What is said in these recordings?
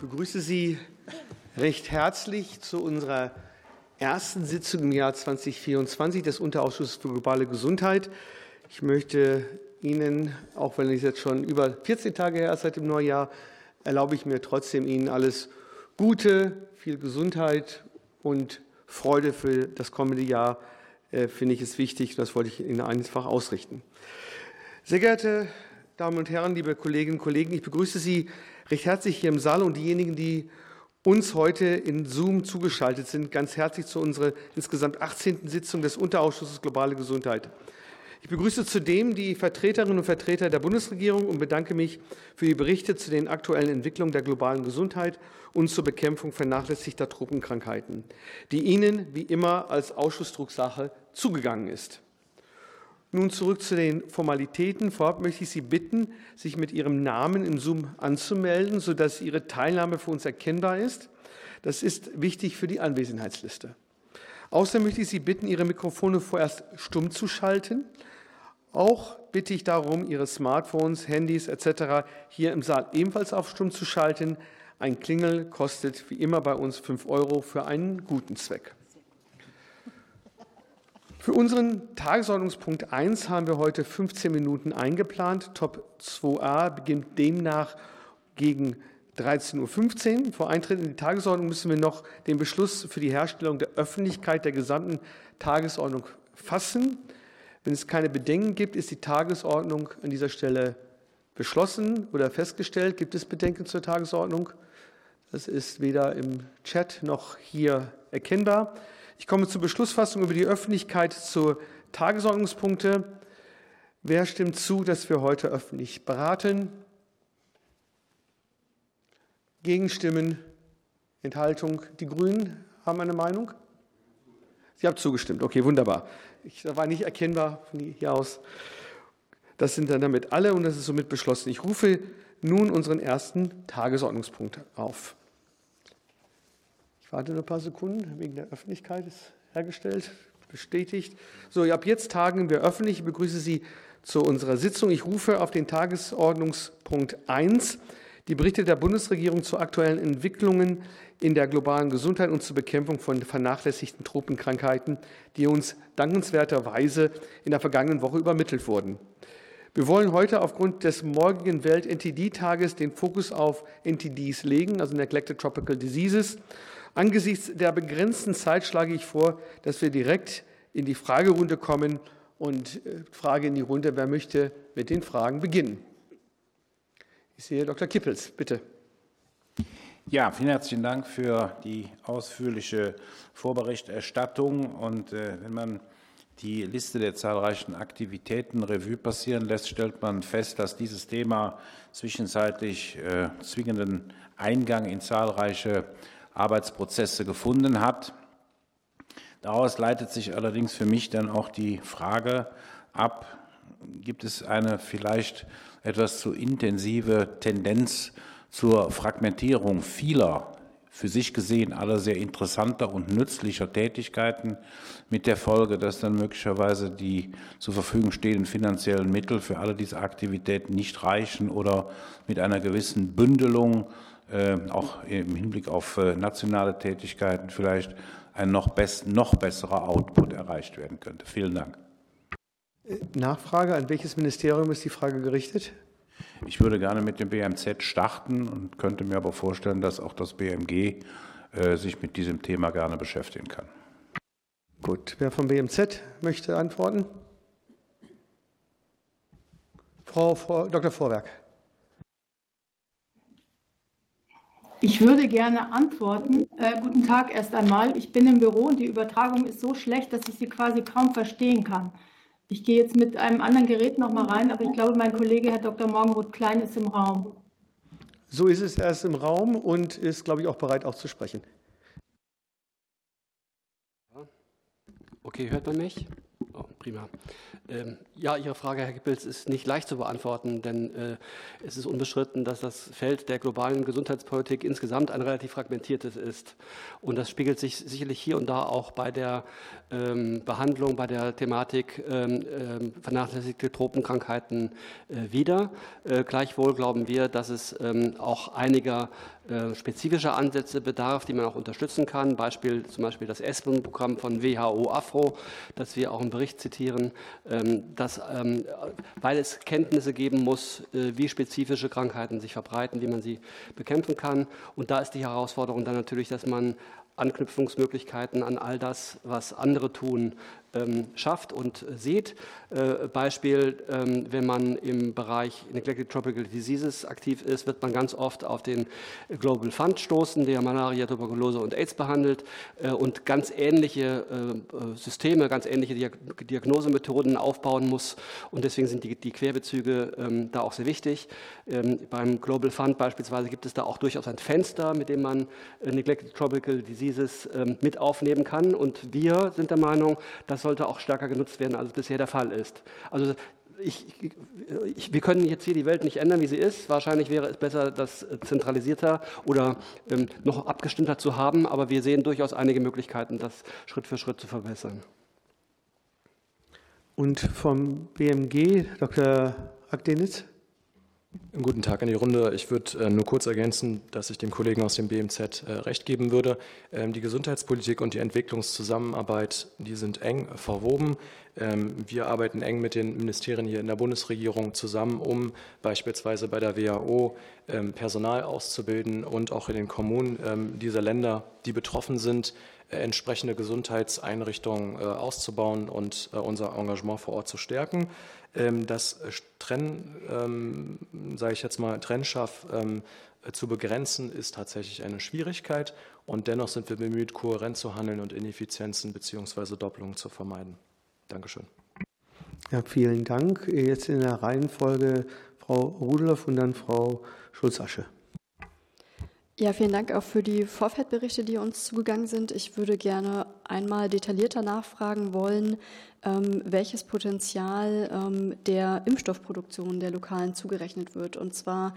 begrüße Sie recht herzlich zu unserer ersten Sitzung im Jahr 2024 des Unterausschusses für globale Gesundheit. Ich möchte Ihnen, auch wenn es jetzt schon über 14 Tage her ist seit dem Neujahr, erlaube ich mir trotzdem Ihnen alles Gute, viel Gesundheit und Freude für das kommende Jahr, äh, finde ich es wichtig. Das wollte ich Ihnen einfach ausrichten. Sehr geehrte Damen und Herren, liebe Kolleginnen und Kollegen, ich begrüße Sie recht herzlich hier im Saal und diejenigen, die uns heute in Zoom zugeschaltet sind, ganz herzlich zu unserer insgesamt 18. Sitzung des Unterausschusses Globale Gesundheit. Ich begrüße zudem die Vertreterinnen und Vertreter der Bundesregierung und bedanke mich für die Berichte zu den aktuellen Entwicklungen der globalen Gesundheit und zur Bekämpfung vernachlässigter Tropenkrankheiten, die Ihnen wie immer als Ausschussdrucksache zugegangen ist. Nun zurück zu den Formalitäten. Vorab möchte ich Sie bitten, sich mit Ihrem Namen im Zoom anzumelden, sodass Ihre Teilnahme für uns erkennbar ist. Das ist wichtig für die Anwesenheitsliste. Außerdem möchte ich Sie bitten, Ihre Mikrofone vorerst stumm zu schalten. Auch bitte ich darum, Ihre Smartphones, Handys etc. hier im Saal ebenfalls auf stumm zu schalten. Ein Klingel kostet wie immer bei uns 5 Euro für einen guten Zweck. Für unseren Tagesordnungspunkt 1 haben wir heute 15 Minuten eingeplant. Top 2a beginnt demnach gegen 13.15 Uhr. Vor Eintritt in die Tagesordnung müssen wir noch den Beschluss für die Herstellung der Öffentlichkeit der gesamten Tagesordnung fassen. Wenn es keine Bedenken gibt, ist die Tagesordnung an dieser Stelle beschlossen oder festgestellt. Gibt es Bedenken zur Tagesordnung? Das ist weder im Chat noch hier erkennbar. Ich komme zur Beschlussfassung über die Öffentlichkeit zu Tagesordnungspunkte. Wer stimmt zu, dass wir heute öffentlich beraten? Gegenstimmen, Enthaltung. Die Grünen haben eine Meinung? Sie haben zugestimmt. Okay, wunderbar. Ich war nicht erkennbar von hier aus. Das sind dann damit alle und das ist somit beschlossen. Ich rufe nun unseren ersten Tagesordnungspunkt auf. Warte noch ein paar Sekunden, wegen der Öffentlichkeit ist hergestellt, bestätigt. So, ab jetzt tagen wir öffentlich. Ich begrüße Sie zu unserer Sitzung. Ich rufe auf den Tagesordnungspunkt 1 die Berichte der Bundesregierung zu aktuellen Entwicklungen in der globalen Gesundheit und zur Bekämpfung von vernachlässigten Tropenkrankheiten, die uns dankenswerterweise in der vergangenen Woche übermittelt wurden. Wir wollen heute aufgrund des morgigen Welt-NTD-Tages den Fokus auf NTDs legen, also Neglected Tropical Diseases, Angesichts der begrenzten Zeit schlage ich vor, dass wir direkt in die Fragerunde kommen und äh, frage in die Runde, wer möchte mit den Fragen beginnen. Ich sehe Dr. Kippels, bitte. Ja, vielen herzlichen Dank für die ausführliche Vorberichterstattung. Und äh, wenn man die Liste der zahlreichen Aktivitäten Revue passieren lässt, stellt man fest, dass dieses Thema zwischenzeitlich äh, zwingenden Eingang in zahlreiche Arbeitsprozesse gefunden hat. Daraus leitet sich allerdings für mich dann auch die Frage ab, gibt es eine vielleicht etwas zu intensive Tendenz zur Fragmentierung vieler für sich gesehen aller sehr interessanter und nützlicher Tätigkeiten mit der Folge, dass dann möglicherweise die zur Verfügung stehenden finanziellen Mittel für alle diese Aktivitäten nicht reichen oder mit einer gewissen Bündelung auch im Hinblick auf äh, nationale Tätigkeiten vielleicht ein noch, best, noch besserer Output erreicht werden könnte. Vielen Dank. Äh, Nachfrage, an welches Ministerium ist die Frage gerichtet? Ich würde gerne mit dem BMZ starten und könnte mir aber vorstellen, dass auch das BMG sich mit diesem Thema gerne beschäftigen kann. Gut, wer vom BMZ möchte antworten? Frau, Frau Dr. Vorwerk. Ich würde gerne antworten. Äh, guten Tag erst einmal. Ich bin im Büro und die Übertragung ist so schlecht, dass ich Sie quasi kaum verstehen kann. Ich gehe jetzt mit einem anderen Gerät noch mal rein, aber ich glaube, mein Kollege Herr Dr. Morgenroth-Klein ist im Raum. So ist es, er ist im Raum und ist, glaube ich, auch bereit, auch zu sprechen. Okay, hört man mich? Oh, prima. Ähm, ja, Ihre Frage, Herr Kippels, ist nicht leicht zu beantworten, denn äh, es ist unbestritten, dass das Feld der globalen Gesundheitspolitik insgesamt ein relativ fragmentiertes ist. Und das spiegelt sich sicherlich hier und da auch bei der ähm, Behandlung, bei der Thematik ähm, ähm vernachlässigte Tropenkrankheiten äh, wider. Äh, gleichwohl glauben wir, dass es ähm, auch einiger äh, spezifischer Ansätze bedarf, die man auch unterstützen kann. Beispiel zum Beispiel das ESPEN-Programm von WHO Afro, das wir auch im Bericht zitieren, ähm, dass, ähm, weil es Kenntnisse geben muss, äh, wie spezifische Krankheiten sich verbreiten, wie man sie bekämpfen kann. Und da ist die Herausforderung dann natürlich, dass man Anknüpfungsmöglichkeiten an all das, was andere tun, ähm, schafft und sieht. Äh, Beispiel, ähm, wenn man im Bereich Neglected Tropical Diseases aktiv ist, wird man ganz oft auf den Global Fund stoßen, der Malaria, Tuberkulose und AIDS behandelt äh, und ganz ähnliche äh, Systeme, ganz ähnliche Diagnosemethoden aufbauen muss. Und deswegen sind die, die Querbezüge ähm, da auch sehr wichtig. Beim Global Fund beispielsweise gibt es da auch durchaus ein Fenster, mit dem man Neglected Tropical Diseases mit aufnehmen kann. Und wir sind der Meinung, dass das sollte auch stärker genutzt werden, als bisher der Fall ist. Also ich, ich, wir können jetzt hier die Welt nicht ändern, wie sie ist. Wahrscheinlich wäre es besser, das zentralisierter oder ähm, noch abgestimmter zu haben, aber wir sehen durchaus einige Möglichkeiten, das Schritt für Schritt zu verbessern. Und vom BMG, Dr. Akdenitz? Guten Tag an die Runde. Ich würde äh, nur kurz ergänzen, dass ich dem Kollegen aus dem BMZ äh, recht geben würde. Ähm, die Gesundheitspolitik und die Entwicklungszusammenarbeit, die sind eng verwoben. Ähm, wir arbeiten eng mit den Ministerien hier in der Bundesregierung zusammen, um beispielsweise bei der WHO ähm, Personal auszubilden und auch in den Kommunen dieser Länder, die betroffen sind, äh, entsprechende Gesundheitseinrichtungen auszubauen und unser Engagement vor Ort zu stärken. Ähm, das Trenn, ähm, sage ich jetzt mal, trennscharf ähm, zu begrenzen, ist tatsächlich eine Schwierigkeit. Und dennoch sind wir bemüht, kohärent zu handeln und Ineffizienzen bzw. Doppelungen zu vermeiden. Dankeschön. Ja, vielen Dank. Jetzt in der Reihenfolge Frau Rudolph und dann Frau Schulz-Asche. Ja, vielen Dank auch für die Vorfeldberichte, die uns zugegangen sind. Ich würde gerne einmal detaillierter nachfragen wollen, ähm, welches Potenzial ähm, der Impfstoffproduktion der lokalen zugerechnet wird. Und zwar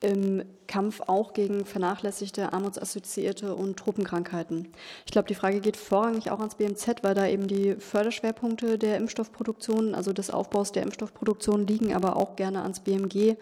im Kampf auch gegen vernachlässigte, armutsassoziierte und Tropenkrankheiten. Ich glaube, die Frage geht vorrangig auch ans BMZ, weil da eben die Förderschwerpunkte der Impfstoffproduktion, also des Aufbaus der Impfstoffproduktion liegen, aber auch gerne ans BMG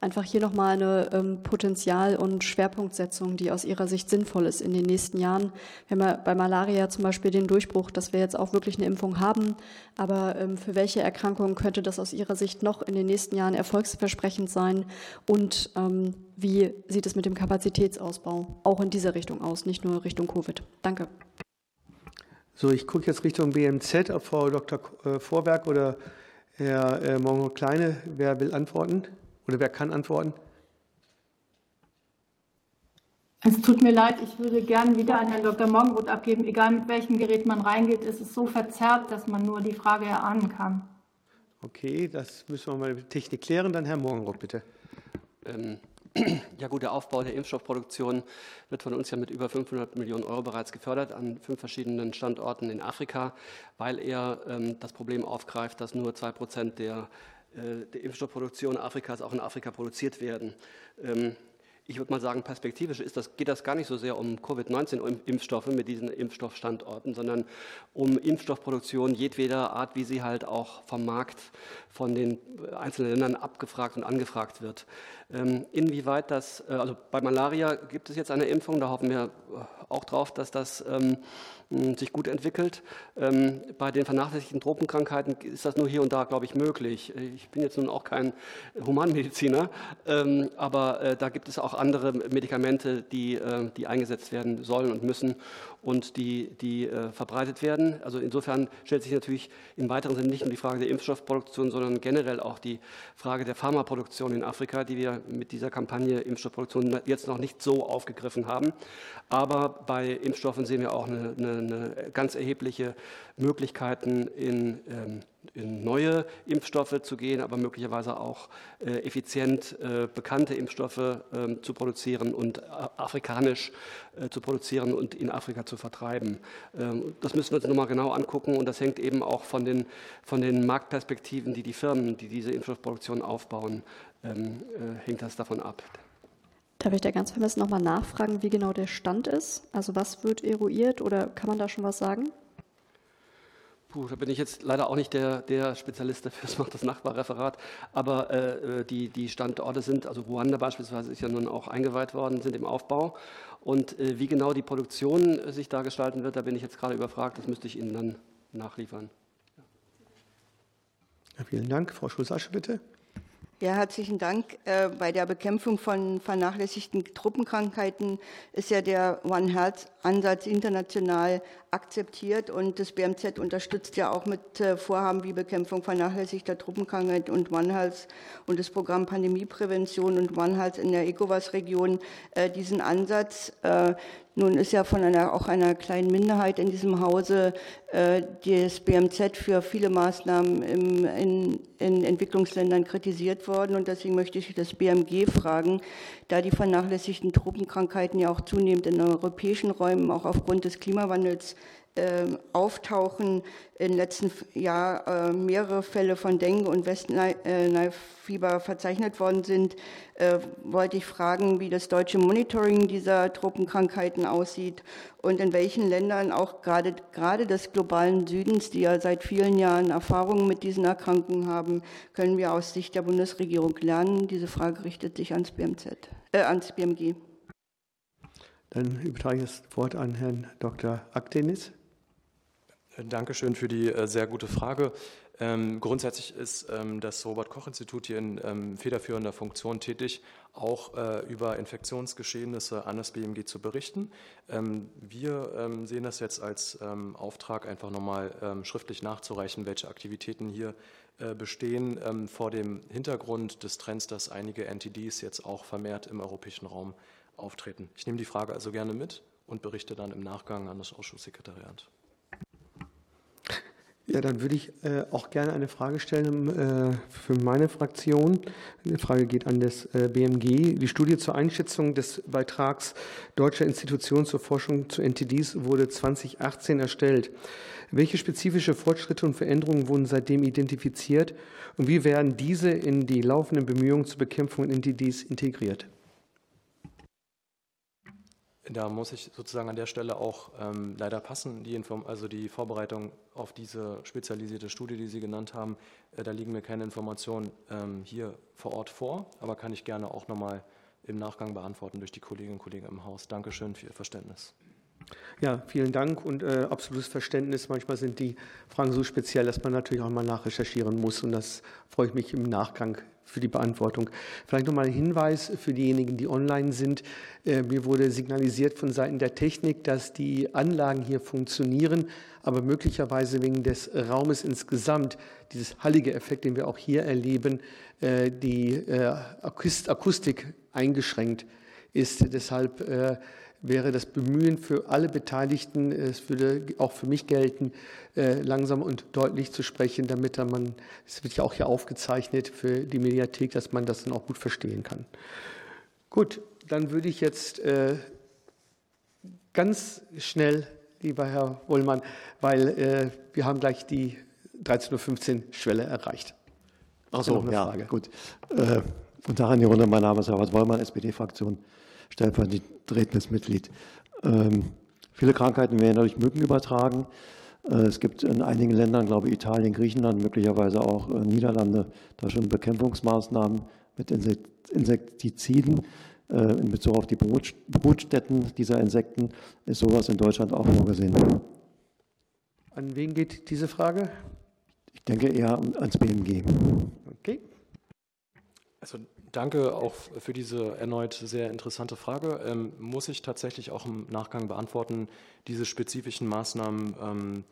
einfach hier nochmal eine ähm, Potenzial- und Schwerpunktsetzung, die aus Ihrer Sicht sinnvoll ist in den nächsten Jahren. Wir haben ja bei Malaria zum Beispiel den Durchbruch, dass wir jetzt auch wirklich eine Impfung haben. Aber ähm, für welche Erkrankungen könnte das aus Ihrer Sicht noch in den nächsten Jahren erfolgsversprechend sein? Und ähm, wie sieht es mit dem Kapazitätsausbau auch in diese Richtung aus, nicht nur Richtung Covid? Danke. So, ich gucke jetzt Richtung BMZ, auf Frau Dr. Äh, Vorwerk oder Herr äh, Mongo Kleine. Wer will antworten? Oder wer kann antworten? Es tut mir leid, ich würde gerne wieder an Herrn Dr. Morgenroth abgeben. Egal mit welchem Gerät man reingeht, ist es so verzerrt, dass man nur die Frage erahnen kann. Okay, das müssen wir mal mit Technik klären. Dann Herr Morgenroth, bitte. Ähm, ja gut, der Aufbau der Impfstoffproduktion wird von uns ja mit über 500 Millionen Euro bereits gefördert an fünf verschiedenen Standorten in Afrika, weil er ähm, das Problem aufgreift, dass nur zwei Prozent der äh, der Impfstoffproduktion Afrikas auch in Afrika produziert werden. Ähm, ich würde mal sagen, perspektivisch ist das, geht das gar nicht so sehr um Covid-19-Impfstoffe mit diesen Impfstoffstandorten, sondern um Impfstoffproduktion jedweder Art, wie sie halt auch vom Markt von den einzelnen Ländern abgefragt und angefragt wird. Ähm, inwieweit das, äh, also bei Malaria gibt es jetzt eine Impfung, da hoffen wir auch drauf, dass das ähm, sich gut entwickelt. Ähm, bei den vernachlässigten Tropenkrankheiten ist das nur hier und da, glaube ich, möglich. Ich bin jetzt nun auch kein Humanmediziner, aber äh, da gibt es auch andere Medikamente, die, äh, die eingesetzt werden sollen und müssen und die, die äh, verbreitet werden. Also insofern stellt sich natürlich im weiteren Sinne nicht nur die Frage der Impfstoffproduktion, sondern generell auch die Frage der Pharmaproduktion in Afrika, die wir mit dieser Kampagne Impfstoffproduktion jetzt noch nicht so aufgegriffen haben. Aber bei Impfstoffen sehen wir auch eine, eine, eine ganz erhebliche Möglichkeiten in ähm, in neue Impfstoffe zu gehen, aber möglicherweise auch äh, effizient äh, bekannte Impfstoffe äh, zu produzieren und afrikanisch äh, zu produzieren und in Afrika zu vertreiben. Ähm, das müssen wir uns nochmal genau angucken und das hängt eben auch von den, von den Marktperspektiven, die die Firmen, die diese Impfstoffproduktion aufbauen, ähm, äh, hängt das davon ab. Darf ich da ganz vermessen nochmal nachfragen, wie genau der Stand ist? Also was wird eruiert oder kann man da schon was sagen? Puh, da bin ich jetzt leider auch nicht der, der Spezialist dafür, das macht das Nachbarreferat. Aber äh, die, die Standorte sind, also Ruanda beispielsweise ist ja nun auch eingeweiht worden, sind im Aufbau. Und äh, wie genau die Produktion äh, sich da gestalten wird, da bin ich jetzt gerade überfragt, das müsste ich Ihnen dann nachliefern. Ja, vielen Dank. Frau Schulz-Asche, bitte. Ja, herzlichen Dank. Äh, bei der Bekämpfung von vernachlässigten Truppenkrankheiten ist ja der One Health Ansatz international akzeptiert und das BMZ unterstützt ja auch mit äh, Vorhaben wie Bekämpfung vernachlässigter Truppenkrankheit und One Health und das Programm Pandemieprävention und One Health in der ECOWAS-Region äh, diesen Ansatz. Nun ist ja von einer, auch einer kleinen Minderheit in diesem Hause äh, das BMZ für viele Maßnahmen im, in, in Entwicklungsländern kritisiert worden. Und deswegen möchte ich das BMG fragen, da die vernachlässigten Truppenkrankheiten ja auch zunehmend in europäischen Räumen auch aufgrund des Klimawandels äh, auftauchen. Im letzten Jahr äh, mehrere Fälle von Dengue und Westnilfieber verzeichnet worden sind, äh, wollte ich fragen, wie das deutsche Monitoring dieser Truppenkrankheiten aussieht und in welchen Ländern auch gerade, gerade des globalen Südens, die ja seit vielen Jahren Erfahrungen mit diesen Erkrankungen haben, können wir aus Sicht der Bundesregierung lernen. Diese Frage richtet sich ans BMZ, äh, ans BMG. Dann übertrage ich das Wort an Herrn Dr. Aktenis. Dankeschön für die äh, sehr gute Frage. Ähm, grundsätzlich ist ähm, das Robert-Koch-Institut hier in ähm, federführender Funktion tätig, auch äh, über Infektionsgeschehnisse an das BMG zu berichten. Ähm, wir ähm, sehen das jetzt als ähm, Auftrag, einfach nochmal schriftlich nachzureichen, welche Aktivitäten hier äh, bestehen, vor dem Hintergrund des Trends, dass einige NTDs jetzt auch vermehrt im europäischen Raum auftreten. Ich nehme die Frage also gerne mit und berichte dann im Nachgang an das Ausschusssekretariat. Ja, dann würde ich äh, auch gerne eine Frage stellen äh, für meine Fraktion. Die Frage geht an das äh, BMG. Die Studie zur Einschätzung des Beitrags Deutscher Institutionen zur Forschung zu NTDs wurde 2018 erstellt. Welche spezifische Fortschritte und Veränderungen wurden seitdem identifiziert und wie werden diese in die laufenden Bemühungen zur Bekämpfung von NTDs integriert? Da muss ich sozusagen an der Stelle auch ähm, leider passen. Die, Inform also die Vorbereitung auf diese spezialisierte Studie, die Sie genannt haben, äh, da liegen mir keine Informationen ähm, hier vor Ort vor, aber kann ich gerne auch nochmal im Nachgang beantworten durch die Kolleginnen und Kollegen im Haus. Dankeschön für Ihr Verständnis. Ja, vielen Dank und äh, absolutes Verständnis. Manchmal sind die Fragen so speziell, dass man natürlich auch mal nachrecherchieren muss und das freue ich mich im Nachgang für die Beantwortung. Vielleicht nochmal ein Hinweis für diejenigen, die online sind. Äh, mir wurde signalisiert von Seiten der Technik, dass die Anlagen hier funktionieren, aber möglicherweise wegen des Raumes insgesamt, dieses hallige Effekt, den wir auch hier erleben, äh, die äh, Akustik eingeschränkt ist. Deshalb wäre das Bemühen für alle Beteiligten, es würde auch für mich gelten, äh, langsam und deutlich zu sprechen, damit man, es wird ja auch hier aufgezeichnet für die Mediathek, dass man das dann auch gut verstehen kann. Gut, dann würde ich jetzt äh, ganz schnell, lieber Herr Wollmann, weil äh, wir haben gleich die 13.15 Uhr Schwelle erreicht. Achso, ja, Frage. gut. Äh, guten Tag in die Runde. Mein Name ist Herbert Wollmann, SPD-Fraktion stellvertretendes Mitglied. Ähm, viele Krankheiten werden durch Mücken übertragen. Äh, es gibt in einigen Ländern, glaube ich, Italien, Griechenland, möglicherweise auch äh, Niederlande, da schon Bekämpfungsmaßnahmen mit Insektiziden äh, in Bezug auf die Brutstätten dieser Insekten. Ist sowas in Deutschland auch vorgesehen? An wen geht diese Frage? Ich denke eher ans BMG. Okay. Also Danke auch für diese erneut sehr interessante Frage. Ähm, muss ich tatsächlich auch im Nachgang beantworten, diese spezifischen Maßnahmen ähm,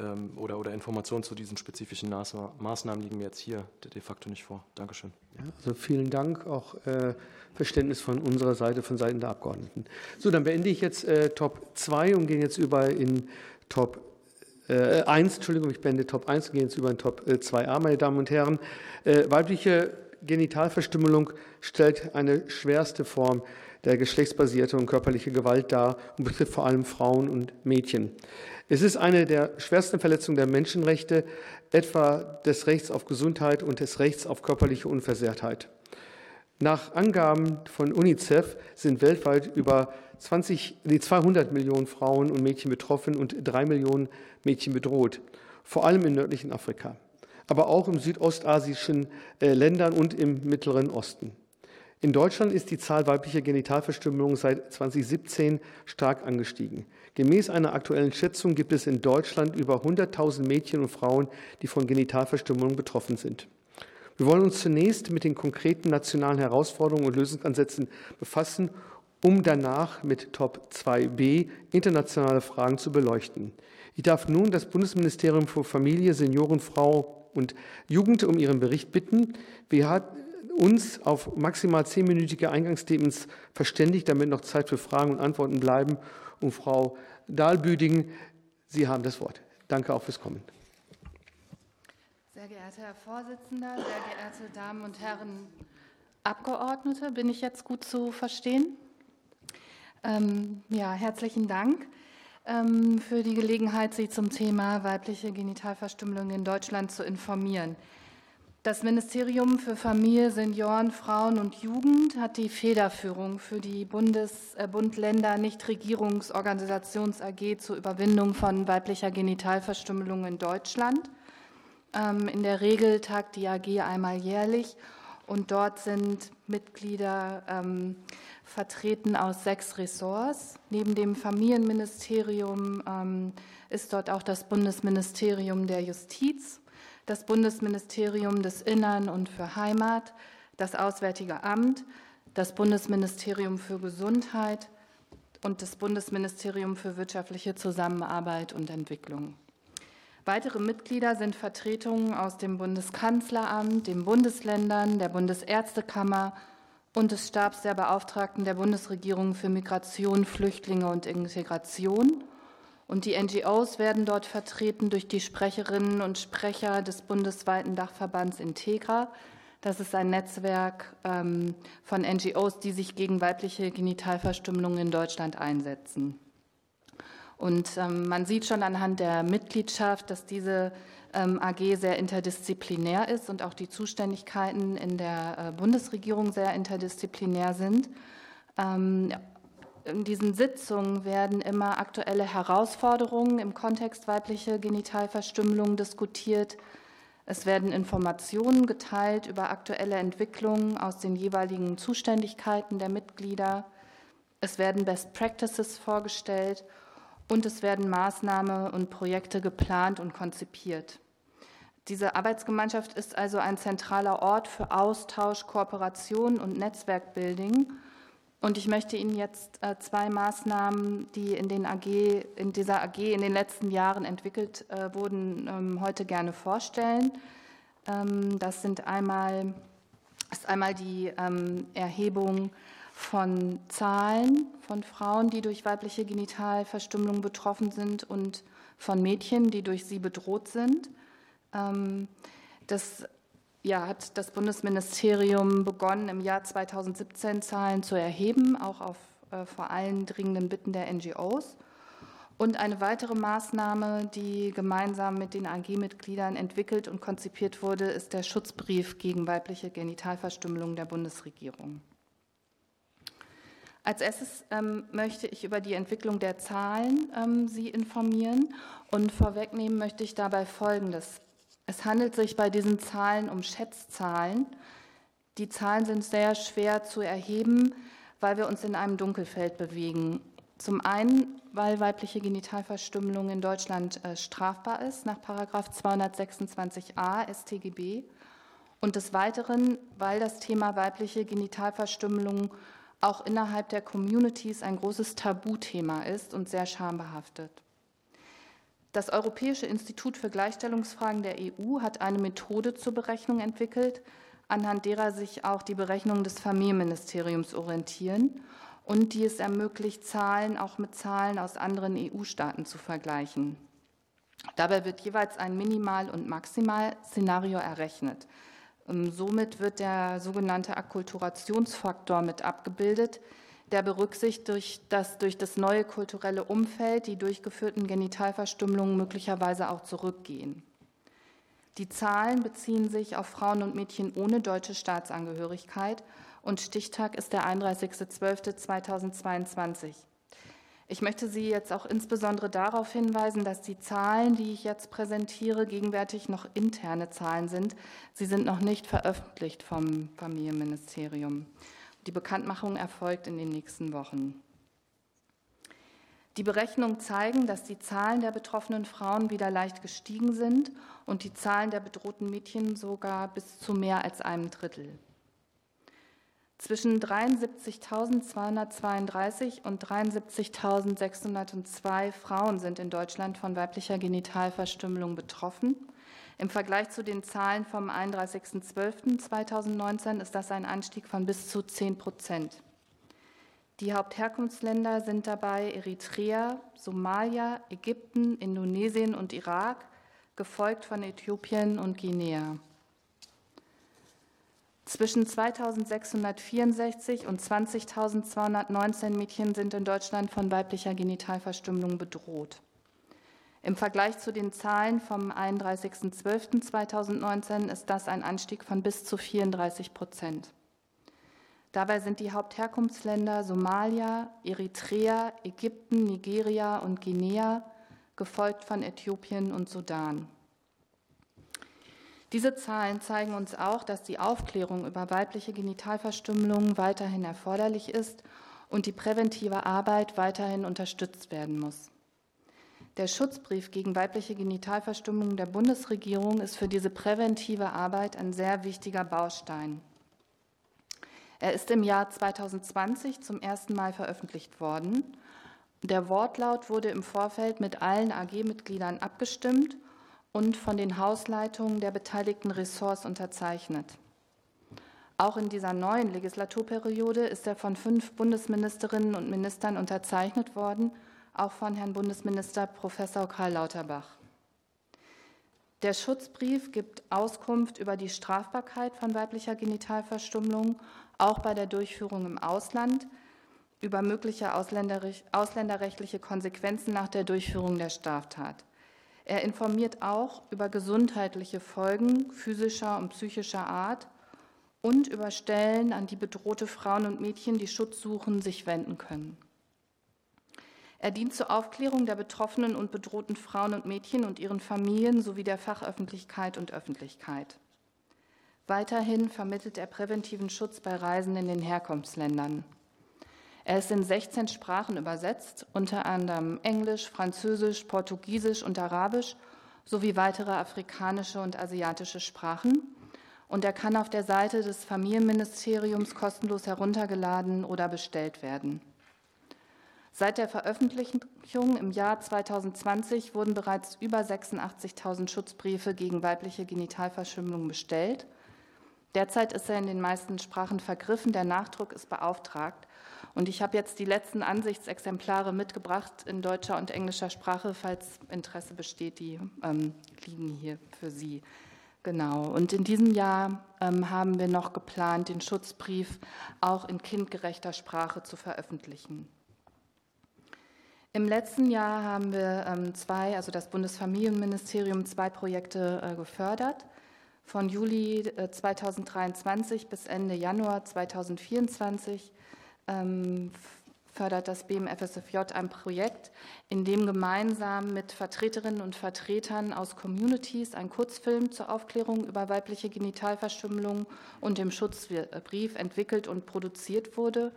ähm, oder, oder Informationen zu diesen spezifischen Maßnahmen liegen mir jetzt hier de facto nicht vor. Dankeschön. Ja, also vielen Dank, auch äh, Verständnis von unserer Seite, von Seiten der Abgeordneten. So, dann beende ich jetzt äh, Top 2 und gehe jetzt über in Top äh, 1, Entschuldigung, ich beende Top 1 und gehe jetzt über in Top 2a, äh, meine Damen und Herren. Äh, weibliche Genitalverstümmelung stellt eine schwerste Form der geschlechtsbasierten und körperlichen Gewalt dar und betrifft vor allem Frauen und Mädchen. Es ist eine der schwersten Verletzungen der Menschenrechte, etwa des Rechts auf Gesundheit und des Rechts auf körperliche Unversehrtheit. Nach Angaben von UNICEF sind weltweit über 20, nee, 200 Millionen Frauen und Mädchen betroffen und drei Millionen Mädchen bedroht. vor allem im nördlichen Afrika, aber auch im südostasischen äh, Ländern und im Mittleren Osten. In Deutschland ist die Zahl weiblicher Genitalverstümmelungen seit 2017 stark angestiegen. Gemäß einer aktuellen Schätzung gibt es in Deutschland über 100.000 Mädchen und Frauen, die von Genitalverstümmelungen betroffen sind. Wir wollen uns zunächst mit den konkreten nationalen Herausforderungen und Lösungsansätzen befassen, um danach mit Top 2b internationale Fragen zu beleuchten. Ich darf nun das Bundesministerium für Familie, Senioren, Frau und Jugend um ihren Bericht bitten. Wir uns auf maximal zehnminütige Eingangsstatements verständigt, damit noch Zeit für Fragen und Antworten bleiben. Und Frau Dahlbüding, Sie haben das Wort. Danke auch fürs Kommen. Sehr geehrter Herr Vorsitzender, sehr geehrte Damen und Herren Abgeordnete, bin ich jetzt gut zu verstehen? Ähm, ja, herzlichen Dank ähm, für die Gelegenheit, Sie zum Thema weibliche Genitalverstümmelung in Deutschland zu informieren. Das Ministerium für Familie, Senioren, Frauen und Jugend hat die Federführung für die Bundes-, äh, Bund-Länder Nichtregierungsorganisations AG zur Überwindung von weiblicher Genitalverstümmelung in Deutschland. Ähm, in der Regel tagt die AG einmal jährlich und dort sind Mitglieder ähm, vertreten aus sechs Ressorts. Neben dem Familienministerium ähm, ist dort auch das Bundesministerium der Justiz das Bundesministerium des Innern und für Heimat, das Auswärtige Amt, das Bundesministerium für Gesundheit und das Bundesministerium für wirtschaftliche Zusammenarbeit und Entwicklung. Weitere Mitglieder sind Vertretungen aus dem Bundeskanzleramt, den Bundesländern, der Bundesärztekammer und des Stabs der Beauftragten der Bundesregierung für Migration, Flüchtlinge und Integration und die NGOs werden dort vertreten durch die Sprecherinnen und Sprecher des bundesweiten Dachverbands Integra. Das ist ein Netzwerk ähm, von NGOs, die sich gegen weibliche Genitalverstümmelung in Deutschland einsetzen. Und ähm, man sieht schon anhand der Mitgliedschaft, dass diese AG sehr interdisziplinär ist und auch die Zuständigkeiten in der äh, Bundesregierung sehr interdisziplinär sind. In diesen Sitzungen werden immer aktuelle Herausforderungen im Kontext weibliche Genitalverstümmelung diskutiert. Es werden Informationen geteilt über aktuelle Entwicklungen aus den jeweiligen Zuständigkeiten der Mitglieder. Es werden Best Practices vorgestellt und es werden Maßnahmen und Projekte geplant und konzipiert. Diese Arbeitsgemeinschaft ist also ein zentraler Ort für Austausch, Kooperation und Netzwerkbuilding und ich möchte Ihnen jetzt äh, zwei Maßnahmen, die in, den AG, in dieser AG in den letzten Jahren entwickelt äh, wurden, ähm, heute gerne vorstellen. Ähm, das sind einmal, ist einmal die ähm, Erhebung von Zahlen von Frauen, die durch weibliche Genitalverstümmelung betroffen sind und von Mädchen, die durch sie bedroht sind. Das ja, hat das Bundesministerium begonnen, im Jahr 2017 Zahlen zu erheben, auch auf äh, vor allem dringenden Bitten der NGOs. Und eine weitere Maßnahme, die gemeinsam mit den AG-Mitgliedern entwickelt und konzipiert wurde, ist der Schutzbrief gegen weibliche Genitalverstümmelung der Bundesregierung. Als erstes ähm, möchte ich über die Entwicklung der Zahlen ähm, Sie informieren und vorwegnehmen möchte ich dabei Folgendes. Es handelt sich bei diesen Zahlen um Schätzzahlen. Die Zahlen sind sehr schwer zu erheben, weil wir uns in einem Dunkelfeld bewegen. Zum einen, weil weibliche Genitalverstümmelung in Deutschland äh, strafbar ist nach 226a StGB und des Weiteren, weil das Thema weibliche Genitalverstümmelung auch innerhalb der Communities ein großes Tabuthema ist und sehr schambehaftet. Das Europäische Institut für Gleichstellungsfragen der EU hat eine Methode zur Berechnung entwickelt, anhand derer sich auch die Berechnungen des Familienministeriums orientieren und die es ermöglicht, Zahlen auch mit Zahlen aus anderen EU-Staaten zu vergleichen. Dabei wird jeweils ein Minimal- und Maximalszenario errechnet. Ähm, somit wird der sogenannte Akkulturationsfaktor mit abgebildet, der berücksichtigt, dass durch das neue kulturelle Umfeld die durchgeführten Genitalverstümmelungen möglicherweise auch zurückgehen. Die Zahlen beziehen sich auf Frauen und Mädchen ohne deutsche Staatsangehörigkeit und Stichtag ist der 31.12.2022. Ich möchte Sie jetzt auch insbesondere darauf hinweisen, dass die Zahlen, die ich jetzt präsentiere, gegenwärtig noch interne Zahlen sind. Sie sind noch nicht veröffentlicht vom Familienministerium. Die Bekanntmachung erfolgt in den nächsten Wochen. Die Berechnungen zeigen, dass die Zahlen der betroffenen Frauen wieder leicht gestiegen sind und die Zahlen der bedrohten Mädchen sogar bis zu mehr als einem Drittel. Zwischen 73.232 und 73.602 Frauen sind in Deutschland von weiblicher Genitalverstümmelung betroffen. Im Vergleich zu den Zahlen vom 31.12.2019 ist das ein Anstieg von bis zu 10 Prozent. Die Hauptherkunftsländer sind dabei Eritrea, Somalia, Ägypten, Indonesien und Irak, gefolgt von Äthiopien und Guinea. Zwischen 2664 und 20.219 Mädchen sind in Deutschland von weiblicher Genitalverstümmelung bedroht. Im Vergleich zu den Zahlen vom 31.12.2019 ist das ein Anstieg von bis zu 34 Prozent. Dabei sind die Hauptherkunftsländer Somalia, Eritrea, Ägypten, Nigeria und Guinea, gefolgt von Äthiopien und Sudan. Diese Zahlen zeigen uns auch, dass die Aufklärung über weibliche Genitalverstümmelung weiterhin erforderlich ist und die präventive Arbeit weiterhin unterstützt werden muss. Der Schutzbrief gegen weibliche Genitalverstümmelung der Bundesregierung ist für diese präventive Arbeit ein sehr wichtiger Baustein. Er ist im Jahr 2020 zum ersten Mal veröffentlicht worden. Der Wortlaut wurde im Vorfeld mit allen AG-Mitgliedern abgestimmt und von den Hausleitungen der beteiligten Ressorts unterzeichnet. Auch in dieser neuen Legislaturperiode ist er von fünf Bundesministerinnen und Ministern unterzeichnet worden, auch von Herrn Bundesminister Professor Karl Lauterbach. Der Schutzbrief gibt Auskunft über die Strafbarkeit von weiblicher Genitalverstümmelung, auch bei der Durchführung im Ausland, über mögliche ausländerrechtliche Konsequenzen nach der Durchführung der Straftat. Er informiert auch über gesundheitliche Folgen physischer und psychischer Art und über Stellen, an die bedrohte Frauen und Mädchen, die Schutz suchen, sich wenden können. Er dient zur Aufklärung der betroffenen und bedrohten Frauen und Mädchen und ihren Familien sowie der Fachöffentlichkeit und Öffentlichkeit. Weiterhin vermittelt er präventiven Schutz bei Reisen in den Herkunftsländern. Er ist in 16 Sprachen übersetzt, unter anderem Englisch, Französisch, Portugiesisch und Arabisch sowie weitere afrikanische und asiatische Sprachen. Und er kann auf der Seite des Familienministeriums kostenlos heruntergeladen oder bestellt werden. Seit der Veröffentlichung im Jahr 2020 wurden bereits über 86.000 Schutzbriefe gegen weibliche Genitalverschimmelung bestellt. Derzeit ist er in den meisten Sprachen vergriffen, der Nachdruck ist beauftragt und ich habe jetzt die letzten Ansichtsexemplare mitgebracht in deutscher und englischer Sprache, falls Interesse besteht, die ähm, liegen hier für Sie. Genau. Und in diesem Jahr ähm, haben wir noch geplant, den Schutzbrief auch in kindgerechter Sprache zu veröffentlichen. Im letzten Jahr haben wir ähm, zwei, also das Bundesfamilienministerium, zwei Projekte äh, gefördert. Von Juli äh, 2023 bis Ende Januar 2024 ähm, fördert das BMFSFJ ein Projekt, in dem gemeinsam mit Vertreterinnen und Vertretern aus Communities ein Kurzfilm zur Aufklärung über weibliche Genitalverstümmelung und dem Schutzbrief entwickelt und produziert wurde.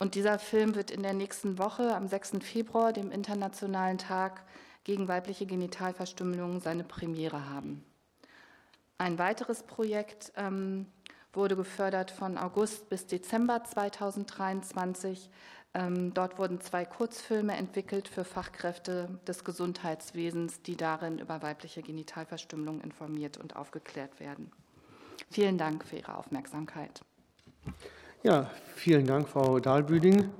Und dieser Film wird in der nächsten Woche, am 6. Februar, dem Internationalen Tag gegen weibliche Genitalverstümmelung, seine Premiere haben. Ein weiteres Projekt ähm, wurde gefördert von August bis Dezember 2023. Ähm, dort wurden zwei Kurzfilme entwickelt für Fachkräfte des Gesundheitswesens, die darin über weibliche Genitalverstümmelung informiert und aufgeklärt werden. Vielen Dank für Ihre Aufmerksamkeit. Ja, vielen Dank, Frau Dahlbüding.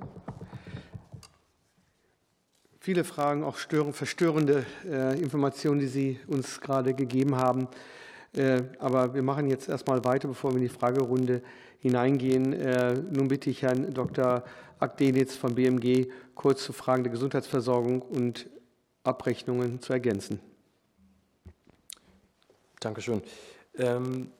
Viele Fragen, auch verstörende äh, Informationen, die Sie uns gerade gegeben haben. Äh, aber wir machen jetzt erstmal weiter, bevor wir in die Fragerunde hineingehen. Äh, nun bitte ich Herrn Dr. Akdenitz von BMG kurz zu Fragen der Gesundheitsversorgung und Abrechnungen zu ergänzen. Dankeschön. Ähm,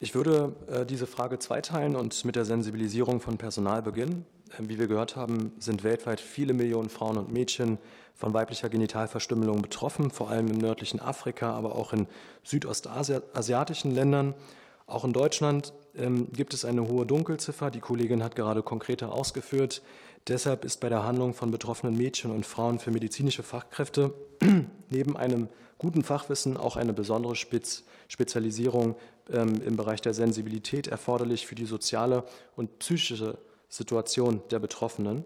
ich würde äh, diese Frage zweiteilen und mit der Sensibilisierung von Personal beginnen. Wie wir gehört haben, sind weltweit viele Millionen Frauen und Mädchen von weiblicher Genitalverstümmelung betroffen, vor allem im nördlichen Afrika, aber auch in südostasiatischen Ländern. Auch in Deutschland ähm, gibt es eine hohe Dunkelziffer. Die Kollegin hat gerade konkreter ausgeführt. Deshalb ist bei der Handlung von betroffenen Mädchen und Frauen für medizinische Fachkräfte neben einem guten Fachwissen auch eine besondere Spez Spezialisierung ähm, im Bereich der Sensibilität erforderlich für die soziale und psychische Situation der Betroffenen.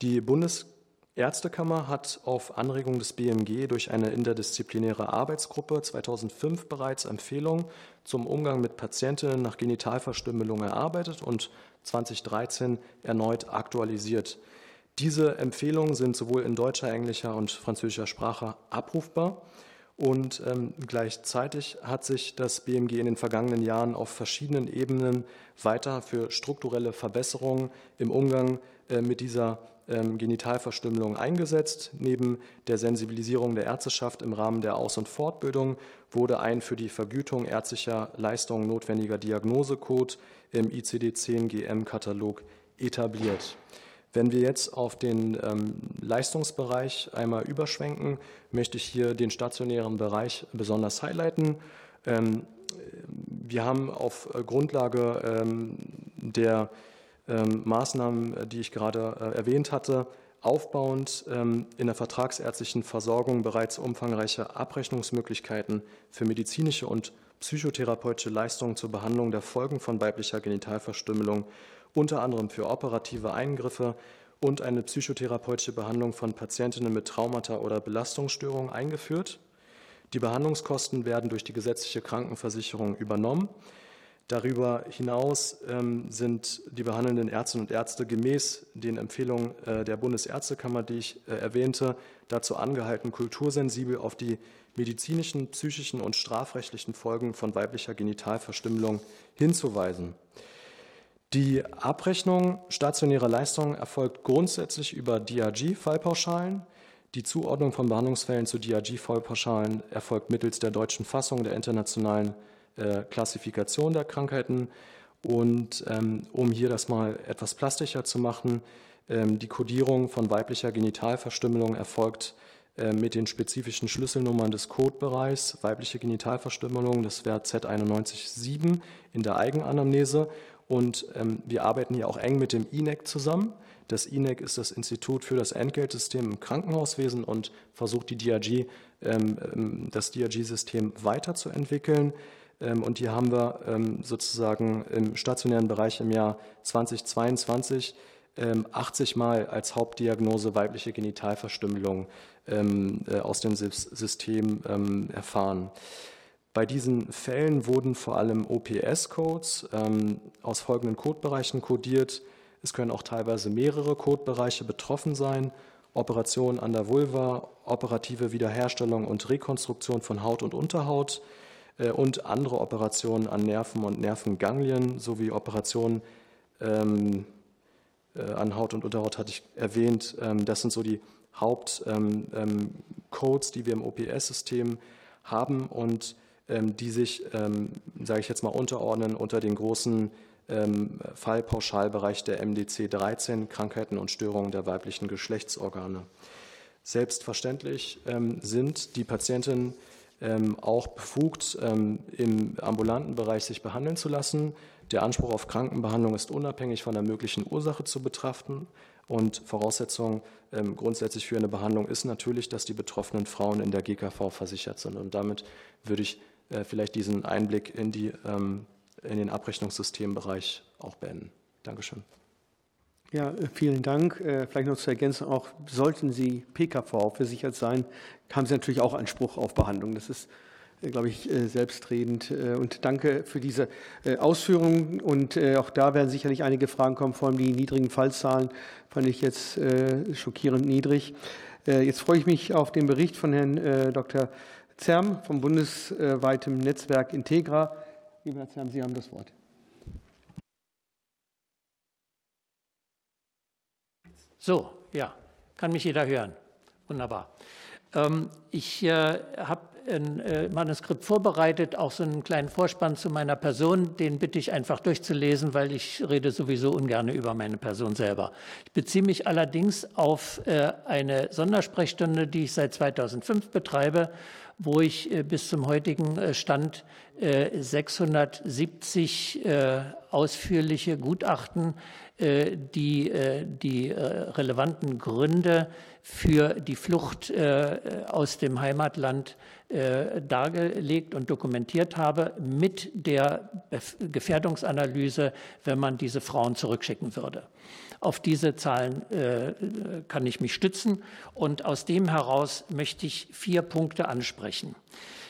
Die Bundesärztekammer hat auf Anregung des BMG durch eine interdisziplinäre Arbeitsgruppe 2005 bereits Empfehlungen zum Umgang mit Patientinnen nach Genitalverstümmelung erarbeitet und 2013 erneut aktualisiert. Diese Empfehlungen sind sowohl in deutscher, englischer und französischer Sprache abrufbar. Und ähm, gleichzeitig hat sich das BMG in den vergangenen Jahren auf verschiedenen Ebenen weiter für strukturelle Verbesserungen im Umgang äh, mit dieser ähm, Genitalverstümmelung eingesetzt. Neben der Sensibilisierung der Ärzteschaft im Rahmen der Aus- und Fortbildung wurde ein für die Vergütung ärztlicher Leistungen notwendiger Diagnosecode im ICD-10-GM-Katalog etabliert. Wenn wir jetzt auf den ähm, Leistungsbereich einmal überschwenken, möchte ich hier den stationären Bereich besonders highlighten. Ähm, wir haben auf Grundlage ähm, der ähm, Maßnahmen, die ich gerade äh, erwähnt hatte, aufbauend ähm, in der vertragsärztlichen Versorgung bereits umfangreiche Abrechnungsmöglichkeiten für medizinische und psychotherapeutische Leistungen zur Behandlung der Folgen von weiblicher Genitalverstümmelung unter anderem für operative Eingriffe und eine psychotherapeutische Behandlung von Patientinnen mit Traumata oder Belastungsstörungen eingeführt. Die Behandlungskosten werden durch die gesetzliche Krankenversicherung übernommen. Darüber hinaus ähm, sind die behandelnden Ärztinnen und Ärzte gemäß den Empfehlungen äh, der Bundesärztekammer, die ich äh, erwähnte, dazu angehalten, kultursensibel auf die medizinischen, psychischen und strafrechtlichen Folgen von weiblicher Genitalverstümmelung hinzuweisen. Die Abrechnung stationärer Leistungen erfolgt grundsätzlich über DRG-Fallpauschalen. Die Zuordnung von Behandlungsfällen zu DRG-Fallpauschalen erfolgt mittels der deutschen Fassung der internationalen äh, Klassifikation der Krankheiten. Und ähm, um hier das mal etwas plastischer zu machen, ähm, die Kodierung von weiblicher Genitalverstümmelung erfolgt äh, mit den spezifischen Schlüsselnummern des Codebereichs weibliche Genitalverstümmelung, das wäre Z917 in der Eigenanamnese und ähm, wir arbeiten hier auch eng mit dem INEC zusammen. Das INEC ist das Institut für das Entgeltsystem im Krankenhauswesen und versucht die DRG, ähm, ähm das DRG-System weiterzuentwickeln. Ähm, und hier haben wir ähm, sozusagen im stationären Bereich im Jahr 2022 80 ähm, Mal als Hauptdiagnose weibliche Genitalverstümmelung äh, aus dem System erfahren. Bei diesen Fällen wurden vor allem OPS-Codes ähm, aus folgenden Codebereichen codiert. Es können auch teilweise mehrere Codebereiche betroffen sein. Operationen an der Vulva, operative Wiederherstellung und Rekonstruktion von Haut und Unterhaut äh, und andere Operationen an Nerven und Nervenganglien sowie Operationen ähm, äh, an Haut und Unterhaut hatte ich erwähnt. Ähm, das sind so die Hauptcodes, ähm, ähm, die wir im OPS-System haben und die sich, ähm, sage ich jetzt mal, unterordnen unter den großen ähm, Fallpauschalbereich der MDC 13, Krankheiten und Störungen der weiblichen Geschlechtsorgane. Selbstverständlich sind die Patientinnen auch befugt, im ambulanten Bereich sich behandeln zu lassen. Der Anspruch auf Krankenbehandlung ist unabhängig von der möglichen Ursache zu betrachten. Und Voraussetzung ähm, grundsätzlich für eine Behandlung ist natürlich, dass die betroffenen Frauen in der GKV versichert sind. Und damit würde ich äh, vielleicht diesen Einblick in, die, ähm, in den Abrechnungssystembereich auch beenden. Dankeschön. Ja, äh, vielen Dank. Äh, vielleicht noch zu ergänzen, auch sollten Sie PKV versichert sein, haben Sie natürlich auch Anspruch auf Behandlung. Das ist, glaube ich, selbstredend. Und danke für diese Ausführungen. Und auch da werden sicherlich einige Fragen kommen, vor allem die niedrigen Fallzahlen fand ich jetzt schockierend niedrig. Jetzt freue ich mich auf den Bericht von Herrn Dr. ZERM vom bundesweiten Netzwerk Integra. Lieber Herr ZERM, Sie haben das Wort. So, ja, kann mich jeder hören. Wunderbar. Ähm, ich äh, habe ein äh, Manuskript vorbereitet, auch so einen kleinen Vorspann zu meiner Person. Den bitte ich einfach durchzulesen, weil ich rede sowieso ungern über meine Person selber. Ich beziehe mich allerdings auf äh, eine Sondersprechstunde, die ich seit 2005 betreibe, wo ich bis zum heutigen Stand 670 ausführliche Gutachten, die die relevanten Gründe für die Flucht äh, aus dem Heimatland äh, dargelegt und dokumentiert habe, mit der Gefährdungsanalyse, wenn man diese Frauen zurückschicken würde. Auf diese Zahlen äh, kann ich mich stützen und aus dem heraus möchte ich vier Punkte ansprechen.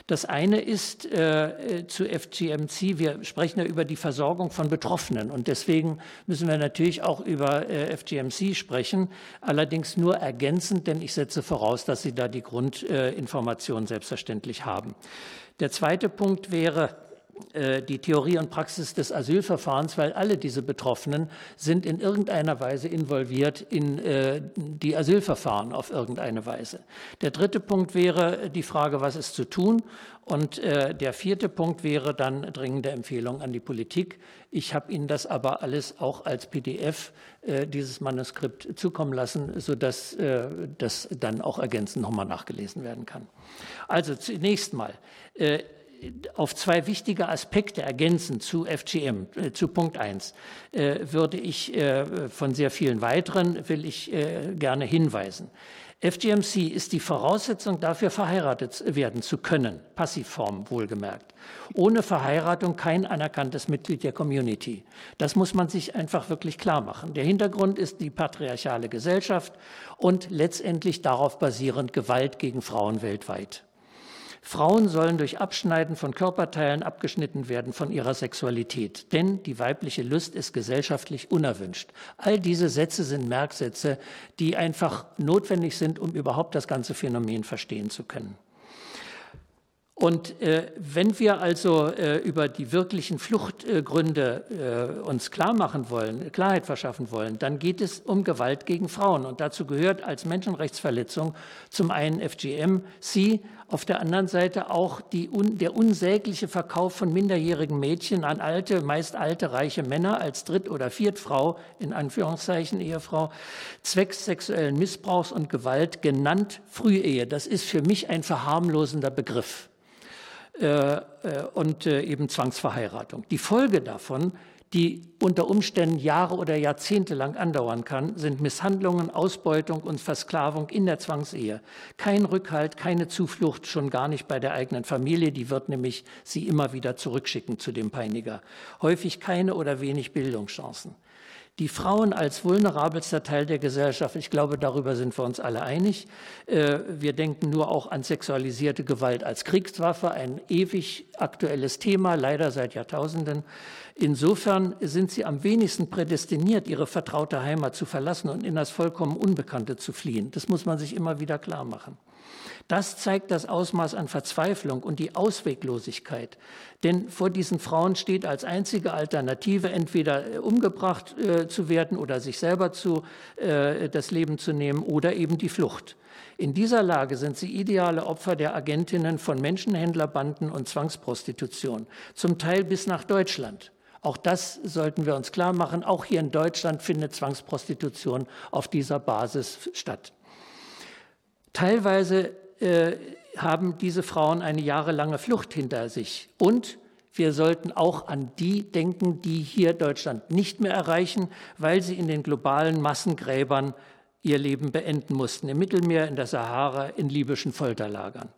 Das eine ist äh, zu FGMC, wir sprechen ja über die Versorgung von Betroffenen und deswegen müssen wir natürlich auch über äh, FGMC sprechen, allerdings nur ergänzend, denn ich setze voraus, dass Sie da die Grundinformationen selbstverständlich haben. Der zweite Punkt wäre, die Theorie und Praxis des Asylverfahrens, weil alle diese Betroffenen sind in irgendeiner Weise involviert in äh, die Asylverfahren auf irgendeine Weise. Der dritte Punkt wäre die Frage, was ist zu tun? Und äh, der vierte Punkt wäre dann dringende Empfehlung an die Politik. Ich habe Ihnen das aber alles auch als PDF, dieses Manuskript, zukommen lassen, sodass das dann auch ergänzend nochmal nachgelesen werden kann. Also zunächst mal auf zwei wichtige Aspekte ergänzen zu FGM, äh, zu Punkt 1, äh, würde ich äh, von sehr vielen weiteren, will ich äh, gerne hinweisen. FGMC ist die Voraussetzung dafür, verheiratet werden zu können, Passivform wohlgemerkt. Ohne Verheiratung kein anerkanntes Mitglied der Community. Das muss man sich einfach wirklich klar machen. Der Hintergrund ist die patriarchale Gesellschaft und letztendlich darauf basierend Gewalt gegen Frauen weltweit. Frauen sollen durch Abschneiden von Körperteilen abgeschnitten werden von ihrer Sexualität, denn die weibliche Lust ist gesellschaftlich unerwünscht. All diese Sätze sind Merksätze, die einfach notwendig sind, um überhaupt das ganze Phänomen verstehen zu können. Und äh, wenn wir also äh, über die wirklichen Fluchtgründe äh, uns klar machen wollen, Klarheit verschaffen wollen, dann geht es um Gewalt gegen Frauen. Und dazu gehört als Menschenrechtsverletzung zum einen FGM-C, auf der anderen Seite auch die, der unsägliche Verkauf von minderjährigen Mädchen an alte, meist alte, reiche Männer als Dritt- oder Viertfrau, in Anführungszeichen Ehefrau, zwecks sexuellen Missbrauchs und Gewalt, genannt Frühehe. Das ist für mich ein verharmlosender Begriff. Äh, äh, und äh, eben Zwangsverheiratung. Die Folge davon, die unter Umständen Jahre oder Jahrzehnte lang andauern kann, sind Misshandlungen, Ausbeutung und Versklavung in der Zwangsehe. Kein Rückhalt, keine Zuflucht, schon gar nicht bei der eigenen Familie. Die wird nämlich sie immer wieder zurückschicken zu dem Peiniger. Häufig keine oder wenig Bildungschancen. Die Frauen als vulnerabelster Teil der Gesellschaft, ich glaube, darüber sind wir uns alle einig. Äh, wir denken nur auch an sexualisierte Gewalt als Kriegswaffe, ein ewig aktuelles Thema, leider seit Jahrtausenden. Insofern sind sie am wenigsten prädestiniert, ihre vertraute Heimat zu verlassen und in das vollkommen Unbekannte zu fliehen. Das muss man sich immer wieder klar machen. Das zeigt das Ausmaß an Verzweiflung und die Ausweglosigkeit. Denn vor diesen Frauen steht als einzige Alternative entweder äh, umgebracht äh, zu werden oder sich selber zu, äh, das Leben zu nehmen oder eben die Flucht. In dieser Lage sind sie ideale Opfer der Agentinnen von Menschenhändlerbanden und Zwangsprostitution, zum Teil bis nach Deutschland. Auch das sollten wir uns klar machen. Auch hier in Deutschland findet Zwangsprostitution auf dieser Basis statt. Teilweise äh, haben diese Frauen eine jahrelange Flucht hinter sich. Und wir sollten auch an die denken, die hier Deutschland nicht mehr erreichen, weil sie in den globalen Massengräbern ihr Leben beenden mussten, im Mittelmeer, in der Sahara, in libyschen Folterlagern.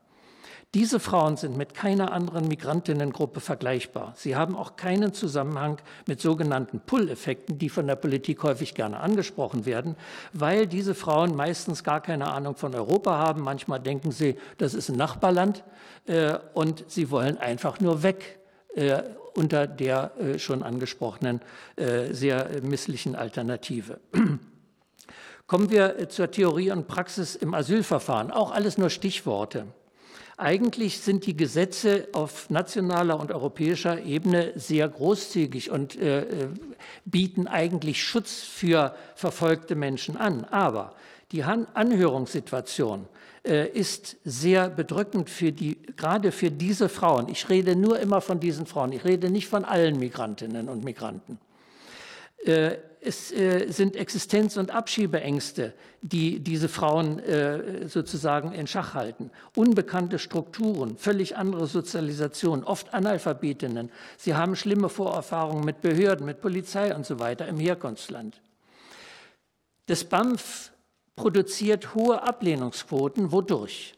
Diese Frauen sind mit keiner anderen Migrantinnengruppe vergleichbar. Sie haben auch keinen Zusammenhang mit sogenannten Pull-Effekten, die von der Politik häufig gerne angesprochen werden, weil diese Frauen meistens gar keine Ahnung von Europa haben. Manchmal denken sie, das ist ein Nachbarland äh, und sie wollen einfach nur weg äh, unter der äh, schon angesprochenen äh, sehr misslichen Alternative. Kommen wir zur Theorie und Praxis im Asylverfahren. Auch alles nur Stichworte. Eigentlich sind die Gesetze auf nationaler und europäischer Ebene sehr großzügig und äh, äh, bieten eigentlich Schutz für verfolgte Menschen an. Aber die Anhörungssituation äh, ist sehr bedrückend für die, gerade für diese Frauen. Ich rede nur immer von diesen Frauen. Ich rede nicht von allen Migrantinnen und Migranten. Es äh, sind Existenz- und Abschiebeängste, die diese Frauen äh, sozusagen in Schach halten. Unbekannte Strukturen, völlig andere Sozialisation, oft Analphabetinnen. Sie haben schlimme Vorerfahrungen mit Behörden, mit Polizei und so weiter im Herkunftsland. Das BAMF produziert hohe Ablehnungsquoten. Wodurch?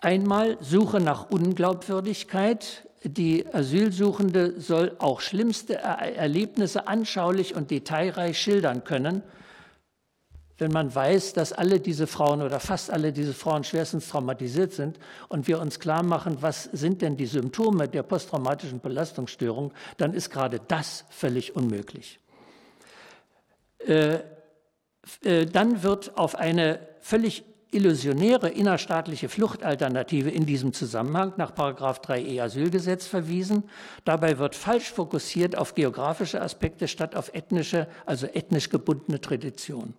Einmal Suche nach Unglaubwürdigkeit, die Asylsuchende soll auch schlimmste Erlebnisse anschaulich und detailreich schildern können, wenn man weiß, dass alle diese Frauen oder fast alle diese Frauen schwerstens traumatisiert sind und wir uns klar machen, was sind denn die Symptome der posttraumatischen Belastungsstörung, dann ist gerade das völlig unmöglich. Äh, äh, dann wird auf eine völlig illusionäre innerstaatliche Fluchtalternative in diesem Zusammenhang nach 3e Asylgesetz verwiesen. Dabei wird falsch fokussiert auf geografische Aspekte statt auf ethnische, also ethnisch gebundene Tradition.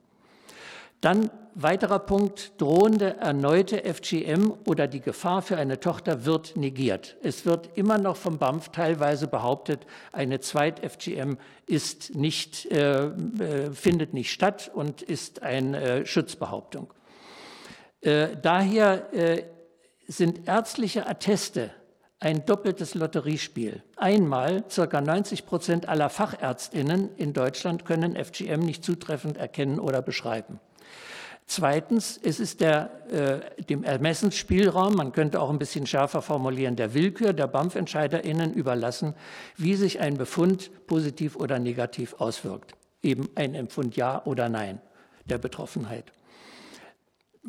Dann weiterer Punkt, drohende erneute FGM oder die Gefahr für eine Tochter wird negiert. Es wird immer noch vom BAMF teilweise behauptet, eine Zweit-FGM ist nicht, äh, äh, findet nicht statt und ist eine äh, Schutzbehauptung. Äh, daher äh, sind ärztliche Atteste ein doppeltes Lotteriespiel. Einmal, ca. 90 Prozent aller Fachärztinnen in Deutschland können FGM nicht zutreffend erkennen oder beschreiben. Zweitens, es ist der, äh, dem Ermessensspielraum, man könnte auch ein bisschen schärfer formulieren, der Willkür der BAMF-EntscheiderInnen überlassen, wie sich ein Befund positiv oder negativ auswirkt. Eben ein Empfund Ja oder Nein der Betroffenheit.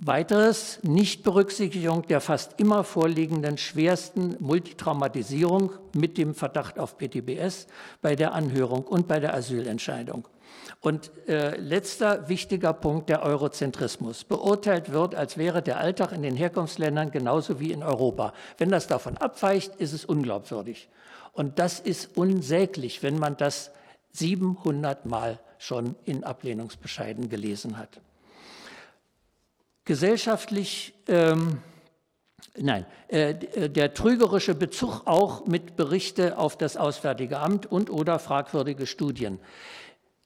Weiteres Nichtberücksichtigung der fast immer vorliegenden schwersten Multitraumatisierung mit dem Verdacht auf PTBS bei der Anhörung und bei der Asylentscheidung. Und äh, letzter wichtiger Punkt, der Eurozentrismus. Beurteilt wird, als wäre der Alltag in den Herkunftsländern genauso wie in Europa. Wenn das davon abweicht, ist es unglaubwürdig. Und das ist unsäglich, wenn man das 700 Mal schon in Ablehnungsbescheiden gelesen hat gesellschaftlich, ähm, nein, äh, der trügerische Bezug auch mit Berichte auf das Auswärtige Amt und oder fragwürdige Studien.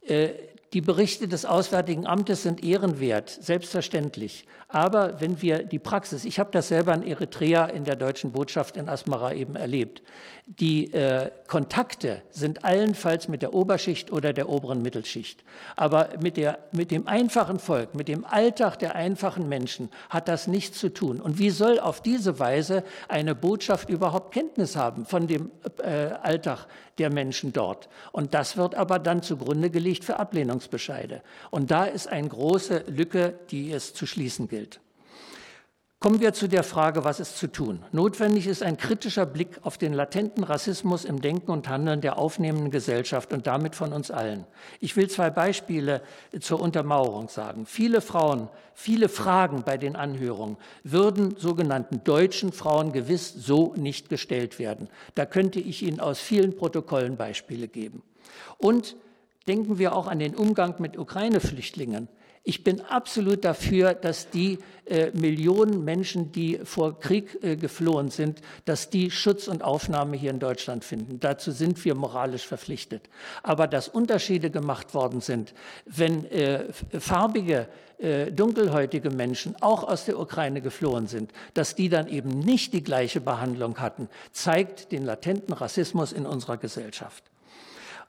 Äh, die Berichte des Auswärtigen Amtes sind ehrenwert, selbstverständlich. Aber wenn wir die Praxis, ich habe das selber in Eritrea in der deutschen Botschaft in Asmara eben erlebt, die äh, Kontakte sind allenfalls mit der Oberschicht oder der oberen Mittelschicht. Aber mit, der, mit dem einfachen Volk, mit dem Alltag der einfachen Menschen hat das nichts zu tun. Und wie soll auf diese Weise eine Botschaft überhaupt Kenntnis haben von dem äh, Alltag der Menschen dort? Und das wird aber dann zugrunde gelegt für Ablehnungsbescheide. Und da ist eine große Lücke, die es zu schließen gilt. Kommen wir zu der Frage, was ist zu tun? Notwendig ist ein kritischer Blick auf den latenten Rassismus im Denken und Handeln der aufnehmenden Gesellschaft und damit von uns allen. Ich will zwei Beispiele zur Untermauerung sagen. Viele Frauen, viele Fragen bei den Anhörungen würden sogenannten deutschen Frauen gewiss so nicht gestellt werden. Da könnte ich Ihnen aus vielen Protokollen Beispiele geben. Und denken wir auch an den Umgang mit Ukraine-Flüchtlingen. Ich bin absolut dafür, dass die äh, Millionen Menschen, die vor Krieg äh, geflohen sind, dass die Schutz und Aufnahme hier in Deutschland finden. Dazu sind wir moralisch verpflichtet. Aber dass Unterschiede gemacht worden sind, wenn äh, farbige, äh, dunkelhäutige Menschen auch aus der Ukraine geflohen sind, dass die dann eben nicht die gleiche Behandlung hatten, zeigt den latenten Rassismus in unserer Gesellschaft.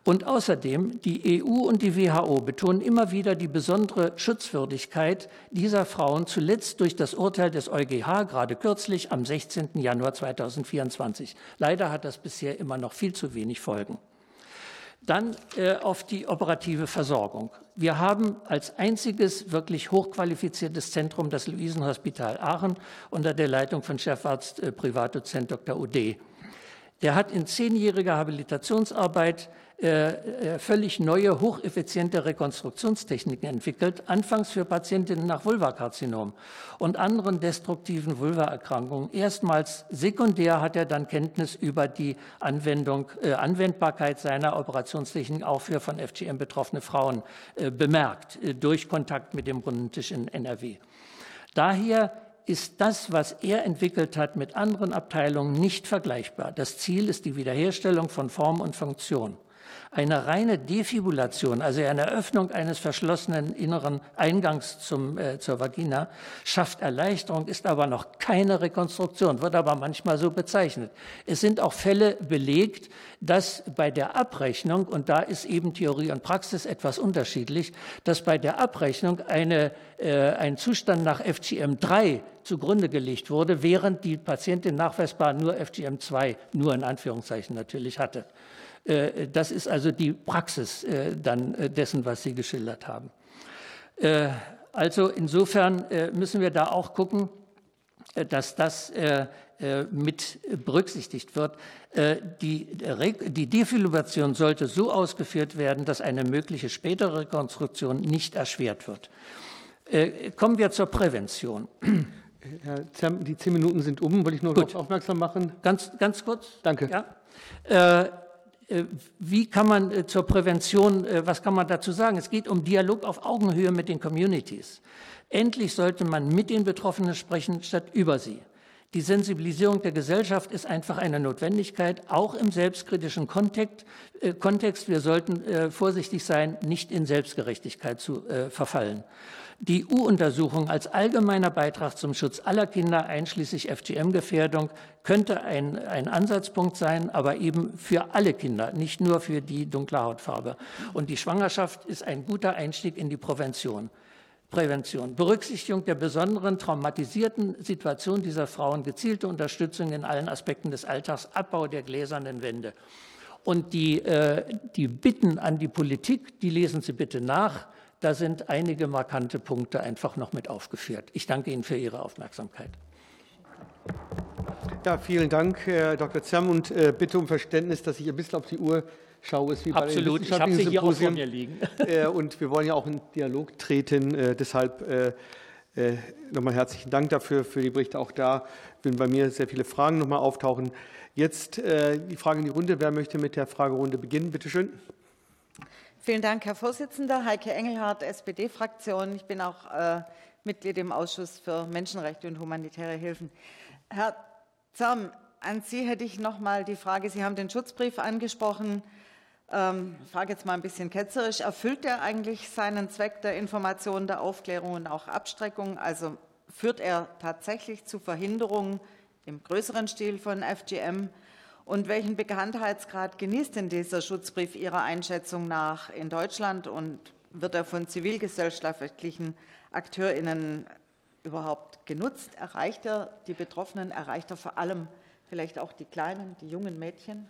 Und außerdem, die EU und die WHO betonen immer wieder die besondere Schutzwürdigkeit dieser Frauen, zuletzt durch das Urteil des EuGH, gerade kürzlich am 16. Januar 2024. Leider hat das bisher immer noch viel zu wenig Folgen. Dann äh, auf die operative Versorgung. Wir haben als einziges wirklich hochqualifiziertes Zentrum das Luisenhospital Aachen unter der Leitung von Chefarzt äh, Privatdozent Dr. Ude. Der hat in zehnjähriger Habilitationsarbeit völlig neue, hocheffiziente Rekonstruktionstechniken entwickelt, anfangs für Patientinnen nach Vulvakarzinom und anderen destruktiven Vulvaerkrankungen. Erstmals sekundär hat er dann Kenntnis über die Anwendung, äh, Anwendbarkeit seiner Operationstechnik auch für von FGM betroffene Frauen äh, bemerkt, äh, durch Kontakt mit dem Rundentisch in NRW. Daher ist das, was er entwickelt hat, mit anderen Abteilungen nicht vergleichbar. Das Ziel ist die Wiederherstellung von Form und Funktion. Eine reine Defibrillation, also eine Öffnung eines verschlossenen inneren Eingangs zum, äh, zur Vagina, schafft Erleichterung, ist aber noch keine Rekonstruktion, wird aber manchmal so bezeichnet. Es sind auch Fälle belegt, dass bei der Abrechnung, und da ist eben Theorie und Praxis etwas unterschiedlich, dass bei der Abrechnung eine, äh, ein Zustand nach FGM3 zugrunde gelegt wurde, während die Patientin nachweisbar nur FGM2, nur in Anführungszeichen natürlich hatte. Äh, das ist also die Praxis äh, dann äh, dessen, was Sie geschildert haben. Also insofern müssen wir da auch gucken, dass das mit berücksichtigt wird. Die, die Defibrillation sollte so ausgeführt werden, dass eine mögliche spätere Rekonstruktion nicht erschwert wird. Kommen wir zur Prävention. Herr Zerm, die zehn Minuten sind um. Wollte ich nur darauf aufmerksam machen? Ganz, ganz kurz. Danke. Ja. Äh, wie kann man äh, zur Prävention, äh, was kann man dazu sagen? Es geht um Dialog auf Augenhöhe mit den Communities. Endlich sollte man mit den Betroffenen sprechen, statt über sie. Die Sensibilisierung der Gesellschaft ist einfach eine Notwendigkeit, auch im selbstkritischen Kontext. Wir sollten vorsichtig sein, nicht in Selbstgerechtigkeit zu verfallen. Die EU-Untersuchung als allgemeiner Beitrag zum Schutz aller Kinder einschließlich FGM-Gefährdung könnte ein, ein Ansatzpunkt sein, aber eben für alle Kinder, nicht nur für die dunkle Hautfarbe. Und die Schwangerschaft ist ein guter Einstieg in die Prävention. Prävention, Berücksichtigung der besonderen traumatisierten Situation dieser Frauen, gezielte Unterstützung in allen Aspekten des Alltags, Abbau der gläsernen Wände. Und die, äh, die Bitten an die Politik, die lesen Sie bitte nach. Da sind einige markante Punkte einfach noch mit aufgeführt. Ich danke Ihnen für Ihre Aufmerksamkeit. Ja, vielen Dank, Herr Dr. Zerm, und äh, bitte um Verständnis, dass ich ein bisschen auf die Uhr schaue. Ist wie Absolut, bei ich habe sie hier auch vor mir liegen. Äh, und wir wollen ja auch in Dialog treten. Äh, deshalb nochmal herzlichen Dank dafür, für die Berichte. Auch da werden bei mir sehr viele Fragen nochmal auftauchen. Jetzt die Frage in die Runde. Wer möchte mit der Fragerunde beginnen? Bitte schön. Vielen Dank, Herr Vorsitzender. Heike Engelhardt, SPD-Fraktion. Ich bin auch äh, Mitglied im Ausschuss für Menschenrechte und humanitäre Hilfen. Herr Zerm, an Sie hätte ich noch mal die Frage, Sie haben den Schutzbrief angesprochen. Ähm, ich frage jetzt mal ein bisschen ketzerisch. Erfüllt er eigentlich seinen Zweck der Information, der Aufklärung und auch Abstreckung? Also führt er tatsächlich zu Verhinderungen im größeren Stil von FGM? Und welchen Bekanntheitsgrad genießt denn dieser Schutzbrief Ihrer Einschätzung nach in Deutschland und wird er von zivilgesellschaftlichen AkteurInnen überhaupt genutzt? Erreicht er die Betroffenen? Erreicht er vor allem vielleicht auch die kleinen, die jungen Mädchen?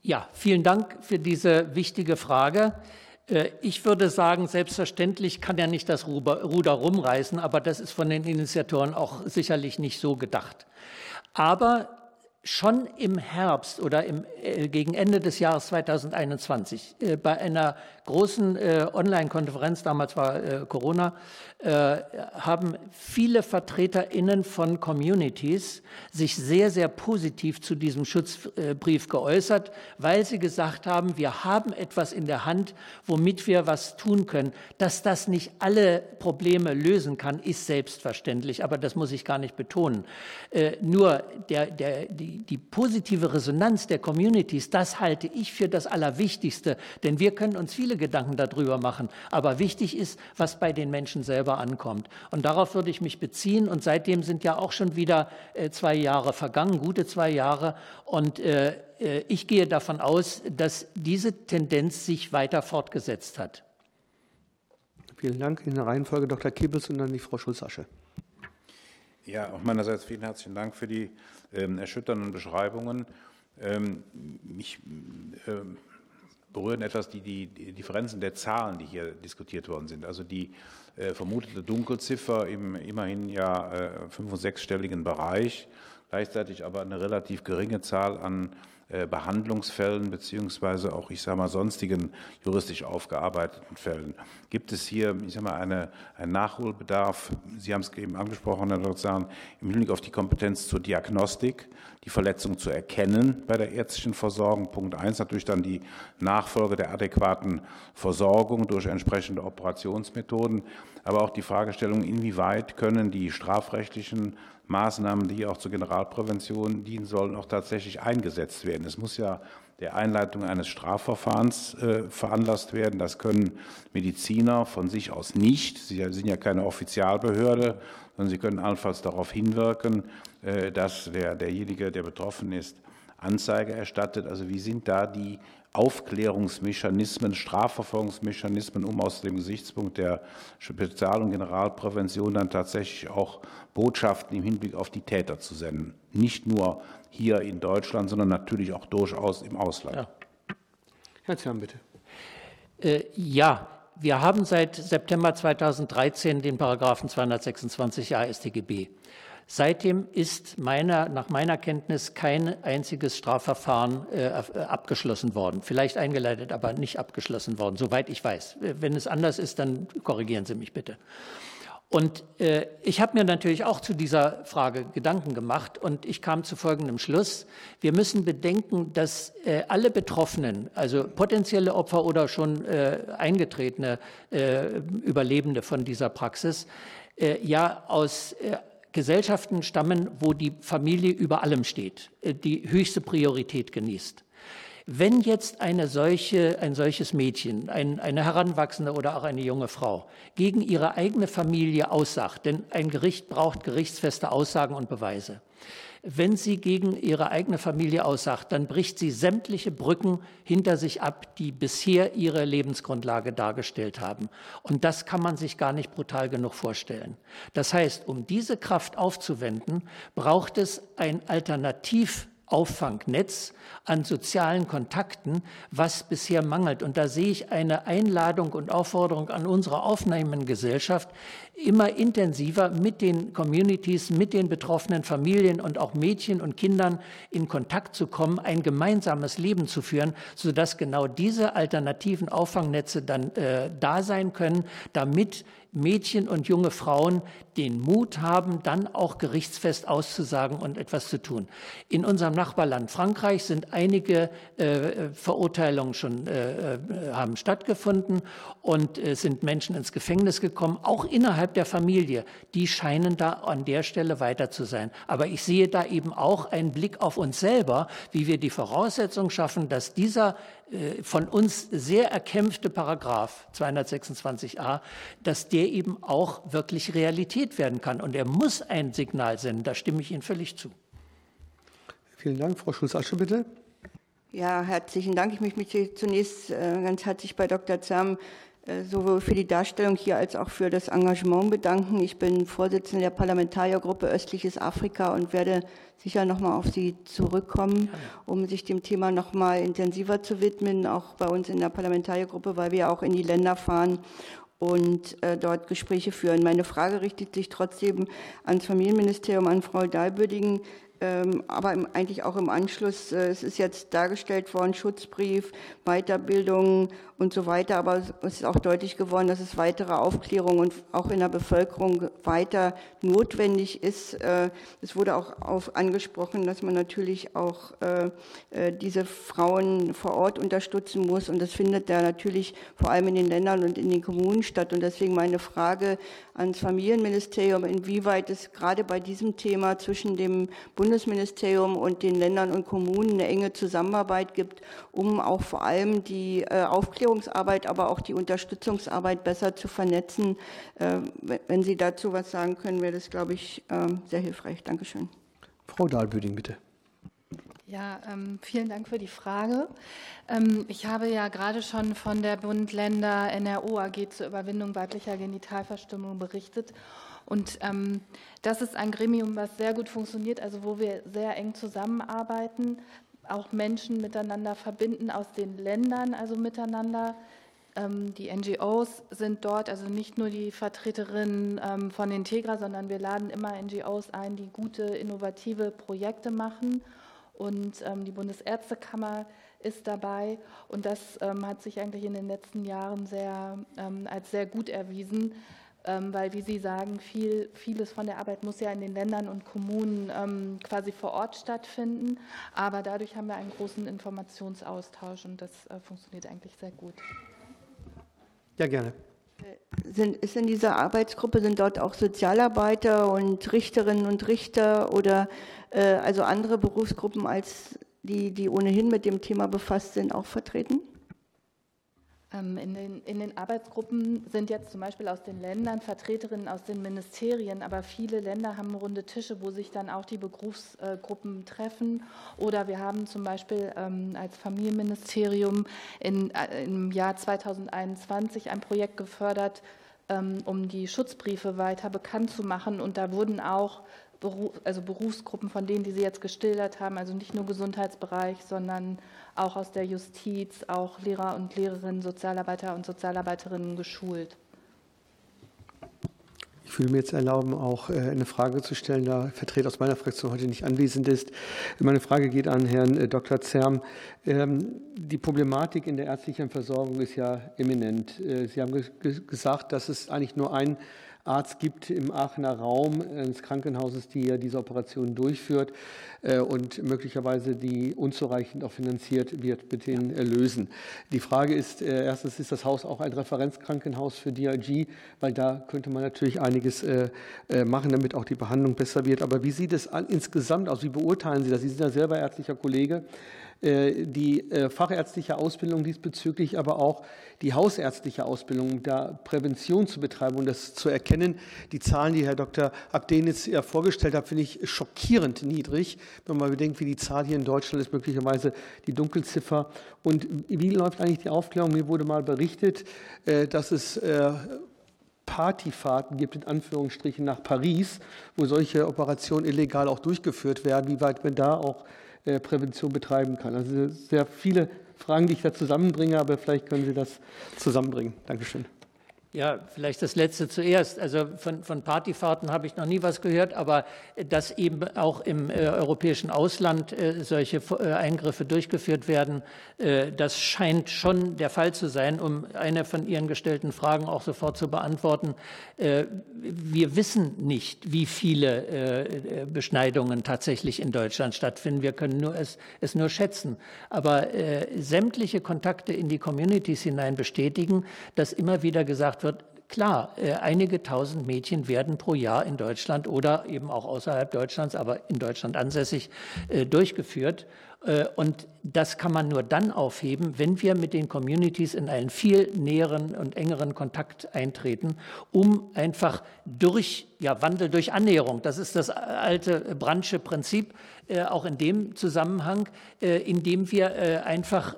Ja, vielen Dank für diese wichtige Frage. Äh, ich würde sagen, selbstverständlich kann er nicht das Ruder rumreißen, aber das ist von den Initiatoren auch sicherlich nicht so gedacht. Aber schon im Herbst oder im, äh, gegen Ende des Jahres 2021 äh, bei einer großen äh, Online-Konferenz, damals war äh, Corona, äh, haben viele VertreterInnen von Communities sich sehr, sehr positiv zu diesem Schutzbrief geäußert, weil sie gesagt haben, wir haben etwas in der Hand, womit wir was tun können. Dass das nicht alle Probleme lösen kann, ist selbstverständlich, aber das muss ich gar nicht betonen. Äh, nur der, der, die, die positive Resonanz der Communities, das halte ich für das Allerwichtigste, denn wir können uns viele Gedanken darüber machen, aber wichtig ist, was bei den Menschen selber ankommt. Und darauf würde ich mich beziehen. Und seitdem sind ja auch schon wieder äh, zwei Jahre vergangen, gute zwei Jahre. Und äh, äh, ich gehe davon aus, dass diese Tendenz sich weiter fortgesetzt hat. Vielen Dank. In der Reihenfolge Dr. Kiebels und dann die Frau Schulz-Asche. Ja, auch meinerseits vielen herzlichen Dank für die erschütternden Beschreibungen. Ähm, mich ähm, berühren etwas die, die, Differenzen der Zahlen, die hier diskutiert worden sind. Also die äh, vermutete Dunkelziffer im immerhin ja äh, fünf- und sechsstelligen Bereich, gleichzeitig aber eine relativ geringe Zahl an äh, Behandlungsfällen beziehungsweise auch, ich sage mal, sonstigen juristisch aufgearbeiteten Fällen. Gibt es hier, ich sage mal, eine, einen Nachholbedarf? Sie haben es eben angesprochen, Herr Dr. Im Hinblick auf die Kompetenz zur Diagnostik, die Verletzung zu erkennen bei der ärztlichen Versorgung. Punkt eins natürlich dann die Nachfolge der adäquaten Versorgung durch entsprechende Operationsmethoden, aber auch die Fragestellung, inwieweit können die strafrechtlichen Maßnahmen, die auch zur Generalprävention dienen sollen, auch tatsächlich eingesetzt werden. Es muss ja der Einleitung eines Strafverfahrens äh, veranlasst werden. Das können Mediziner von sich aus nicht. Sie sind ja keine Offizialbehörde, sondern sie können allenfalls darauf hinwirken, dass der, derjenige, der betroffen ist, Anzeige erstattet. Also wie sind da die Aufklärungsmechanismen, Strafverfolgungsmechanismen, um aus dem Gesichtspunkt der Spezial- und Generalprävention dann tatsächlich auch Botschaften im Hinblick auf die Täter zu senden. Nicht nur hier in Deutschland, sondern natürlich auch durchaus im Ausland. Ja. Herr Zahn, bitte. Äh, ja, wir haben seit September 2013 den Paragraphen 226 AStGB. Seitdem ist meiner, nach meiner Kenntnis kein einziges Strafverfahren äh, abgeschlossen worden. Vielleicht eingeleitet, aber nicht abgeschlossen worden, soweit ich weiß. Wenn es anders ist, dann korrigieren Sie mich bitte. Und äh, ich habe mir natürlich auch zu dieser Frage Gedanken gemacht und ich kam zu folgendem Schluss. Wir müssen bedenken, dass äh, alle Betroffenen, also potenzielle Opfer oder schon äh, eingetretene äh, Überlebende von dieser Praxis, äh, ja aus äh, Gesellschaften stammen, wo die Familie über allem steht, äh, die höchste Priorität genießt. Wenn jetzt eine solche, ein solches Mädchen, ein, eine Heranwachsende oder auch eine junge Frau gegen ihre eigene Familie aussagt, denn ein Gericht braucht gerichtsfeste Aussagen und Beweise, wenn sie gegen ihre eigene Familie aussagt, dann bricht sie sämtliche Brücken hinter sich ab, die bisher ihre Lebensgrundlage dargestellt haben. Und das kann man sich gar nicht brutal genug vorstellen. Das heißt, um diese Kraft aufzuwenden, braucht es ein Alternativ Auffangnetz an sozialen Kontakten, was bisher mangelt. Und da sehe ich eine Einladung und Aufforderung an unsere aufnehmende Gesellschaft, immer intensiver mit den Communities, mit den betroffenen Familien und auch Mädchen und Kindern in Kontakt zu kommen, ein gemeinsames Leben zu führen, sodass genau diese alternativen Auffangnetze dann äh, da sein können, damit Mädchen und junge Frauen den Mut haben, dann auch gerichtsfest auszusagen und etwas zu tun. In unserem Nachbarland Frankreich sind einige äh, Verurteilungen schon äh, äh haben stattgefunden und äh, sind Menschen ins Gefängnis gekommen, auch innerhalb der Familie. Die scheinen da an der Stelle weiter zu sein. Aber ich sehe da eben auch einen Blick auf uns selber, wie wir die Voraussetzung schaffen, dass dieser äh, von uns sehr erkämpfte Paragraph 226a, dass der eben auch wirklich Realität werden kann. Und er muss ein Signal senden. Da stimme ich Ihnen völlig zu. Vielen Dank. Frau Schulz-Asche, bitte. Ja, herzlichen Dank. Ich möchte mich zunächst äh, ganz herzlich bei Dr. Zerm äh, sowohl für die Darstellung hier als auch für das Engagement bedanken. Ich bin Vorsitzende der Parlamentariergruppe Östliches Afrika und werde sicher nochmal auf Sie zurückkommen, um sich dem Thema nochmal intensiver zu widmen, auch bei uns in der Parlamentariergruppe, weil wir auch in die Länder fahren und äh, dort Gespräche führen. Meine Frage richtet sich trotzdem ans Familienministerium, an Frau Dahlbödingen. Ähm, aber eigentlich auch im Anschluss, äh, es ist jetzt dargestellt worden, Schutzbrief, Weiterbildung und so weiter, aber es ist auch deutlich geworden, dass es weitere Aufklärung und auch in der Bevölkerung weiter notwendig ist. Äh, es wurde auch auf angesprochen, dass man natürlich auch äh, diese Frauen vor Ort unterstützen muss. Und das findet da natürlich vor allem in den Ländern und in den Kommunen statt. Und deswegen meine Frage ans Familienministerium, inwieweit es gerade bei diesem Thema zwischen dem Bundesministerium und den Ländern und Kommunen eine enge Zusammenarbeit gibt, um auch vor allem die äh, Aufklärungsarbeit, aber auch die Unterstützungsarbeit besser zu vernetzen. Äh, wenn Sie dazu was sagen können, wäre das, glaube ich, äh, sehr hilfreich. Dankeschön. Frau Dahlböding, bitte. Ja, ähm, vielen Dank für die Frage. Ähm, ich habe ja gerade schon von der Bund-Länder NRO AG zur Überwindung weiblicher Genitalverstümmelung berichtet. Und ähm, das ist ein Gremium, was sehr gut funktioniert, also wo wir sehr eng zusammenarbeiten, auch Menschen miteinander verbinden aus den Ländern, also miteinander. Ähm, die NGOs sind dort, also nicht nur die Vertreterinnen ähm, von Integra, sondern wir laden immer NGOs ein, die gute, innovative Projekte machen. und ähm, die Bundesärztekammer ist dabei. Und das ähm, hat sich eigentlich in den letzten Jahren sehr, ähm, als sehr gut erwiesen, weil, wie Sie sagen, viel, vieles von der Arbeit muss ja in den Ländern und Kommunen ähm, quasi vor Ort stattfinden. Aber dadurch haben wir einen großen Informationsaustausch und das äh, funktioniert eigentlich sehr gut. Ja, gerne. Sind, ist in dieser Arbeitsgruppe, sind dort auch Sozialarbeiter und Richterinnen und Richter oder äh, also andere Berufsgruppen als die, die ohnehin mit dem Thema befasst sind, auch vertreten? Ähm, in den, in den, Arbeitsgruppen sind jetzt zum Beispiel aus den Ländern Vertreterinnen aus den Ministerien, aber viele Länder haben runde Tische, wo sich dann auch die Berufsgruppen treffen. Oder wir haben zum Beispiel ähm, als Familienministerium in, äh, im Jahr 2021 ein Projekt gefördert, ähm, um die Schutzbriefe weiter bekannt zu machen. Und da wurden auch also Berufsgruppen von denen, die Sie jetzt geschildert haben, also nicht nur Gesundheitsbereich, sondern auch aus der Justiz, auch Lehrer und Lehrerinnen, Sozialarbeiter und Sozialarbeiterinnen geschult. Ich würde mir jetzt erlauben, auch äh, eine Frage zu stellen, da Vertreter aus meiner Fraktion heute nicht anwesend ist. Meine Frage geht an Herrn äh, Dr. Zerm. Ähm, die Problematik in der ärztlichen Versorgung ist ja eminent. Äh, Sie haben gesagt, dass es eigentlich nur ein Arzt gibt im Aachener Raum des Krankenhauses, die ja diese Operation durchführt äh, und möglicherweise die unzureichend auch finanziert wird mit den Erlösen. Die Frage ist, äh, erstens ist das Haus auch ein Referenzkrankenhaus für DRG, weil da könnte man natürlich einiges äh, machen, damit auch die Behandlung besser wird. Aber wie sieht es insgesamt aus? Wie beurteilen Sie das? Sie sind ja selber ärztlicher Kollege. Äh, die äh, fachärztliche Ausbildung diesbezüglich, aber auch die hausärztliche Ausbildung, da Prävention zu betreiben und das zu erkennen. Die Zahlen, die Herr Dr. Abdenitz ja vorgestellt hat, finde ich schockierend niedrig, wenn man bedenkt, wie die Zahl hier in Deutschland ist, möglicherweise die Dunkelziffer. Und wie läuft eigentlich die Aufklärung? Mir wurde mal berichtet, äh, dass es Partyfahrten gibt, in Anführungsstrichen, nach Paris, wo solche Operationen illegal auch durchgeführt werden. Wie weit man da auch Prävention betreiben kann. Also sehr viele Fragen, die ich da zusammenbringe, aber vielleicht können Sie das zusammenbringen. Dankeschön. Ja, vielleicht das Letzte zuerst. Also von, von Partyfahrten habe ich noch nie was gehört, aber dass eben auch im äh, europäischen Ausland äh, solche äh, Eingriffe durchgeführt werden, äh, das scheint schon der Fall zu sein. Um eine von Ihren gestellten Fragen auch sofort zu beantworten. Äh, wir wissen nicht, wie viele äh, Beschneidungen tatsächlich in Deutschland stattfinden. Wir können nur es, es nur schätzen. Aber sämtliche Kontakte in die Communities hinein bestätigen, dass immer wieder gesagt wird, klar, äh, einige tausend Mädchen werden pro Jahr in Deutschland oder eben auch außerhalb Deutschlands, aber in Deutschland ansässig, äh, durchgeführt. Äh, und das kann man nur dann aufheben, wenn wir mit den Communities in einen viel näheren und engeren Kontakt eintreten, um einfach durch ja, Wandel durch Annäherung, das ist das alte Brandsche Prinzip, auch in dem Zusammenhang, indem wir einfach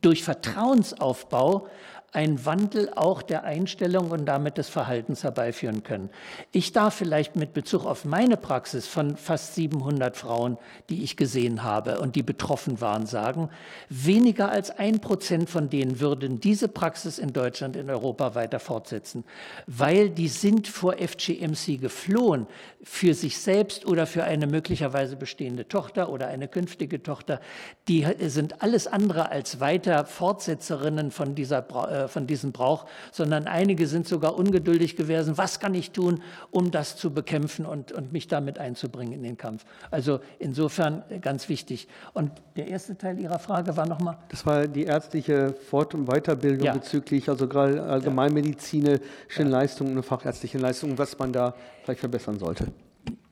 durch Vertrauensaufbau einen Wandel auch der Einstellung und damit des Verhaltens herbeiführen können. Ich darf vielleicht mit Bezug auf meine Praxis von fast 700 Frauen, die ich gesehen habe und die betroffen waren, sagen, weniger als ein Prozent von denen würden diese Praxis in Deutschland, in Europa weiter fortsetzen, weil die sind vor FGMC geflohen, für sich selbst oder für eine möglicherweise bestehende Tochter oder eine künftige Tochter. Die sind alles andere als weiter Fortsetzerinnen von dieser äh, von diesem Brauch, sondern einige sind sogar ungeduldig gewesen. Was kann ich tun, um das zu bekämpfen und, und mich damit einzubringen in den Kampf? Also insofern ganz wichtig. Und der erste Teil Ihrer Frage war nochmal? Das war die ärztliche Fort- und Weiterbildung ja. bezüglich, also gerade allgemeinmedizinischen ja. Leistungen und fachärztlichen Leistungen, was man da vielleicht verbessern sollte.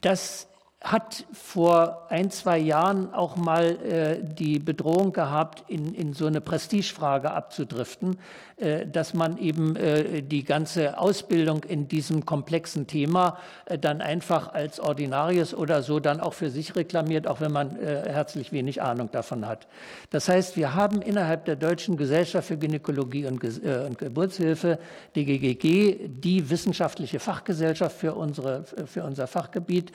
Das hat vor ein, zwei Jahren auch mal äh, die Bedrohung gehabt, in, in so eine Prestigefrage abzudriften. Äh, dass man eben äh, die ganze Ausbildung in diesem komplexen Thema äh, dann einfach als Ordinarius oder so dann auch für sich reklamiert, auch wenn man herzlich wenig Ahnung davon hat. Das heißt, wir haben innerhalb der Deutschen Gesellschaft für Gynäkologie und Geburtshilfe, DGGG, die wissenschaftliche Fachgesellschaft für, unsere, für unser Fachgebiet,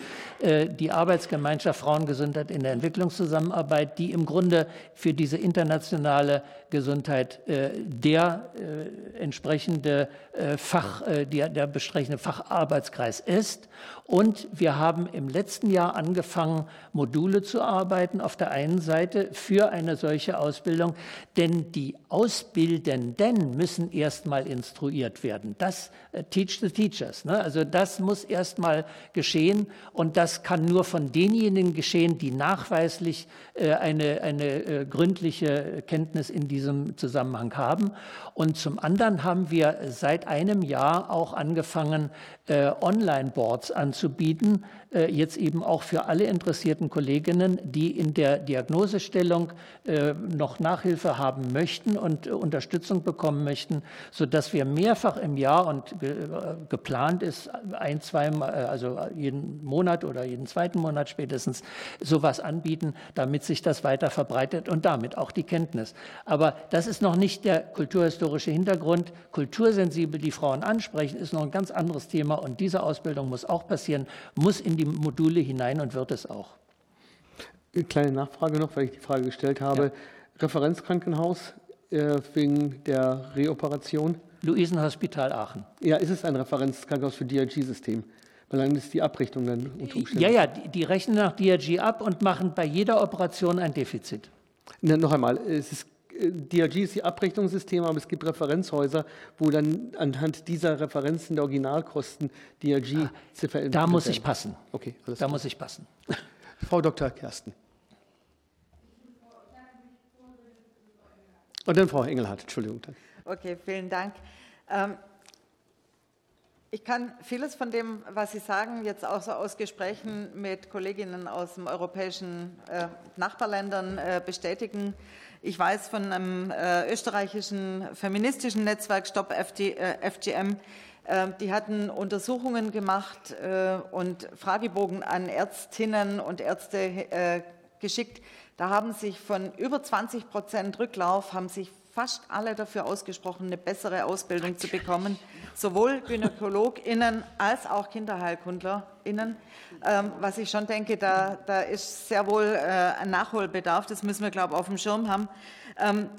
die Arbeitsgemeinschaft Frauengesundheit in der Entwicklungszusammenarbeit, die im Grunde für diese internationale Gesundheit äh, der äh, entsprechende äh, Fach, der, der besprechende Facharbeitskreis ist. Und wir haben im letzten Jahr angefangen, Module zu arbeiten, auf der einen Seite für eine solche Ausbildung, denn die Ausbildenden müssen erstmal instruiert werden. Das teach the teachers. Ne? Also das muss erstmal geschehen und das kann nur von denjenigen geschehen, die nachweislich eine, eine gründliche Kenntnis in diesem Zusammenhang haben. Und zum anderen haben wir seit einem Jahr auch angefangen, äh, Online-Boards anzubieten, äh, jetzt eben auch für alle interessierten Kolleginnen, die in der Diagnosestellung äh, noch Nachhilfe haben möchten und Unterstützung bekommen möchten, sodass wir mehrfach im Jahr und geplant ist, ein, zwei, also jeden Monat oder jeden zweiten Monat spätestens sowas anbieten, damit sich das weiter verbreitet und damit auch die Kenntnis. Aber das ist noch nicht der kulturhistorische Hintergrund. Kultursensibel die Frauen ansprechen, ist noch ein ganz anderes Thema und diese Ausbildung muss auch passieren, muss in die Module hinein und wird es auch. Eine kleine Nachfrage noch, weil ich die Frage gestellt habe. Ja. Referenzkrankenhaus äh, wegen der Reoperation? Luisenhospital Aachen. Ja, ist es ein Referenzkrankenhaus für DRG-System? Weil ist die Abrechnung dann unter Umständen. Ja, ja, die, die rechnen nach DRG ab und machen bei jeder Operation ein Defizit. Na, noch einmal, es ist DRG ist die Abrechnungssystem, aber es gibt Referenzhäuser, wo dann anhand dieser Referenzen der Originalkosten DRG-Ziffer ah, Da muss ich passen. Okay, alles Da klar. muss ich passen. Frau Dr. Kersten. Und dann Frau Engelhardt, Entschuldigung. Okay, vielen Dank. Ähm, ich kann vieles von dem, was Sie sagen, jetzt auch so aus Gesprächen mit Kolleginnen aus den europäischen äh, Nachbarländern äh, bestätigen. Ich weiß von einem äh, österreichischen feministischen Netzwerk Stop FG, FGM, äh, die hatten Untersuchungen gemacht äh, und Fragebogen an Ärztinnen und Ärzte geschickt. Da haben sich von über 20 Prozent Rücklauf, haben sich fast alle dafür ausgesprochen, eine bessere Ausbildung zu bekommen, sowohl GynäkologInnen als auch KinderheilkundlerInnen. Ähm, was ich schon denke, da, da ist sehr wohl äh, ein Nachholbedarf, das müssen wir, glaube ich, auf dem Schirm haben. Ähm,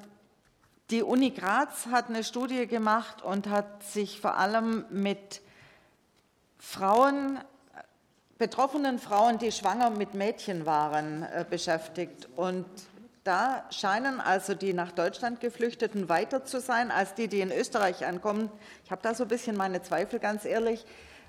die Uni Graz hat eine Studie gemacht und hat sich vor allem mit Frauen, betroffenen Frauen, die schwanger mit Mädchen waren, äh, beschäftigt. Und da scheinen also die nach Deutschland geflüchteten weiter zu sein als die, die in Österreich ankommen. Ich habe da so ein bisschen meine Zweifel, ganz ehrlich,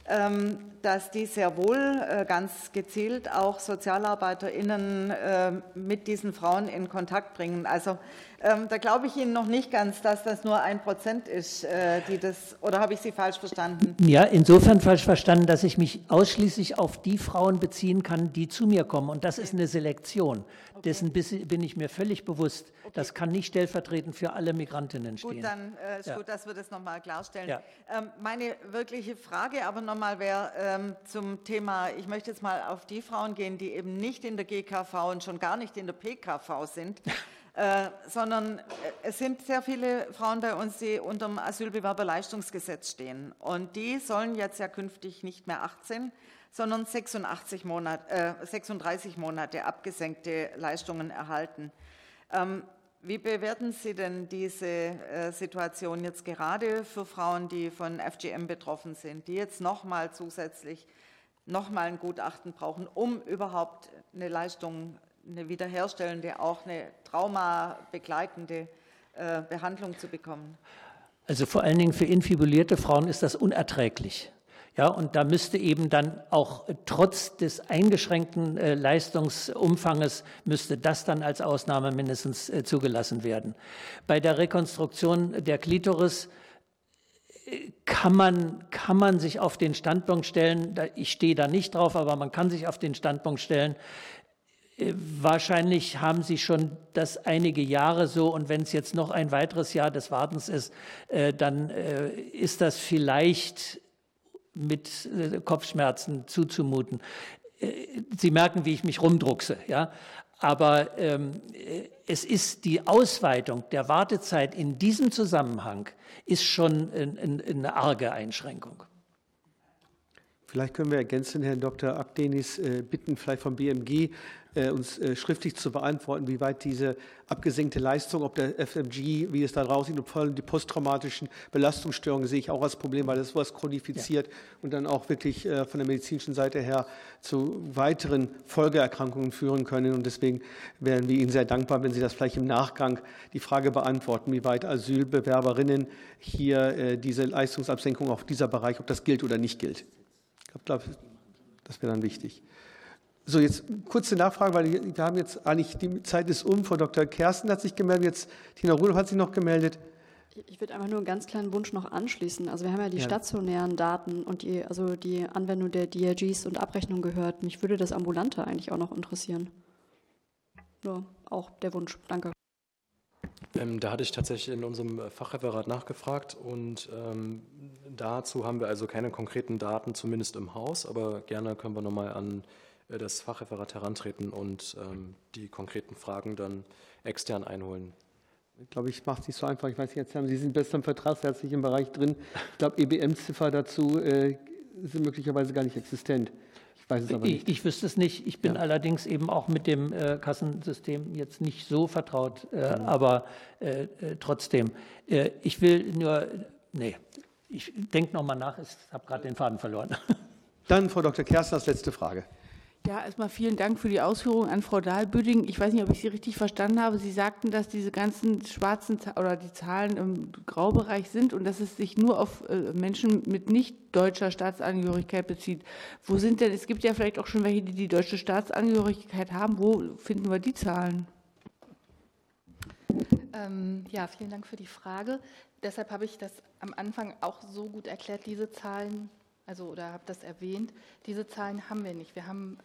ähm, dass die sehr wohl äh, ganz gezielt auch SozialarbeiterInnen äh, mit diesen Frauen in Kontakt bringen. Also ähm, da glaube ich Ihnen noch nicht ganz, dass das nur ein Prozent ist, äh, die das, oder habe ich Sie falsch verstanden? Ja, insofern falsch verstanden, dass ich mich ausschließlich auf die Frauen beziehen kann, die zu mir kommen. Und das ist eine Selektion. Dessen bin ich mir völlig bewusst. Okay. Das kann nicht stellvertretend für alle Migrantinnen stehen. Gut, dann äh, ist ja. gut, dass wir das nochmal klarstellen. Ja. Ähm, meine wirkliche Frage aber nochmal wäre ähm, zum Thema, ich möchte jetzt mal auf die Frauen gehen, die eben nicht in der GKV und schon gar nicht in der PKV sind. Äh, sondern äh, es sind sehr viele Frauen bei uns, die unter dem Asylbewerberleistungsgesetz stehen. Und die sollen jetzt ja künftig nicht mehr 18, sondern 86 Monat, äh, 36 Monate abgesenkte Leistungen erhalten. Ähm, wie bewerten Sie denn diese äh, Situation jetzt gerade für Frauen, die von FGM betroffen sind, die jetzt nochmal zusätzlich nochmal ein Gutachten brauchen, um überhaupt eine Leistung eine wiederherstellende, auch eine traumabegleitende äh, Behandlung zu bekommen? Also vor allen Dingen für infibulierte Frauen ist das unerträglich. Ja, und da müsste eben dann auch trotz des eingeschränkten äh, Leistungsumfanges müsste das dann als Ausnahme mindestens äh, zugelassen werden. Bei der Rekonstruktion der Klitoris äh, kann man, kann man sich auf den Standpunkt stellen, ich stehe da nicht drauf, aber man kann sich auf den Standpunkt stellen, äh, wahrscheinlich haben Sie schon das einige Jahre so und wenn es jetzt noch ein weiteres Jahr des Wartens ist, äh, dann äh, ist das vielleicht mit Kopfschmerzen zuzumuten. Sie merken, wie ich mich rumdruckse, ja. Aber ähm, es ist die Ausweitung der Wartezeit in diesem Zusammenhang ist schon eine arge Einschränkung. Vielleicht können wir ergänzen, Herrn Dr. Abdenis äh, bitten, vielleicht vom BMG äh, uns äh, schriftlich zu beantworten, wie weit diese abgesenkte Leistung, ob der FMG, wie es da raussieht, und vor allem die posttraumatischen Belastungsstörungen sehe ich auch als Problem, weil das was chronifiziert ja. und dann auch wirklich von der medizinischen Seite her zu weiteren Folgeerkrankungen führen können. Und deswegen wären wir Ihnen sehr dankbar, wenn Sie das vielleicht im Nachgang die Frage beantworten, wie weit Asylbewerberinnen hier diese Leistungsabsenkung auf dieser Bereich, ob das gilt oder nicht gilt. Ich glaube, das wäre dann wichtig. So, jetzt kurze Nachfrage, weil wir haben jetzt eigentlich, die Zeit ist um. Frau Dr. Kersten hat sich gemeldet, jetzt Tina Rudolph hat sich noch gemeldet. Ich würde einfach nur einen ganz kleinen Wunsch noch anschließen. Also wir haben ja die ja. stationären Daten und die, also die Anwendung der DRGs und Abrechnung gehört. Mich würde das Ambulante eigentlich auch noch interessieren. Nur auch der Wunsch. Danke. Ähm, da hatte ich tatsächlich in unserem Fachreferat nachgefragt und ähm, dazu haben wir also keine konkreten Daten, zumindest im Haus, aber gerne können wir nochmal an äh, das Fachreferat herantreten und ähm, die konkreten Fragen dann extern einholen. Ich glaube, ich mache es nicht so einfach. Ich weiß nicht, jetzt haben Sie sind besser im vertragsrechtlichen Bereich drin. Ich glaube, EBM-Ziffer dazu äh, sind möglicherweise gar nicht existent weiß es aber nicht. Ich, ich wüsste es nicht. Ich bin ja. allerdings eben auch mit dem äh, Kassensystem jetzt nicht so vertraut. Äh, mhm. Aber äh, äh trotzdem, äh, ich will nur, nee, ich denke nochmal nach. Ich habe gerade den Faden verloren. Dann Frau Dr. Kersten als letzte Frage. Ja, erstmal vielen Dank für die Ausführungen an Frau Dahlbüding. Ich weiß nicht, ob ich Sie richtig verstanden habe. Sie sagten, dass diese ganzen schwarzen oder die Zahlen im Graubereich sind und dass es sich nur auf äh, Menschen mit nicht deutscher Staatsangehörigkeit bezieht. Wo sind denn, es gibt ja vielleicht auch schon welche, die die deutsche Staatsangehörigkeit haben. Wo finden wir die Zahlen? Ähm, ja, vielen Dank für die Frage. Deshalb habe ich das am Anfang auch so gut erklärt, diese Zahlen also oder habe das erwähnt, diese Zahlen haben wir nicht. Wir haben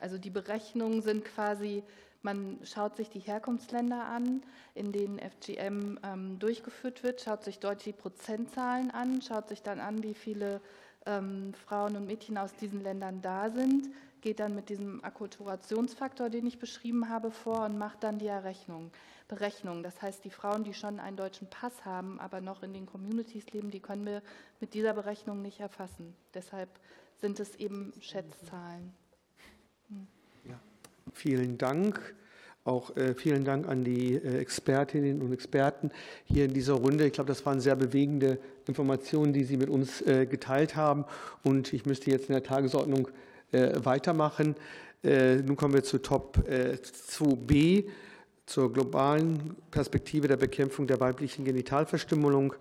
also die Berechnungen sind quasi, man schaut sich die Herkunftsländer an, in denen FGM ähm, durchgeführt wird, schaut sich dort die Prozentzahlen an, schaut sich dann an, wie viele ähm, Frauen und Mädchen aus diesen Ländern da sind, geht dann mit diesem Akkulturationsfaktor, den ich beschrieben habe, vor und macht dann die Errechnung, Berechnung. Das heißt, die Frauen, die schon einen deutschen Pass haben, aber noch in den Communities leben, die können wir mit dieser Berechnung nicht erfassen. Deshalb sind es eben Schätzzahlen. Ja, vielen Dank. Auch äh, vielen Dank an die äh, Expertinnen und Experten hier in dieser Runde. Ich glaube, das waren sehr bewegende Informationen, die Sie mit uns äh, geteilt haben. Und ich müsste jetzt in der Tagesordnung äh, weitermachen. Äh, nun kommen wir zu Top 2b äh, zur globalen Perspektive der Bekämpfung der weiblichen Genitalverstümmelung.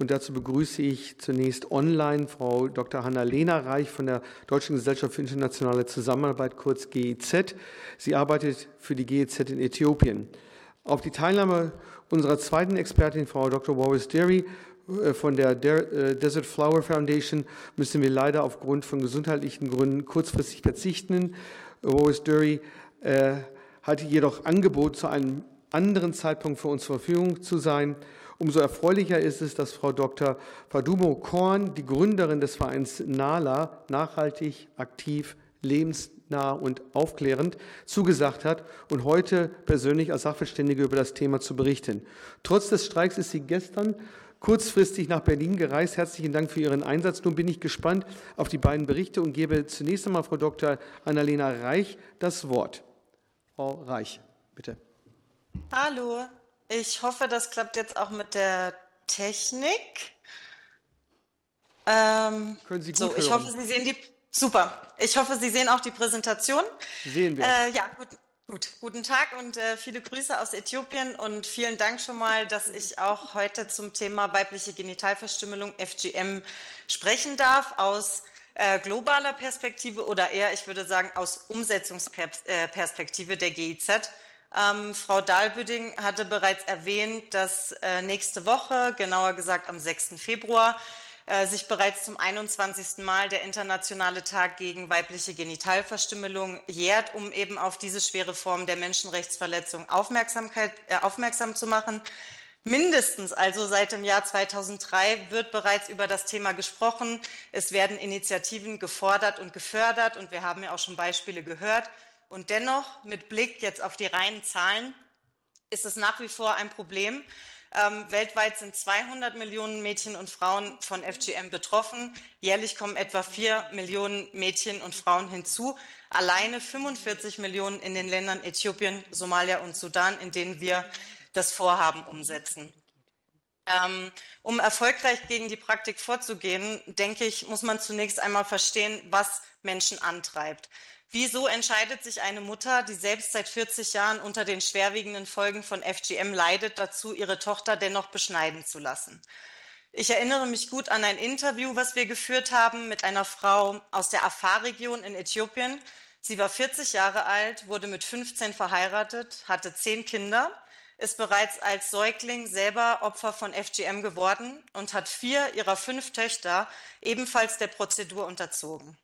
Und dazu begrüße ich zunächst online Frau Dr. Hanna-Lena Reich von der Deutschen Gesellschaft für internationale Zusammenarbeit, kurz GEZ. Sie arbeitet für die GEZ in Äthiopien. Auf die Teilnahme unserer zweiten Expertin, Frau Dr. Wallace Derry, äh, von der äh, Desert Flower Foundation müssen wir leider aufgrund von gesundheitlichen Gründen kurzfristig verzichten. Wallace Derry äh, hatte jedoch Angebot, zu einem anderen Zeitpunkt für uns zur Verfügung zu sein. Umso erfreulicher ist es, dass Frau Dr. Fadumo Korn, die Gründerin des Vereins NALA, nachhaltig, aktiv, lebensnah und aufklärend, zugesagt hat und heute persönlich als Sachverständige über das Thema zu berichten. Trotz des Streiks ist sie gestern kurzfristig nach Berlin gereist. Herzlichen Dank für Ihren Einsatz. Nun bin ich gespannt auf die beiden Berichte und gebe zunächst einmal Frau Dr. Annalena Reich das Wort. Frau Reich, bitte. Hallo, ich hoffe, das klappt jetzt auch mit der Technik. Ähm, Können Sie gut so, ich hören. hoffe, Sie sehen die. Super. Ich hoffe, Sie sehen auch die Präsentation. Sehen wir. Äh, ja, gut. Gut, guten Tag und äh, viele Grüße aus Äthiopien und vielen Dank schon mal, dass ich auch heute zum Thema weibliche Genitalverstümmelung FGM sprechen darf aus äh, globaler Perspektive oder eher, ich würde sagen, aus Umsetzungsperspektive der GIZ. Ähm, Frau Dahlbüding hatte bereits erwähnt, dass äh, nächste Woche, genauer gesagt am 6. Februar, äh, sich bereits zum 21. Mal der Internationale Tag gegen weibliche Genitalverstümmelung jährt, um eben auf diese schwere Form der Menschenrechtsverletzung Aufmerksamkeit, äh, aufmerksam zu machen. Mindestens also seit dem Jahr 2003 wird bereits über das Thema gesprochen. Es werden Initiativen gefordert und gefördert und wir haben ja auch schon Beispiele gehört. Und dennoch, mit Blick jetzt auf die reinen Zahlen, ist es nach wie vor ein Problem, Ähm, weltweit sind 200 Millionen Mädchen und Frauen von FGM betroffen. Jährlich kommen etwa 4 Millionen Mädchen und Frauen hinzu. Alleine 45 Millionen in den Ländern Äthiopien, Somalia und Sudan, in denen wir das Vorhaben umsetzen. Ähm, um erfolgreich gegen die Praktik vorzugehen, denke ich, muss man zunächst einmal verstehen, was Menschen antreibt. Wieso entscheidet sich eine Mutter, die selbst seit 40 Jahren unter den schwerwiegenden Folgen von FGM leidet, dazu, ihre Tochter dennoch beschneiden zu lassen? Ich erinnere mich gut an ein Interview, was wir geführt haben mit einer Frau aus der Afar-Region in Äthiopien. Sie war 40 Jahre alt, wurde mit 15 verheiratet, hatte zehn Kinder, ist bereits als Säugling selber Opfer von FGM geworden und hat vier ihrer fünf Töchter ebenfalls der Prozedur unterzogen.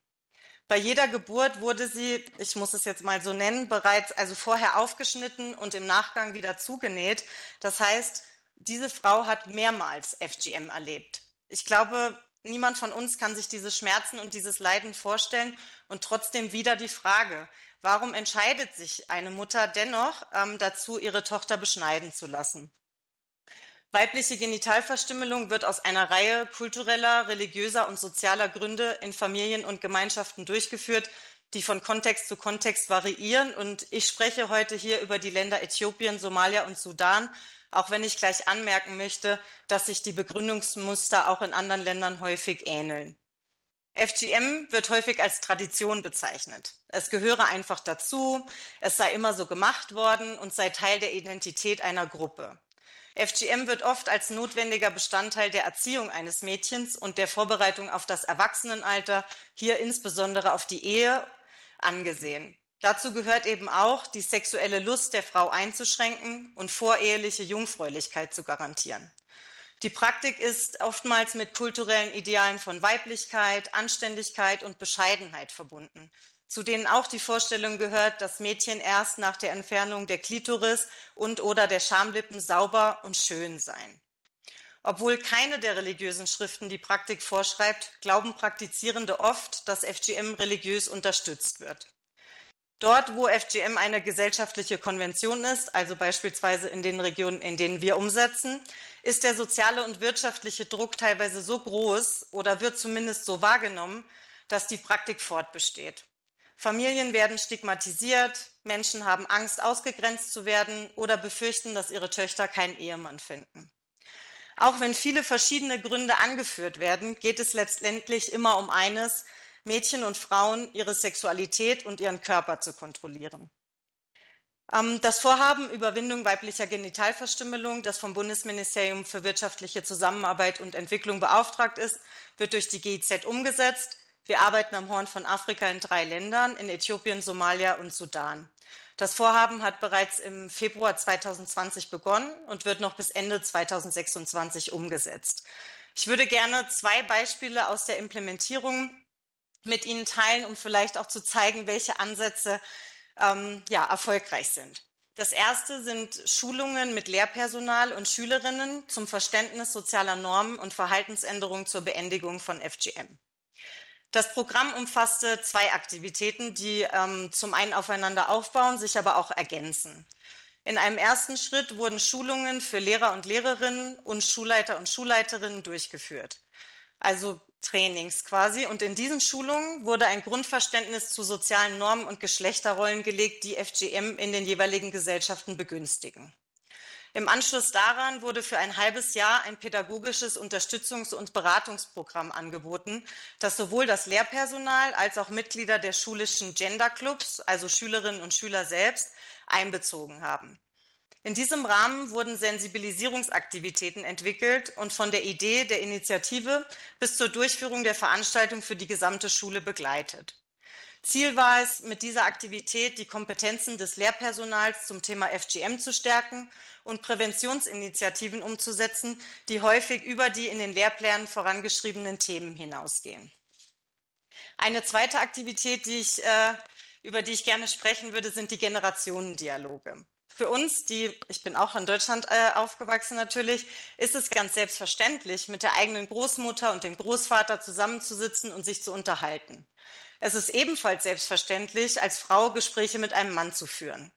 Bei jeder Geburt wurde sie, ich muss es jetzt mal so nennen, bereits also vorher aufgeschnitten und im Nachgang wieder zugenäht. Das heißt, diese Frau hat mehrmals FGM erlebt. Ich glaube, niemand von uns kann sich diese Schmerzen und dieses Leiden vorstellen. Und trotzdem wieder die Frage, warum entscheidet sich eine Mutter dennoch ähm, dazu, ihre Tochter beschneiden zu lassen? Weibliche Genitalverstümmelung wird aus einer Reihe kultureller, religiöser und sozialer Gründe in Familien und Gemeinschaften durchgeführt, die von Kontext zu Kontext variieren. Und ich spreche heute hier über die Länder Äthiopien, Somalia und Sudan, auch wenn ich gleich anmerken möchte, dass sich die Begründungsmuster auch in anderen Ländern häufig ähneln. FGM wird häufig als Tradition bezeichnet. Es gehöre einfach dazu, es sei immer so gemacht worden und sei Teil der Identität einer Gruppe. FGM wird oft als notwendiger Bestandteil der Erziehung eines Mädchens und der Vorbereitung auf das Erwachsenenalter, hier insbesondere auf die Ehe, angesehen. Dazu gehört eben auch, die sexuelle Lust der Frau einzuschränken und voreheliche Jungfräulichkeit zu garantieren. Die Praktik ist oftmals mit kulturellen Idealen von Weiblichkeit, Anständigkeit und Bescheidenheit verbunden zu denen auch die Vorstellung gehört, dass Mädchen erst nach der Entfernung der Klitoris und oder der Schamlippen sauber und schön seien. Obwohl keine der religiösen Schriften die Praktik vorschreibt, glauben Praktizierende oft, dass FGM religiös unterstützt wird. Dort, wo FGM eine gesellschaftliche Konvention ist, also beispielsweise in den Regionen, in denen wir umsetzen, ist der soziale und wirtschaftliche Druck teilweise so groß oder wird zumindest so wahrgenommen, dass die Praktik fortbesteht. Familien werden stigmatisiert, Menschen haben Angst, ausgegrenzt zu werden oder befürchten, dass ihre Töchter keinen Ehemann finden. Auch wenn viele verschiedene Gründe angeführt werden, geht es letztendlich immer um eines, Mädchen und Frauen ihre Sexualität und ihren Körper zu kontrollieren. Ähm, das Vorhaben Überwindung weiblicher Genitalverstümmelung, das vom Bundesministerium für wirtschaftliche Zusammenarbeit und Entwicklung beauftragt ist, wird durch die GIZ umgesetzt. Wir arbeiten am Horn von Afrika in drei Ländern, in Äthiopien, Somalia und Sudan. Das Vorhaben hat bereits im Februar 2020 begonnen und wird noch bis Ende 2026 umgesetzt. Ich würde gerne zwei Beispiele aus der Implementierung mit Ihnen teilen, um vielleicht auch zu zeigen, welche Ansätze ähm, ja, erfolgreich sind. Das erste sind Schulungen mit Lehrpersonal und Schülerinnen zum Verständnis sozialer Normen und Verhaltensänderungen zur Beendigung von FGM. Das Programm umfasste zwei Aktivitäten, die ähm, zum einen aufeinander aufbauen, sich aber auch ergänzen. In einem ersten Schritt wurden Schulungen für Lehrer und Lehrerinnen und Schulleiter und Schulleiterinnen durchgeführt. Also Trainings quasi. Und in diesen Schulungen wurde ein Grundverständnis zu sozialen Normen und Geschlechterrollen gelegt, die FGM in den jeweiligen Gesellschaften begünstigen. Im Anschluss daran wurde für ein halbes Jahr ein pädagogisches Unterstützungs- und Beratungsprogramm angeboten, das sowohl das Lehrpersonal als auch Mitglieder der schulischen Genderclubs, also Schülerinnen und Schüler selbst, einbezogen haben. In diesem Rahmen wurden Sensibilisierungsaktivitäten entwickelt und von der Idee der Initiative bis zur Durchführung der Veranstaltung für die gesamte Schule begleitet. Ziel war es, mit dieser Aktivität die Kompetenzen des Lehrpersonals zum Thema FGM zu stärken und Präventionsinitiativen umzusetzen, die häufig über die in den Lehrplänen vorangeschriebenen Themen hinausgehen. Eine zweite Aktivität, die ich, äh, über die ich gerne sprechen würde, sind die Generationendialoge. Für uns, die, ich bin auch in Deutschland äh, aufgewachsen natürlich, ist es ganz selbstverständlich, mit der eigenen Großmutter und dem Großvater zusammenzusitzen und sich zu unterhalten. Es ist ebenfalls selbstverständlich, als Frau Gespräche mit einem Mann zu führen.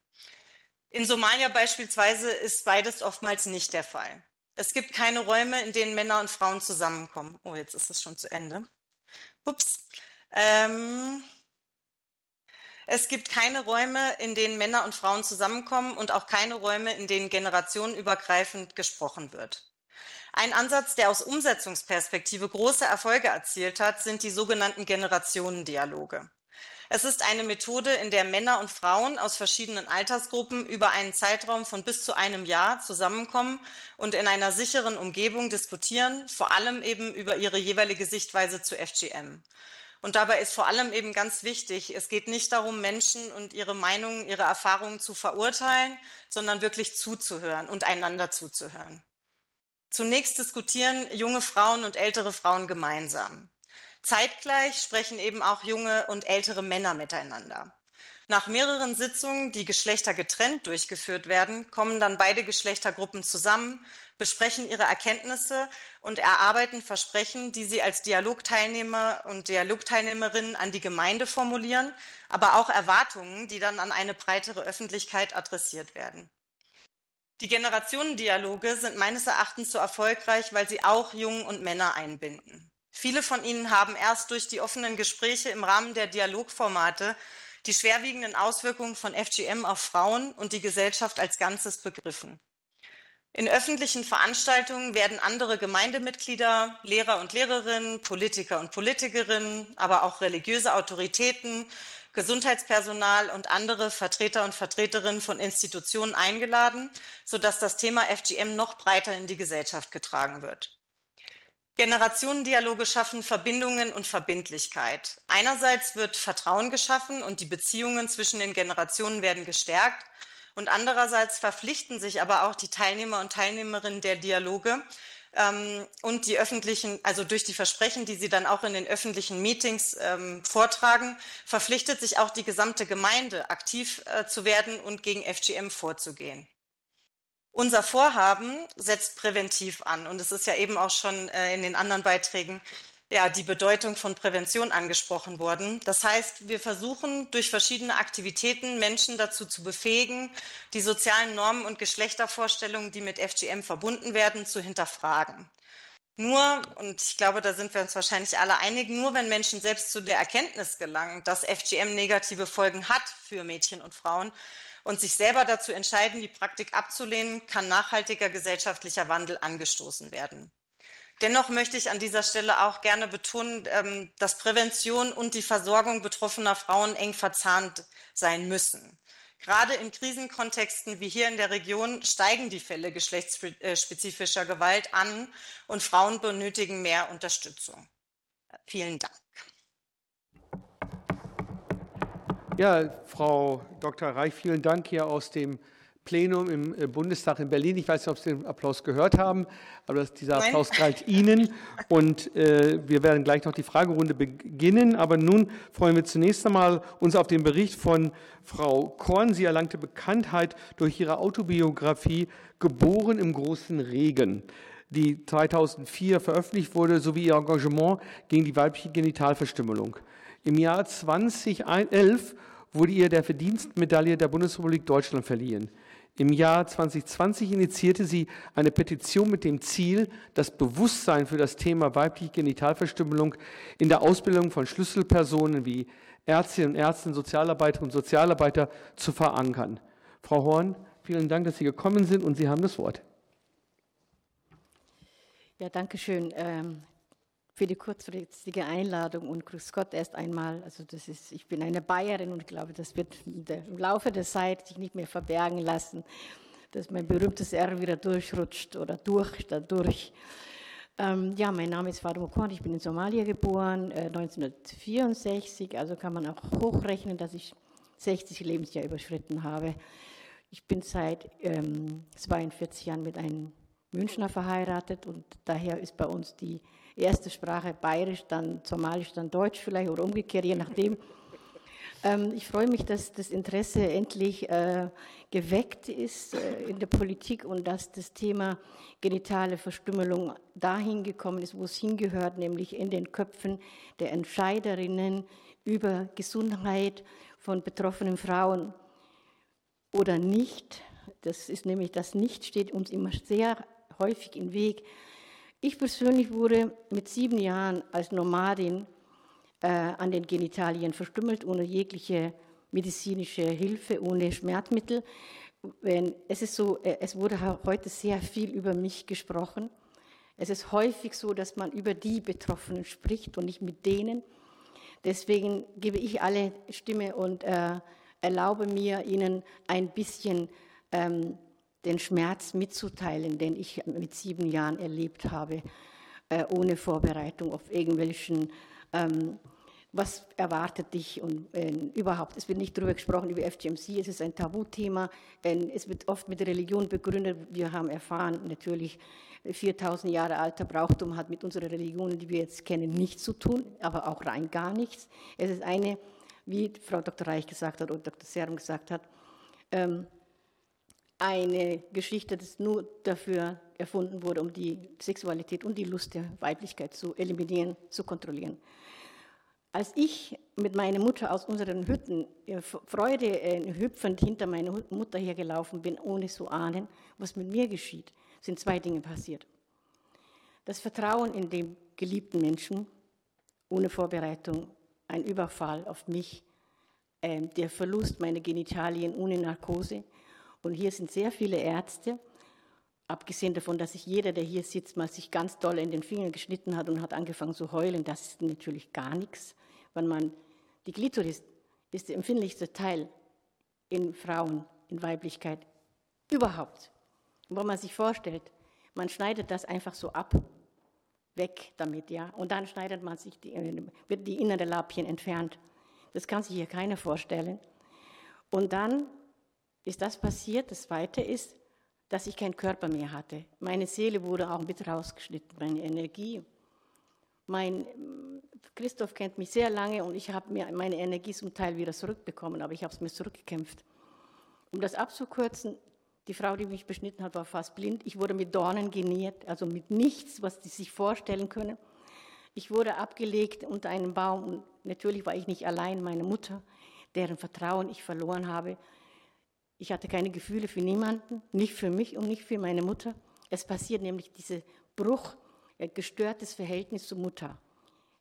In Somalia beispielsweise ist beides oftmals nicht der Fall. Es gibt keine Räume, in denen Männer und Frauen zusammenkommen. Oh, jetzt ist es schon zu Ende. Ups. Ähm, es gibt keine Räume, in denen Männer und Frauen zusammenkommen und auch keine Räume, in denen generationenübergreifend gesprochen wird. Ein Ansatz, der aus Umsetzungsperspektive große Erfolge erzielt hat, sind die sogenannten Generationendialoge. Es ist eine Methode, in der Männer und Frauen aus verschiedenen Altersgruppen über einen Zeitraum von bis zu einem Jahr zusammenkommen und in einer sicheren Umgebung diskutieren, vor allem eben über ihre jeweilige Sichtweise zu FGM. Und dabei ist vor allem eben ganz wichtig, es geht nicht darum, Menschen und ihre Meinungen, ihre Erfahrungen zu verurteilen, sondern wirklich zuzuhören und einander zuzuhören. Zunächst diskutieren junge Frauen und ältere Frauen gemeinsam. Zeitgleich sprechen eben auch junge und ältere Männer miteinander. Nach mehreren Sitzungen, die geschlechtergetrennt durchgeführt werden, kommen dann beide Geschlechtergruppen zusammen, besprechen ihre Erkenntnisse und erarbeiten Versprechen, die sie als Dialogteilnehmer und Dialogteilnehmerinnen an die Gemeinde formulieren, aber auch Erwartungen, die dann an eine breitere Öffentlichkeit adressiert werden. Die Generationendialoge sind meines Erachtens so erfolgreich, weil sie auch Jungen und Männer einbinden. Viele von Ihnen haben erst durch die offenen Gespräche im Rahmen der Dialogformate die schwerwiegenden Auswirkungen von FGM auf Frauen und die Gesellschaft als Ganzes begriffen. In öffentlichen Veranstaltungen werden andere Gemeindemitglieder, Lehrer und Lehrerinnen, Politiker und Politikerinnen, aber auch religiöse Autoritäten, Gesundheitspersonal und andere Vertreter und Vertreterinnen von Institutionen eingeladen, sodass das Thema FGM noch breiter in die Gesellschaft getragen wird. Generationendialoge schaffen Verbindungen und Verbindlichkeit. Einerseits wird Vertrauen geschaffen und die Beziehungen zwischen den Generationen werden gestärkt. Und andererseits verpflichten sich aber auch die Teilnehmer und Teilnehmerinnen der Dialoge ähm, und die öffentlichen, also durch die Versprechen, die sie dann auch in den öffentlichen Meetings ähm, vortragen, verpflichtet sich auch die gesamte Gemeinde, aktiv äh, zu werden und gegen FGM vorzugehen. Unser Vorhaben setzt präventiv an und es ist ja eben auch schon äh, in den anderen Beiträgen ja, die Bedeutung von Prävention angesprochen worden. Das heißt, wir versuchen durch verschiedene Aktivitäten Menschen dazu zu befähigen, die sozialen Normen und Geschlechtervorstellungen, die mit FGM verbunden werden, zu hinterfragen. Nur, und ich glaube, da sind wir uns wahrscheinlich alle einig, nur wenn Menschen selbst zu der Erkenntnis gelangen, dass FGM negative Folgen hat für Mädchen und Frauen, und sich selber dazu entscheiden, die Praktik abzulehnen, kann nachhaltiger gesellschaftlicher Wandel angestoßen werden. Dennoch möchte ich an dieser Stelle auch gerne betonen, ähm, dass Prävention und die Versorgung betroffener Frauen eng verzahnt sein müssen. Gerade in Krisenkontexten wie hier in der Region steigen die Fälle geschlechtsspezifischer Gewalt an und Frauen benötigen mehr Unterstützung. Vielen Dank. Ja, Frau Dr. Reich, vielen Dank hier aus dem Plenum im äh, Bundestag in Berlin. Ich weiß nicht, ob Sie den Applaus gehört haben, aber dieser Applaus galt Ihnen. Und äh, wir werden gleich noch die Fragerunde beginnen. Aber nun freuen wir zunächst einmal uns auf den Bericht von Frau Korn. Sie erlangte Bekanntheit durch ihre Autobiografie Geboren im großen Regen die 2004 veröffentlicht wurde, sowie ihr Engagement gegen die weibliche Genitalverstümmelung. Im Jahr 2011 wurde ihr der Verdienstmedaille der Bundesrepublik Deutschland verliehen. Im Jahr 2020 initiierte sie eine Petition mit dem Ziel, das Bewusstsein für das Thema weibliche Genitalverstümmelung in der Ausbildung von Schlüsselpersonen wie Ärztinnen und Ärzte, Sozialarbeiterinnen und Sozialarbeiter zu verankern. Frau Horn, vielen Dank, dass Sie gekommen sind und Sie haben das Wort. Ja, danke schön. Ähm, für die kurzfristige Einladung und grüß Gott erst einmal. Also das ist, ich bin eine Bayerin und glaube, das wird im Laufe der Zeit sich nicht mehr verbergen lassen, dass mein berühmtes R wieder durchrutscht oder durch, dadurch. Ähm, ja, mein Name ist Fatima Korn, ich bin in Somalia geboren, äh, 1964, also kann man auch hochrechnen, dass ich 60 Lebensjahr überschritten habe. Ich bin seit ähm, 42 Jahren mit einem Münchner verheiratet und daher ist bei uns die erste Sprache Bayerisch, dann Somalisch, dann Deutsch vielleicht oder umgekehrt, je nachdem. Ähm, ich freue mich, dass das Interesse endlich äh, geweckt ist äh, in der Politik und dass das Thema genitale Verstümmelung dahin gekommen ist, wo es hingehört, nämlich in den Köpfen der Entscheiderinnen über Gesundheit von betroffenen Frauen oder nicht. Das ist nämlich das Nicht steht uns immer sehr häufig im Weg. Ich persönlich wurde mit sieben Jahren als Nomadin äh, an den Genitalien verstümmelt, ohne jegliche medizinische Hilfe, ohne Schmerzmittel. Es ist so, äh, es wurde heute sehr viel über mich gesprochen. Es ist häufig so, dass man über die Betroffenen spricht und nicht mit denen. Deswegen gebe ich alle Stimme und äh, erlaube mir, Ihnen ein bisschen ähm, den Schmerz mitzuteilen, den ich mit sieben Jahren erlebt habe, äh, ohne Vorbereitung auf irgendwelchen, ähm, was erwartet dich und äh, überhaupt. Es wird nicht darüber gesprochen, über FGMC, es ist ein Tabuthema, äh, es wird oft mit Religion begründet. Wir haben erfahren, natürlich, 4000 Jahre alter Brauchtum hat mit unserer Religion, die wir jetzt kennen, nichts zu tun, aber auch rein gar nichts. Es ist eine, wie Frau Dr. Reich gesagt hat oder Dr. Serum gesagt hat, ähm, eine Geschichte, das nur dafür erfunden wurde, um die Sexualität und die Lust der Weiblichkeit zu eliminieren, zu kontrollieren. Als ich mit meiner Mutter aus unseren Hütten äh, Freude äh, hüpfend hinter meiner Mutter hergelaufen bin, ohne zu ahnen, was mit mir geschieht, sind zwei Dinge passiert. Das Vertrauen in den geliebten Menschen, ohne Vorbereitung, ein Überfall auf mich, äh, der Verlust meiner Genitalien ohne Narkose, und hier sind sehr viele Ärzte, abgesehen davon, dass sich jeder, der hier sitzt, mal sich ganz doll in den Finger geschnitten hat und hat angefangen zu heulen. Das ist natürlich gar nichts. Wenn man, die Glitoris ist der empfindlichste Teil in Frauen, in Weiblichkeit überhaupt. Und wenn man sich vorstellt, man schneidet das einfach so ab, weg damit, ja, und dann schneidet man sich, die, wird die innere Lappchen entfernt. Das kann sich hier keiner vorstellen. Und dann ist das passiert. Das Zweite ist, dass ich keinen Körper mehr hatte. Meine Seele wurde auch mit rausgeschnitten, meine Energie. Mein Christoph kennt mich sehr lange und ich habe mir meine Energie zum Teil wieder zurückbekommen, aber ich habe es mir zurückgekämpft. Um das abzukürzen, die Frau, die mich beschnitten hat, war fast blind. Ich wurde mit Dornen genährt, also mit nichts, was sie sich vorstellen können. Ich wurde abgelegt unter einem Baum und natürlich war ich nicht allein, meine Mutter, deren Vertrauen ich verloren habe, ich hatte keine Gefühle für niemanden, nicht für mich und nicht für meine Mutter. Es passiert nämlich dieser Bruch, ein gestörtes Verhältnis zur Mutter.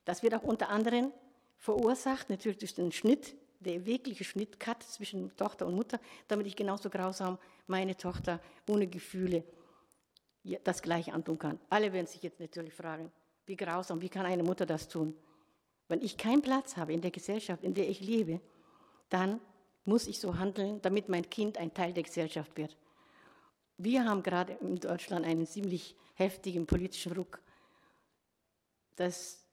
Das wird auch unter anderem verursacht, natürlich durch den Schnitt, der wirkliche Schnittcut zwischen Tochter und Mutter, damit ich genauso grausam meine Tochter ohne Gefühle das Gleiche antun kann. Alle werden sich jetzt natürlich fragen, wie grausam, wie kann eine Mutter das tun? Wenn ich keinen Platz habe in der Gesellschaft, in der ich lebe, dann muss ich so handeln, damit mein Kind ein Teil der Gesellschaft wird. Wir haben gerade in Deutschland einen ziemlich heftigen politischen Ruck. Das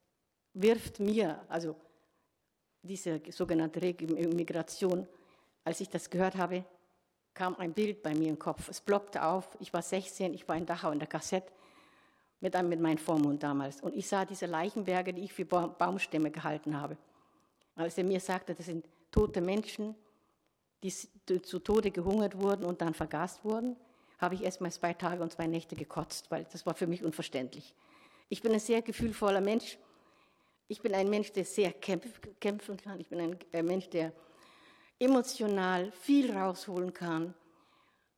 wirft mir, also diese sogenannte Migration, als ich das gehört habe, kam ein Bild bei mir im Kopf. Es blockte auf. Ich war 16, ich war in Dachau in der Kassette mit, einem, mit meinem Vormund damals. Und ich sah diese Leichenberge, die ich für Baumstämme gehalten habe. Als er mir sagte, das sind tote Menschen, die zu Tode gehungert wurden und dann vergast wurden, habe ich erst mal zwei Tage und zwei Nächte gekotzt, weil das war für mich unverständlich. Ich bin ein sehr gefühlvoller Mensch. Ich bin ein Mensch, der sehr kämpfen kann. Ich bin ein Mensch, der emotional viel rausholen kann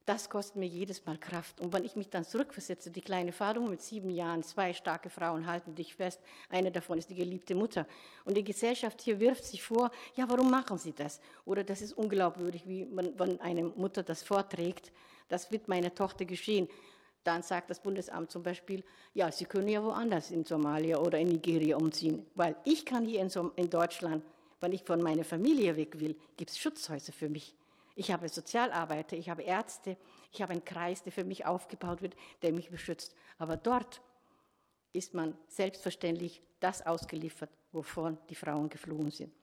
das kostet mir jedes Mal Kraft. Und wenn ich mich dann zurückversetze, die kleine Fahrung mit sieben Jahren, zwei starke Frauen halten dich fest, eine davon ist die geliebte Mutter. Und die Gesellschaft hier wirft sich vor, ja, warum machen sie das? Oder das ist unglaubwürdig, wie man, wenn eine Mutter das vorträgt, das wird meiner Tochter geschehen. Dann sagt das Bundesamt zum Beispiel, ja, Sie können ja woanders in Somalia oder in Nigeria umziehen, weil ich kann hier in, in Deutschland, wenn ich von meiner Familie weg will, gibt es Schutzhäuser für mich. Ich habe Sozialarbeiter, ich habe Ärzte, ich habe einen Kreis, der für mich aufgebaut wird, der mich beschützt. Aber dort ist man selbstverständlich das ausgeliefert, wovon die Frauen geflohen sind.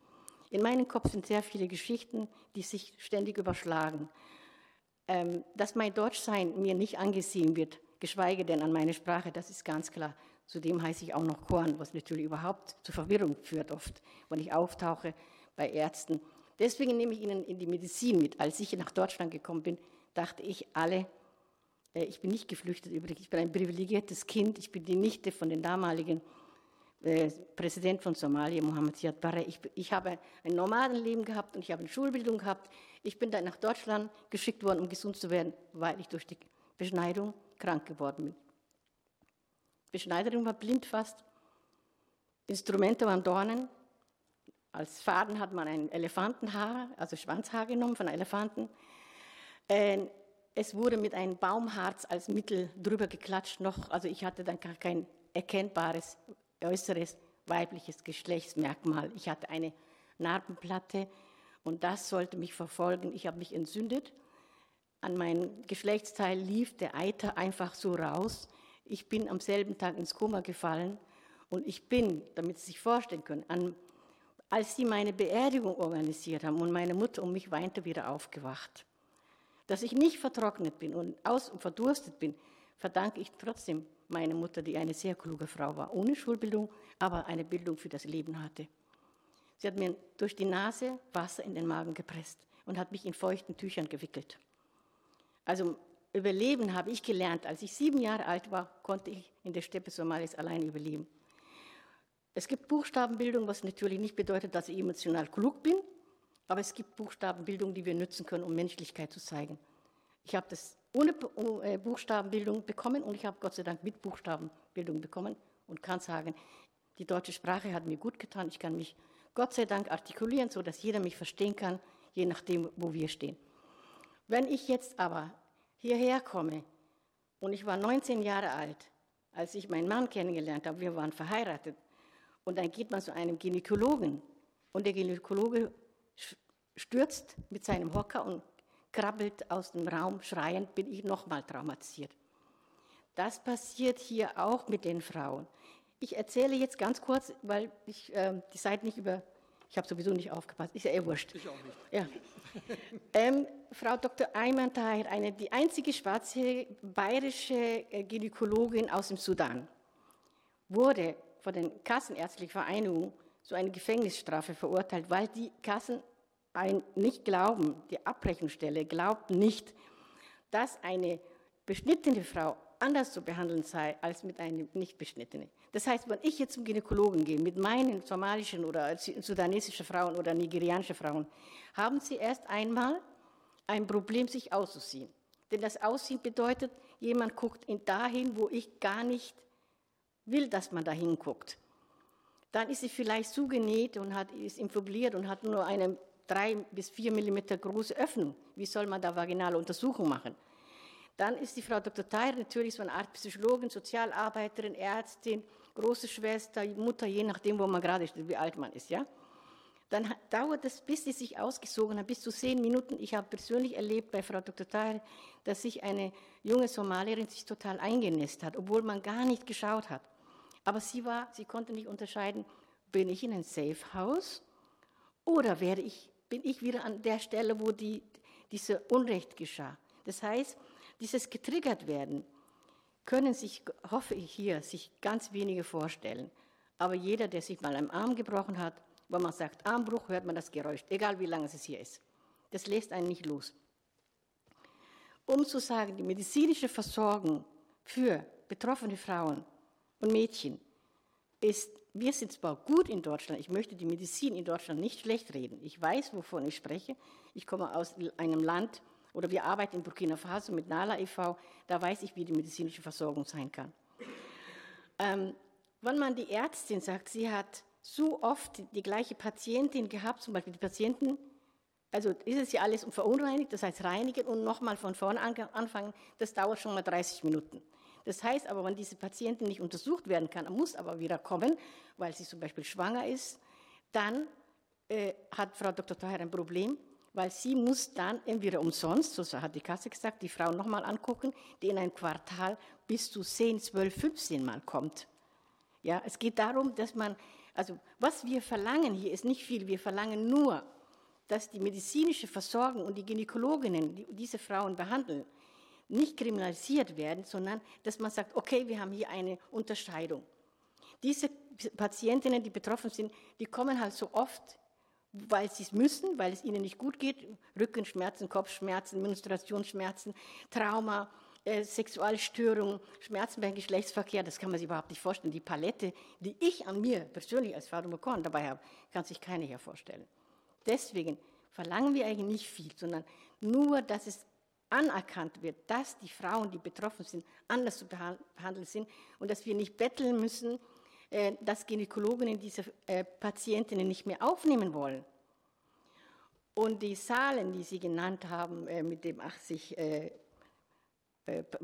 In meinem Kopf sind sehr viele Geschichten, die sich ständig überschlagen. Ähm, dass mein Deutschsein mir nicht angesehen wird, geschweige denn an meine Sprache, das ist ganz klar. Zudem heiße ich auch noch Korn, was natürlich überhaupt zur Verwirrung führt oft, wenn ich auftauche bei Ärzten Deswegen nehme ich Ihnen in die Medizin mit. Als ich nach Deutschland gekommen bin, dachte ich alle, äh, ich bin nicht geflüchtet übrigens, ich bin ein privilegiertes Kind, ich bin die Nichte von dem damaligen äh, Präsident von Somalia, Mohammed Siad Barre. Ich, ich habe ein Nomadenleben gehabt und ich habe eine Schulbildung gehabt. Ich bin dann nach Deutschland geschickt worden, um gesund zu werden, weil ich durch die Beschneidung krank geworden bin. Beschneiderin war blind fast. Instrumente waren Dornen. Als Faden hat man ein Elefantenhaar, also Schwanzhaar genommen von Elefanten. Äh, es wurde mit einem Baumharz als Mittel drüber geklatscht noch. Also ich hatte dann gar kein erkennbares äußeres weibliches Geschlechtsmerkmal. Ich hatte eine Narbenplatte und das sollte mich verfolgen. Ich habe mich entzündet. An meinem Geschlechtsteil lief der Eiter einfach so raus. Ich bin am selben Tag ins Koma gefallen und ich bin, damit Sie sich vorstellen können, an, als Sie meine Beerdigung organisiert haben und meine Mutter um mich weinte, wieder aufgewacht. Dass ich nicht vertrocknet bin und aus und verdurstet bin, verdanke ich trotzdem meiner Mutter, die eine sehr kluge Frau war, ohne Schulbildung, aber eine Bildung für das Leben hatte. Sie hat mir durch die Nase Wasser in den Magen gepresst und hat mich in feuchten Tüchern gewickelt. Also Überleben habe ich gelernt. Als ich sieben Jahre alt war, konnte ich in der Steppe Somalis allein überleben. Es gibt Buchstabenbildung, was natürlich nicht bedeutet, dass ich emotional klug bin, aber es gibt Buchstabenbildung, die wir nutzen können, um Menschlichkeit zu zeigen. Ich habe das ohne äh, Buchstabenbildung bekommen und ich habe Gott sei Dank mit Buchstabenbildung bekommen und kann sagen, die deutsche Sprache hat mir gut getan. Ich kann mich Gott sei Dank artikulieren, so dass jeder mich verstehen kann, je nachdem, wo wir stehen. Wenn ich jetzt aber hierher komme und ich war 19 Jahre alt, als ich meinen Mann kennengelernt habe, wir waren verheiratet, und dann geht man zu einem Gynäkologen und der Gynäkologe stürzt mit seinem Hocker und krabbelt aus dem Raum, schreiend, bin ich nochmal traumatisiert. Das passiert hier auch mit den Frauen. Ich erzähle jetzt ganz kurz, weil ich äh, die Zeit nicht über, ich habe sowieso nicht aufgepasst, ist ja eh wurscht. Ich auch nicht. Ja. ähm, Frau Dr. Ayman Tahir, eine, die einzige schwarze bayerische äh, Gynäkologin aus dem Sudan, wurde von der Kassenärztlichen Vereinigung zu einer Gefängnisstrafe verurteilt, weil die Kassen ein nicht glauben, die Abrechnungsstelle glaubt nicht, dass eine beschnittene Frau anders zu behandeln sei als mit einer nicht beschnittenen. Das heißt, wenn ich jetzt zum Gynäkologen gehe mit meinen somalischen oder sudanesischen Frauen oder nigerianischen Frauen, haben sie erst einmal ein Problem, sich auszuziehen. Denn das Ausziehen bedeutet, jemand guckt dahin, wo ich gar nicht will, dass man dahin guckt. Dann ist sie vielleicht zugenäht und hat, ist infubliert und hat nur eine drei bis vier Millimeter große Öffnung. Wie soll man da vaginale Untersuchung machen? Dann ist die Frau Dr. Theier natürlich so eine Art Psychologin, Sozialarbeiterin, Ärztin, große Schwester, Mutter, je nachdem, wo man gerade ist, wie alt man ist. Ja? Dann dauert es, bis sie sich ausgesogen hat, bis zu zehn Minuten. Ich habe persönlich erlebt bei Frau Dr. Theier, dass sich eine junge Somalierin sich total eingenässt hat, obwohl man gar nicht geschaut hat. Aber sie war, sie konnte nicht unterscheiden, bin ich in ein Safe House oder werde ich bin ich wieder an der Stelle, wo die, diese Unrecht geschah. Das heißt, dieses getriggert werden, können sich, hoffe ich hier, sich ganz wenige vorstellen. Aber jeder, der sich mal am Arm gebrochen hat, wo man sagt Armbruch, hört man das Geräusch, egal wie lange es hier ist. Das lässt einen nicht los. Um zu sagen, die medizinische Versorgung für betroffene Frauen und Mädchen ist wir sind zwar gut in Deutschland, ich möchte die Medizin in Deutschland nicht schlecht reden. Ich weiß, wovon ich spreche. Ich komme aus einem Land, oder wir arbeiten in Burkina Faso mit NALA e.V., da weiß ich, wie die medizinische Versorgung sein kann. Ähm, wenn man die Ärztin sagt, sie hat so oft die gleiche Patientin gehabt, zum Beispiel die Patienten, also ist es ja alles verunreinigt, das heißt reinigen und nochmal von vorne anfangen, das dauert schon mal 30 Minuten. Das heißt aber, wenn diese Patientin nicht untersucht werden kann, muss aber wieder kommen, weil sie zum Beispiel schwanger ist, dann äh, hat Frau Dr. Teuer ein Problem, weil sie muss dann entweder umsonst, so hat die Kasse gesagt, die Frau nochmal angucken, die in einem Quartal bis zu 10, 12, 15 Mal kommt. Ja, es geht darum, dass man, also was wir verlangen hier ist nicht viel, wir verlangen nur, dass die medizinische Versorgung und die Gynäkologinnen, die diese Frauen behandeln, nicht kriminalisiert werden, sondern dass man sagt, okay, wir haben hier eine Unterscheidung. Diese Patientinnen, die betroffen sind, die kommen halt so oft, weil sie es müssen, weil es ihnen nicht gut geht, Rückenschmerzen, Kopfschmerzen, Menstruationsschmerzen, Trauma, äh, Sexualstörungen, Schmerzen beim Geschlechtsverkehr, das kann man sich überhaupt nicht vorstellen. Die Palette, die ich an mir persönlich als Frau Korn dabei habe, kann sich keiner hier vorstellen. Deswegen verlangen wir eigentlich nicht viel, sondern nur, dass es anerkannt wird, dass die Frauen, die betroffen sind, anders zu behandeln sind und dass wir nicht betteln müssen, äh, dass Gynäkologinnen diese äh, Patientinnen nicht mehr aufnehmen wollen. Und die Zahlen, die Sie genannt haben, äh, mit dem 80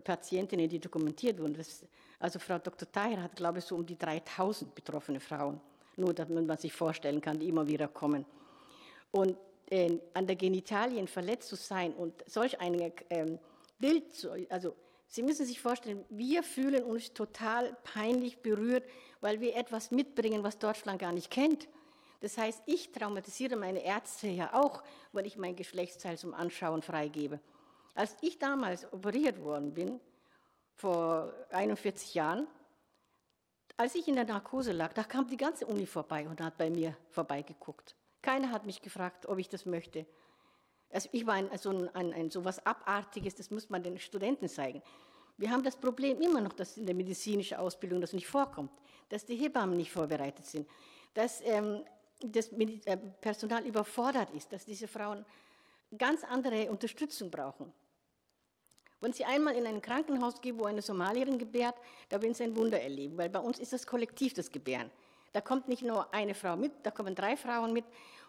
Patientinnen, die dokumentiert wurden, das, also Frau Dr. Theier hat, glaube ich, so um die 3000 betroffene Frauen, nur damit man sich vorstellen kann, die immer wieder kommen. Und äh, an der Genitalien verletzt zu sein und solch ein äh, Bild, zu, also Sie müssen sich vorstellen, wir fühlen uns total peinlich berührt, weil wir etwas mitbringen, was Deutschland gar nicht kennt. Das heißt, ich traumatisiere meine Ärzte ja auch, wenn ich mein Geschlechtsteil zum Anschauen freigebe. Als ich damals operiert worden bin, vor 41 Jahren, als ich in der Narkose lag, da kam die ganze Uni vorbei und hat bei mir vorbeigeguckt. Keiner hat mich gefragt, ob ich das möchte. Also ich war ein, so ein, ein, ein so was Abartiges, das muss man den Studenten zeigen. Wir haben das Problem immer noch, dass in der medizinischen Ausbildung das nicht vorkommt, dass die Hebammen nicht vorbereitet sind, dass ähm, das äh, Personal überfordert ist, dass diese Frauen ganz andere Unterstützung brauchen. Wenn Sie einmal in ein Krankenhaus gehen, wo eine Somalierin gebärt, da werden Sie ein Wunder erleben, weil bei uns ist das Kollektiv das Gebären. Da kommt nicht nur eine Frau mit, da kommen drei Frauen mit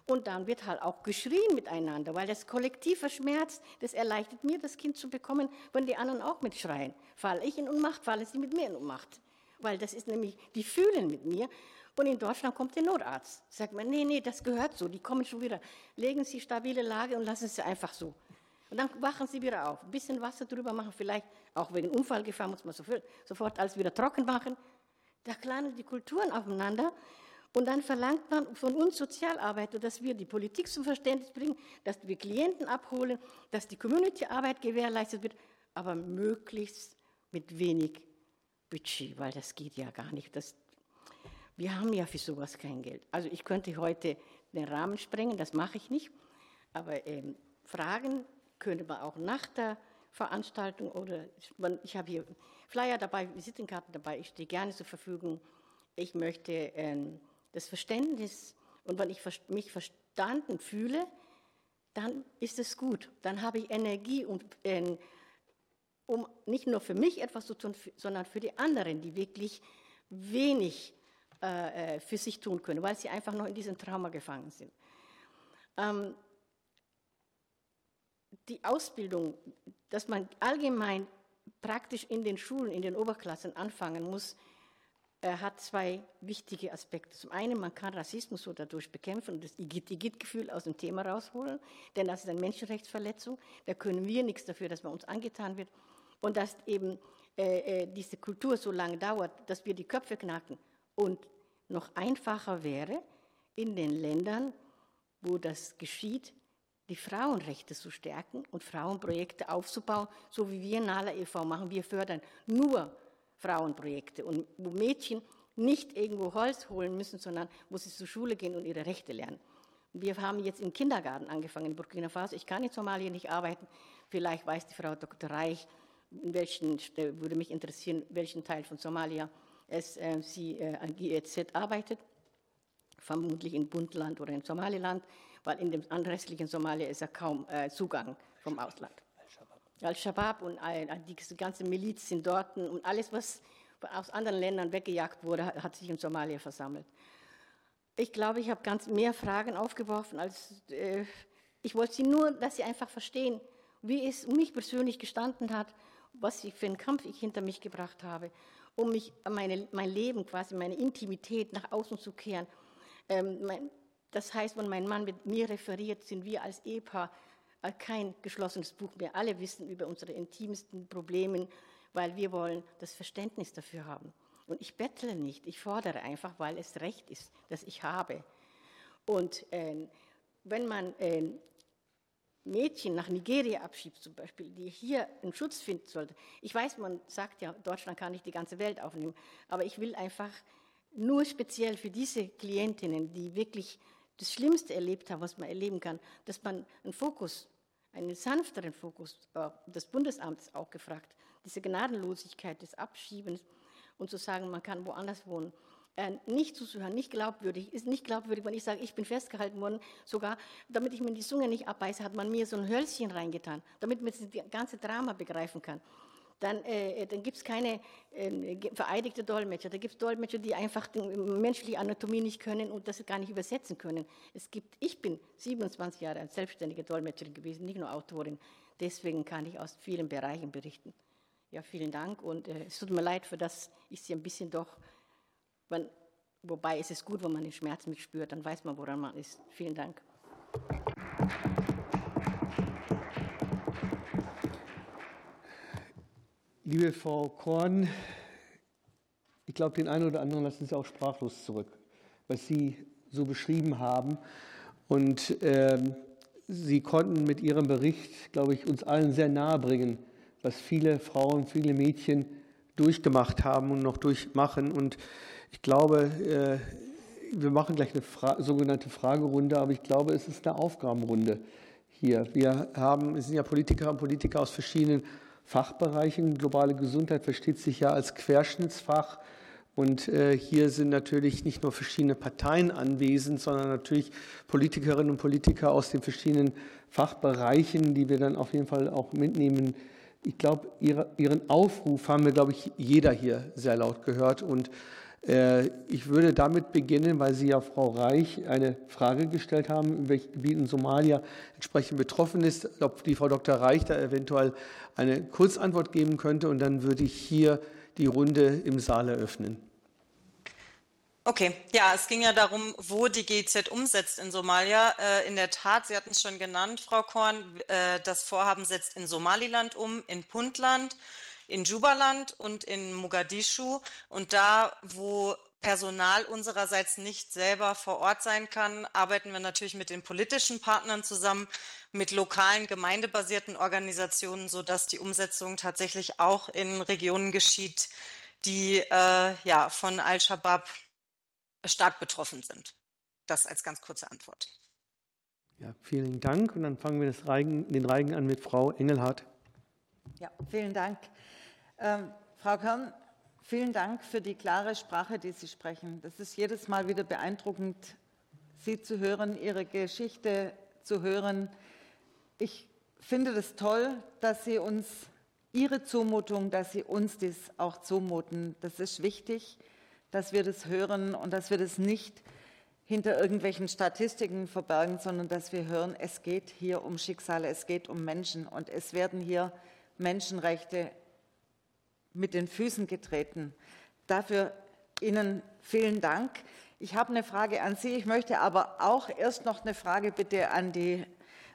und dann wird halt auch geschrien miteinander, weil das Kollektiv verschmerzt, das erleichtert mir, das Kind zu bekommen, wenn die anderen auch mitschreien. Falle ich in Unmacht, fallen sie mit mir in Unmacht. Weil das ist nämlich, die fühlen mit mir. Und in Deutschland kommt der Notarzt. Sagt man, nee, nee, das gehört so, die kommen schon wieder. Legen Sie stabile Lage und lassen Sie einfach so. Und dann wachen sie wieder auf. Ein bisschen Wasser drüber machen, vielleicht auch wegen Unfallgefahr muss man sofort alles wieder trocken machen. Da klanen die Kulturen aufeinander und dann verlangt man von uns Sozialarbeiter, dass wir die Politik zum Verständnis bringen, dass wir Klienten abholen, dass die Community-Arbeit gewährleistet wird, aber möglichst mit wenig Budget, weil das geht ja gar nicht. Das, wir haben ja für sowas kein Geld. Also ich könnte heute den Rahmen sprengen, das mache ich nicht, aber ähm, Fragen könnte man auch nach der Veranstaltung oder ich habe hier Flyer dabei, Visitenkarten dabei, ich stehe gerne zur Verfügung. Ich möchte ähm, das Verständnis und wenn ich mich verstanden fühle, dann ist es gut. Dann habe ich Energie, und, äh, um nicht nur für mich etwas zu tun, sondern für die anderen, die wirklich wenig äh, äh, für sich tun können, weil sie einfach noch in diesem Trauma gefangen sind. Ähm, die Ausbildung, dass man allgemein praktisch in den Schulen, in den Oberklassen anfangen muss, hat zwei wichtige Aspekte. Zum einen, man kann Rassismus so dadurch bekämpfen und das Igitt-Gefühl aus dem Thema rausholen, denn das ist eine Menschenrechtsverletzung. Da können wir nichts dafür, dass bei uns angetan wird. Und dass eben äh, äh, diese Kultur so lange dauert, dass wir die Köpfe knacken. Und noch einfacher wäre, in den Ländern, wo das geschieht, die Frauenrechte zu stärken und Frauenprojekte aufzubauen, so wie wir Nala e.V. machen. Wir fördern nur Frauenprojekte und wo Mädchen nicht irgendwo Holz holen müssen, sondern wo sie zur Schule gehen und ihre Rechte lernen. Wir haben jetzt im Kindergarten angefangen in Burkina Faso. Ich kann in Somalia nicht arbeiten. Vielleicht weiß die Frau Dr. Reich, in welchen, äh, würde mich interessieren, welchen Teil von Somalia es, äh, sie äh, an GEZ arbeitet. Vermutlich in Bundland oder in Somaliland, weil in dem restlichen Somalia ist ja kaum äh, Zugang vom Ausland. Al-Shabaab und die ganze Miliz sind dort und alles, was aus anderen Ländern weggejagt wurde, hat sich in Somalia versammelt. Ich glaube, ich habe ganz mehr Fragen aufgeworfen, als äh, ich wollte sie nur, dass sie einfach verstehen, wie es um mich persönlich gestanden hat, was ich für einen Kampf ich hinter mich gebracht habe, um mich meine, mein Leben quasi, meine Intimität nach außen zu kehren. Ähm, mein, das heißt, wenn mein Mann mit mir referiert, sind wir als Ehepaar äh, kein geschlossenes Buch mehr. Alle wissen über unsere intimsten Probleme, weil wir wollen das Verständnis dafür haben. Und ich bettle nicht, ich fordere einfach, weil es Recht ist, das ich habe. Und äh, wenn man äh, Mädchen nach Nigeria abschiebt, zum Beispiel, die hier einen Schutz finden sollte. Ich weiß, man sagt ja, Deutschland kann nicht die ganze Welt aufnehmen, aber ich will einfach nur speziell für diese Klientinnen, die wirklich das Schlimmste erlebt haben, was man erleben kann, dass man einen Fokus, einen sanfteren Fokus äh, des Bundesamts auch gefragt, diese Gnadenlosigkeit des Abschiebens und zu sagen, man kann woanders wohnen. äh, nicht zuzuhören, nicht glaubwürdig, ist nicht glaubwürdig, wenn ich sage, ich bin festgehalten worden, sogar, damit ich mir die Zunge nicht abbeiße, hat man mir so ein Hölzchen reingetan, damit man das ganze Drama begreifen kann. Dann, äh, dann gibt es keine äh, vereidigte Dolmetscher. Da gibt es Dolmetscher, die einfach die menschliche Anatomie nicht können und das gar nicht übersetzen können. Es gibt, ich bin 27 Jahre als selbstständige Dolmetscherin gewesen, nicht nur Autorin. Deswegen kann ich aus vielen Bereichen berichten. Ja, vielen Dank und äh, es tut mir leid, für das ich Sie ein bisschen doch man, wobei es ist gut, wenn man den Schmerz mitspürt, dann weiß man, woran man ist. Vielen Dank. Liebe Frau Korn, ich glaube, den einen oder anderen lassen Sie auch sprachlos zurück, was Sie so beschrieben haben. Und ähm, Sie konnten mit Ihrem Bericht, glaube ich, uns allen sehr nahe bringen, was viele Frauen, viele Mädchen durchgemacht haben und noch durchmachen. Und ich glaube, äh, wir machen gleich eine Fra sogenannte Fragerunde, aber ich glaube, es ist eine Aufgabenrunde hier. Wir haben, es sind ja Politiker und Politiker aus verschiedenen Fachbereichen. Globale Gesundheit versteht sich ja als Querschnittsfach. Und äh, hier sind natürlich nicht nur verschiedene Parteien anwesend, sondern natürlich Politikerinnen und Politiker aus den verschiedenen Fachbereichen, die wir dann auf jeden Fall auch mitnehmen. Ich glaube, Ihren Aufruf haben wir, glaube ich, jeder hier sehr laut gehört. Und ich würde damit beginnen, weil Sie ja Frau Reich eine Frage gestellt haben, in welchen Gebieten Somalia entsprechend betroffen ist, ob die Frau Dr. Reich da eventuell eine Kurzantwort geben könnte. Und dann würde ich hier die Runde im Saal eröffnen. Okay, ja, es ging ja darum, wo die GIZ umsetzt in Somalia. Äh, in der Tat, Sie hatten es schon genannt, Frau Korn, äh, das Vorhaben setzt in Somaliland um, in Puntland in Jubaland und in Mogadischu. Und da, wo Personal unsererseits nicht selber vor Ort sein kann, arbeiten wir natürlich mit den politischen Partnern zusammen, mit lokalen gemeindebasierten Organisationen, sodass die Umsetzung tatsächlich auch in Regionen geschieht, die äh, ja, von Al-Shabaab stark betroffen sind. Das als ganz kurze Antwort. Ja, vielen Dank. Und dann fangen wir Reigen, den Reigen an mit Frau Engelhardt. Ja, vielen Dank. Ähm, Frau Kern, vielen Dank für die klare Sprache, die Sie sprechen. Das ist jedes Mal wieder beeindruckend, Sie zu hören, Ihre Geschichte zu hören. Ich finde es das toll, dass Sie uns Ihre Zumutung, dass Sie uns das auch zumuten. Das ist wichtig, dass wir das hören und dass wir das nicht hinter irgendwelchen Statistiken verbergen, sondern dass wir hören, es geht hier um Schicksale, es geht um Menschen und es werden hier Menschenrechte mit den Füßen getreten. Dafür Ihnen vielen Dank. Ich habe eine Frage an Sie. Ich möchte aber auch erst noch eine Frage bitte an die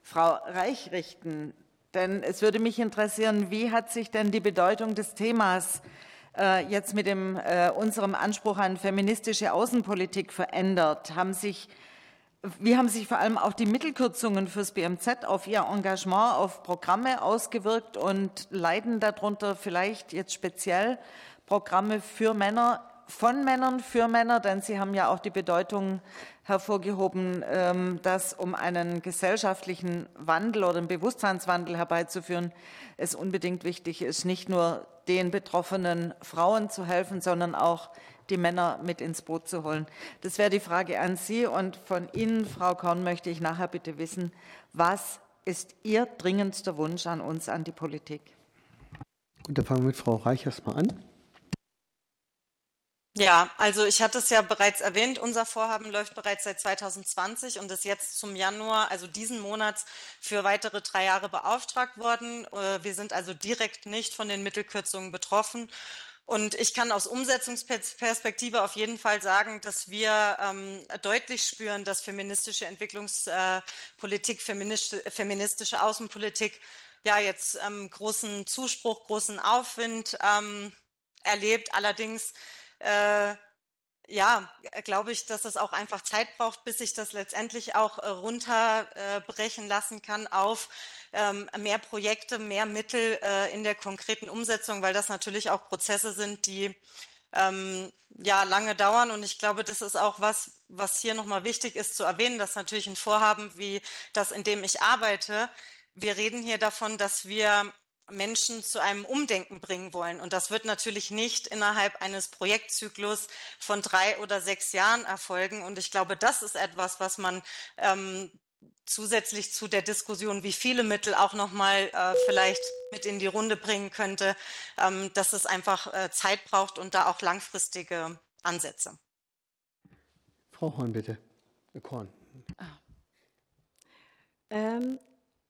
Frau Reich richten. Denn es würde mich interessieren, wie hat sich denn die Bedeutung des Themas äh, jetzt mit dem, äh, unserem Anspruch an feministische Außenpolitik verändert? Haben sich wie haben sich vor allem auch die Mittelkürzungen fürs BMZ auf Ihr Engagement, auf Programme ausgewirkt und leiden darunter vielleicht jetzt speziell Programme für Männer, von Männern für Männer? Denn Sie haben ja auch die Bedeutung hervorgehoben, ähm, dass um einen gesellschaftlichen Wandel oder einen Bewusstseinswandel herbeizuführen, es unbedingt wichtig ist, nicht nur den betroffenen Frauen zu helfen, sondern auch die Männer mit ins Boot zu holen. Das wäre die Frage an Sie und von Ihnen, Frau Korn, möchte ich nachher bitte wissen, was ist Ihr dringendster Wunsch an uns, an die Politik? Gut, dann fangen wir mit Frau Reich erstmal an. Ja, also ich hatte es ja bereits erwähnt, unser Vorhaben läuft bereits seit 2020 und ist jetzt zum Januar, also diesen Monats, für weitere drei Jahre beauftragt worden. Äh, wir sind also direkt nicht von den Mittelkürzungen betroffen und ich kann aus Umsetzungsperspektive auf jeden Fall sagen, dass wir ähm, deutlich spüren, dass feministische Entwicklungspolitik, feministische, feministische Außenpolitik ja jetzt ähm, großen Zuspruch, großen Aufwind ähm, erlebt. Allerdings äh, ja, glaube ich, dass es auch einfach Zeit braucht, bis sich das letztendlich auch äh, runterbrechen lassen kann auf ähm, mehr Projekte, mehr Mittel äh, in der konkreten Umsetzung, weil das natürlich auch Prozesse sind, die ähm, ja lange dauern. Und ich glaube, das ist auch was, was hier nochmal wichtig ist zu erwähnen, dass natürlich ein Vorhaben wie das, in dem ich arbeite, wir reden hier davon, dass wir Menschen zu einem Umdenken bringen wollen. Und das wird natürlich nicht innerhalb eines Projektzyklus von drei oder sechs Jahren erfolgen. Und ich glaube, das ist etwas, was man ähm, zusätzlich zu der Diskussion, wie viele Mittel auch nochmal äh, vielleicht mit in die Runde bringen könnte, ähm, dass es einfach äh, Zeit braucht und da auch langfristige Ansätze. Frau Horn, bitte. Korn. Ah. Ähm,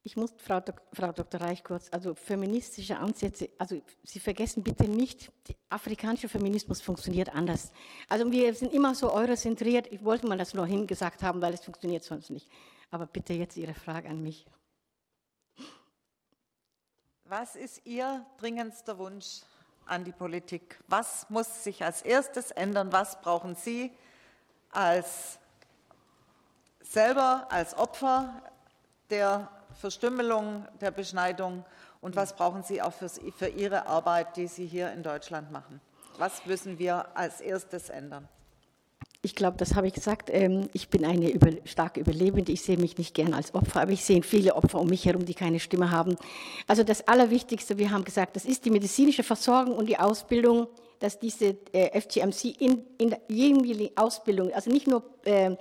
ich muss, Frau, Frau Dr. Reich, kurz, also feministische Ansätze, also Sie vergessen bitte nicht, der afrikanische Feminismus funktioniert anders. Also wir sind immer so eurozentriert, ich wollte mal das nur hingesagt haben, weil es funktioniert sonst nicht. Aber bitte jetzt Ihre Frage an mich. Was ist Ihr dringendster Wunsch an die Politik? Was muss sich als erstes ändern? Was brauchen Sie als selber als Opfer der Verstümmelung, der Beschneidung und was brauchen Sie auch für, für Ihre Arbeit, die Sie hier in Deutschland machen? Was müssen wir als erstes ändern? Ich glaube, das habe ich gesagt. Ähm, ich bin eine über, starke Überlebende. Ich sehe mich nicht gern als Opfer, aber ich sehe viele Opfer um mich herum, die keine Stimme haben. Also das Allerwichtigste, wir haben gesagt, das ist die medizinische Versorgung und die Ausbildung, dass diese äh, FGMC in, in der jeweiligen Ausbildung, also nicht nur äh,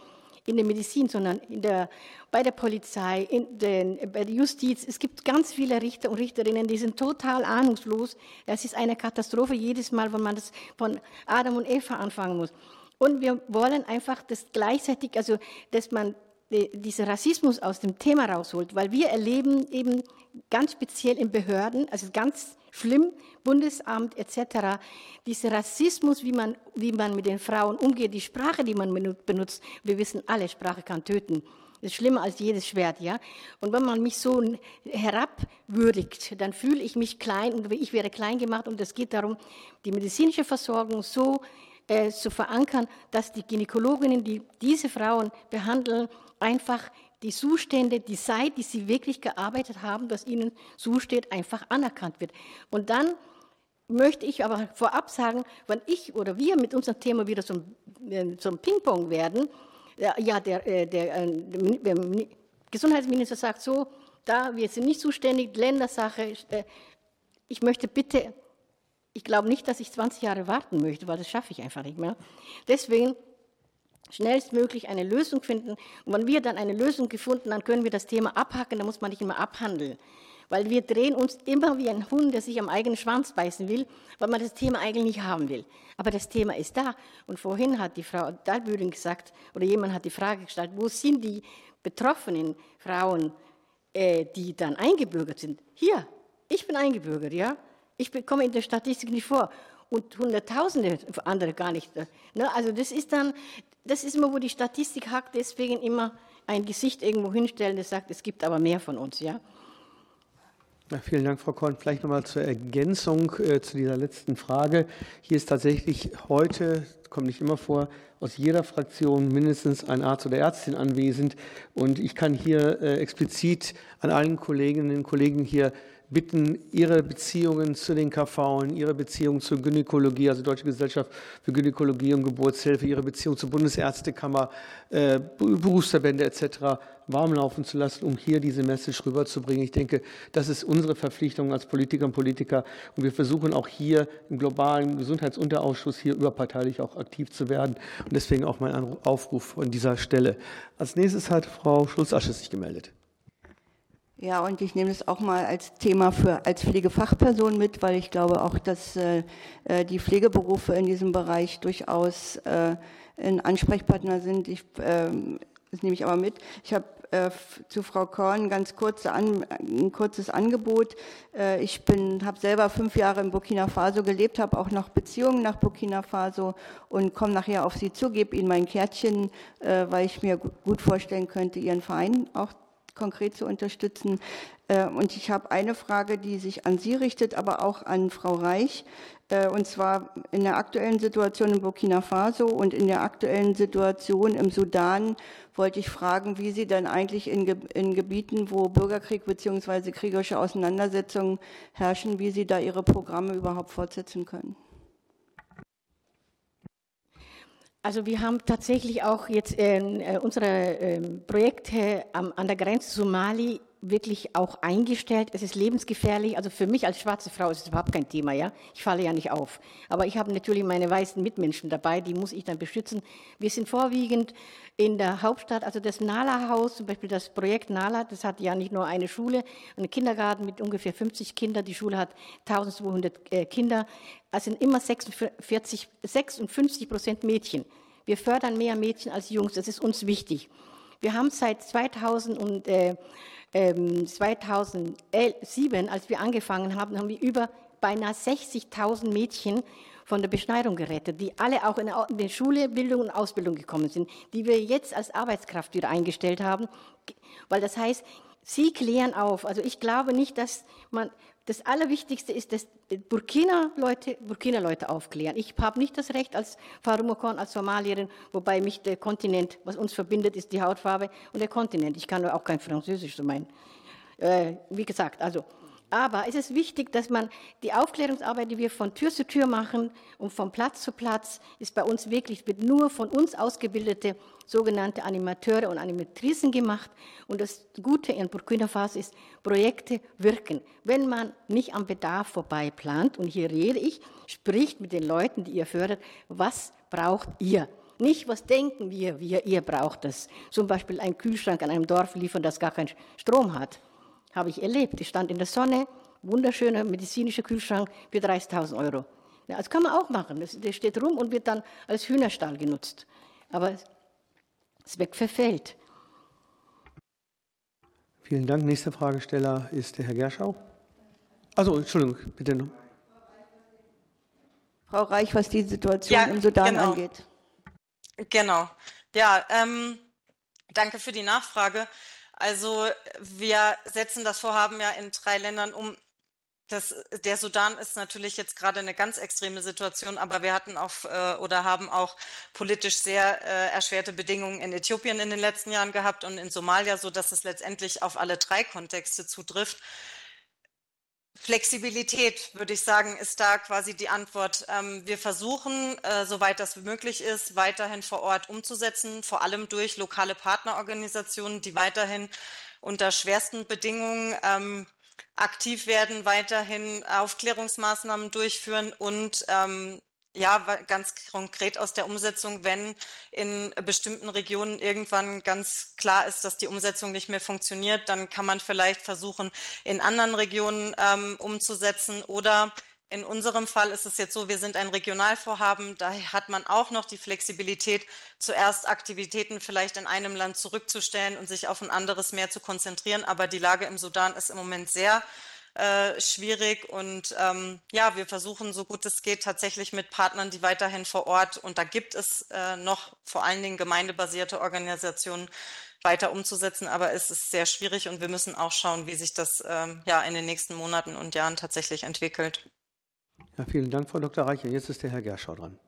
in der Medizin, sondern in der, bei der Polizei, in den, bei der Justiz. Es gibt ganz viele Richter und Richterinnen, die sind total ahnungslos. Es ist eine Katastrophe jedes Mal, wenn man das von Adam und Eva anfangen muss. Und wir wollen einfach das gleichzeitig, also dass man diesen Rassismus aus dem Thema rausholt, weil wir erleben eben ganz speziell in Behörden, also ganz schlimm, Bundesamt etc., dieser Rassismus, wie man, wie man mit den Frauen umgeht, die Sprache, die man benutzt, wir wissen alle, Sprache kann töten. Das ist schlimmer als jedes Schwert, ja. Und wenn man mich so herabwürdigt, dann fühle ich mich klein und ich wäre klein gemacht und es geht darum, die medizinische Versorgung so äh, zu verankern, dass die Gynäkologinnen, die diese Frauen behandeln, einfach die Zustände, die Zeit, die sie wirklich gearbeitet haben, dass ihnen zusteht, einfach anerkannt wird. Und dann möchte ich aber vorab sagen, wenn ich oder wir mit unserem Thema wieder zum, äh, zum Ping-Pong werden, ja, der, äh, der, äh, der, Gesundheitsminister sagt so, da, wir sind nicht zuständig, Ländersache. Ich möchte bitte, ich glaube nicht, dass ich 20 Jahre warten möchte, weil das schaffe ich einfach nicht mehr. Deswegen schnellstmöglich eine Lösung finden. Und wenn wir dann eine Lösung gefunden, dann können wir das Thema abhacken, da muss man nicht immer abhandeln. Weil wir drehen uns immer wie ein Hund, der sich am eigenen Schwanz beißen will, weil man das Thema eigentlich nicht haben will. Aber das Thema ist da. Und vorhin hat die Frau Dalbüring gesagt, oder jemand hat die Frage gestellt, wo sind die betroffenen Frauen, äh, die dann eingebürgert sind? Hier, ich bin eingebürgert, ja. Ich komme in der Statistik nicht vor und Hunderttausende andere gar nicht. Ne? Also das ist dann, das ist immer, wo die Statistik hakt, deswegen immer ein Gesicht irgendwo hinstellen, das sagt, es gibt aber mehr von uns. Ja? Ja, vielen Dank, Frau Korn. Vielleicht noch mal zur Ergänzung äh, zu dieser letzten Frage. Hier ist tatsächlich heute, kommt nicht immer vor, aus jeder Fraktion mindestens ein Arzt oder Ärztin anwesend. Und ich kann hier äh, explizit an allen Kolleginnen und Kollegen hier bitten, ihre Beziehungen zu den KV, ihre Beziehungen zur Gynäkologie, also Deutsche Gesellschaft für Gynäkologie und Geburtshilfe, ihre Beziehung zur Bundesärztekammer, äh, Berufsverbände etc. warm laufen zu lassen, um hier diese Message rüberzubringen. Ich denke, das ist unsere Verpflichtung als Politiker und Politiker. Und wir versuchen auch hier im globalen Gesundheitsunterausschuss hier überparteilich auch aktiv zu werden. Und deswegen auch mein Aufruf an dieser Stelle. Als nächstes hat Frau Schulz-Asche sich gemeldet. Ja, und ich nehme es auch mal als Thema für als Pflegefachperson mit, weil ich glaube auch, dass äh, äh die Pflegeberufe in diesem Bereich durchaus äh, ein Ansprechpartner sind. Ich, äh, das nehme ich aber mit. Ich habe äh, zu Frau Korn ganz kurze an, ein kurzes Angebot. Äh, ich habe selber fünf Jahre in Burkina Faso gelebt, habe auch noch Beziehungen nach Burkina Faso und komme nachher auf Sie zu, gebe Ihnen mein Kärtchen, äh, weil ich mir gut vorstellen könnte, Ihren Verein auch konkret zu unterstützen. Äh, und ich habe eine Frage, die sich an Sie richtet, aber auch an Frau Reich. Äh, und zwar in der aktuellen Situation in Burkina Faso und in der aktuellen Situation im Sudan wollte ich fragen, wie Sie dann eigentlich in, in Gebieten, wo Bürgerkrieg bzw. kriegerische Auseinandersetzungen herrschen, wie Sie da Ihre Programme überhaupt fortsetzen können. Also wir haben tatsächlich auch jetzt äh, unsere äh, Projekte am, an der Grenze zu Mali wirklich auch eingestellt. Es ist lebensgefährlich. Also für mich als schwarze Frau ist es überhaupt kein Thema. Ja? Ich falle ja nicht auf. Aber ich habe natürlich meine weißen Mitmenschen dabei, die muss ich dann beschützen. Wir sind vorwiegend in der Hauptstadt, also das Nala-Haus, zum Beispiel das Projekt Nala, das hat ja nicht nur eine Schule, einen Kindergarten mit ungefähr 50 Kindern. Die Schule hat 1200 äh, Kinder. Es sind immer 46, 56 Prozent Mädchen. Wir fördern mehr Mädchen als Jungs. Das ist uns wichtig. Wir haben seit 2000 und äh, 2007, ähm, als wir angefangen haben, haben wir über beinahe 60.000 Mädchen von der Beschneidung gerettet, die alle auch in die Schule, Bildung und Ausbildung gekommen sind, die wir jetzt als Arbeitskraft wieder eingestellt haben, weil das heißt, sie klären auf. Also ich glaube nicht, dass man das Allerwichtigste ist, dass Burkina-Leute Burkina -Leute aufklären. Ich habe nicht das Recht als Farumokon, als Somalierin, wobei mich der Kontinent, was uns verbindet, ist die Hautfarbe und der Kontinent. Ich kann auch kein Französisch so meinen. Äh, wie gesagt, also aber es ist wichtig, dass man die Aufklärungsarbeit, die wir von Tür zu Tür machen und von Platz zu Platz, ist bei uns wirklich, wird nur von uns ausgebildete sogenannte Animateure und Animatrizen gemacht. Und das Gute in Burkina Faso ist, Projekte wirken. Wenn man nicht am Bedarf vorbei plant, und hier rede ich, spricht mit den Leuten, die ihr fördert, was braucht ihr? Nicht, was denken wir, wir ihr braucht es. Zum Beispiel ein Kühlschrank an einem Dorf liefern, das gar keinen Strom hat habe ich erlebt. Ich stand in der Sonne, wunderschöner medizinischer Kühlschrank für 30.000 Euro. Ja, das kann man auch machen. Das, der steht rum und wird dann als Hühnerstall genutzt. Aber es wird verfehlt. Vielen Dank. Nächster Fragesteller ist der Herr Gerschau. Also, Entschuldigung, bitte noch. Frau Reich, was die Situation ja, im Sudan genau. angeht. Genau. Ja, ähm, danke für die Nachfrage. Also wir setzen das Vorhaben ja in drei Ländern um. Das, der Sudan ist natürlich jetzt gerade eine ganz extreme Situation, aber wir hatten auch äh, oder haben auch politisch sehr äh, erschwerte Bedingungen in Äthiopien in den letzten Jahren gehabt und in Somalia, so dass es letztendlich auf alle drei Kontexte zutrifft. Flexibilität, würde ich sagen, ist da quasi die Antwort. Ähm, wir versuchen, äh, soweit das möglich ist, weiterhin vor Ort umzusetzen, vor allem durch lokale Partnerorganisationen, die weiterhin unter schwersten Bedingungen ähm, aktiv werden, weiterhin Aufklärungsmaßnahmen durchführen und ähm, ja, ganz konkret aus der Umsetzung, wenn in bestimmten Regionen irgendwann ganz klar ist, dass die Umsetzung nicht mehr funktioniert, dann kann man vielleicht versuchen, in anderen Regionen ähm, umzusetzen oder in unserem Fall ist es jetzt so, wir sind ein Regionalvorhaben, da hat man auch noch die Flexibilität, zuerst Aktivitäten vielleicht in einem Land zurückzustellen und sich auf ein anderes mehr zu konzentrieren. Aber die Lage im Sudan ist im Moment sehr äh, schwierig. Und ähm, ja, wir versuchen so gut es geht tatsächlich mit Partnern, die weiterhin vor Ort, und da gibt es äh, noch vor allen Dingen gemeindebasierte Organisationen, weiter umzusetzen. Aber es ist sehr schwierig und wir müssen auch schauen, wie sich das ähm, ja in den nächsten Monaten und Jahren tatsächlich entwickelt. Ja, vielen Dank, Frau Dr. Reicher. Jetzt ist der Herr Gerschau dran.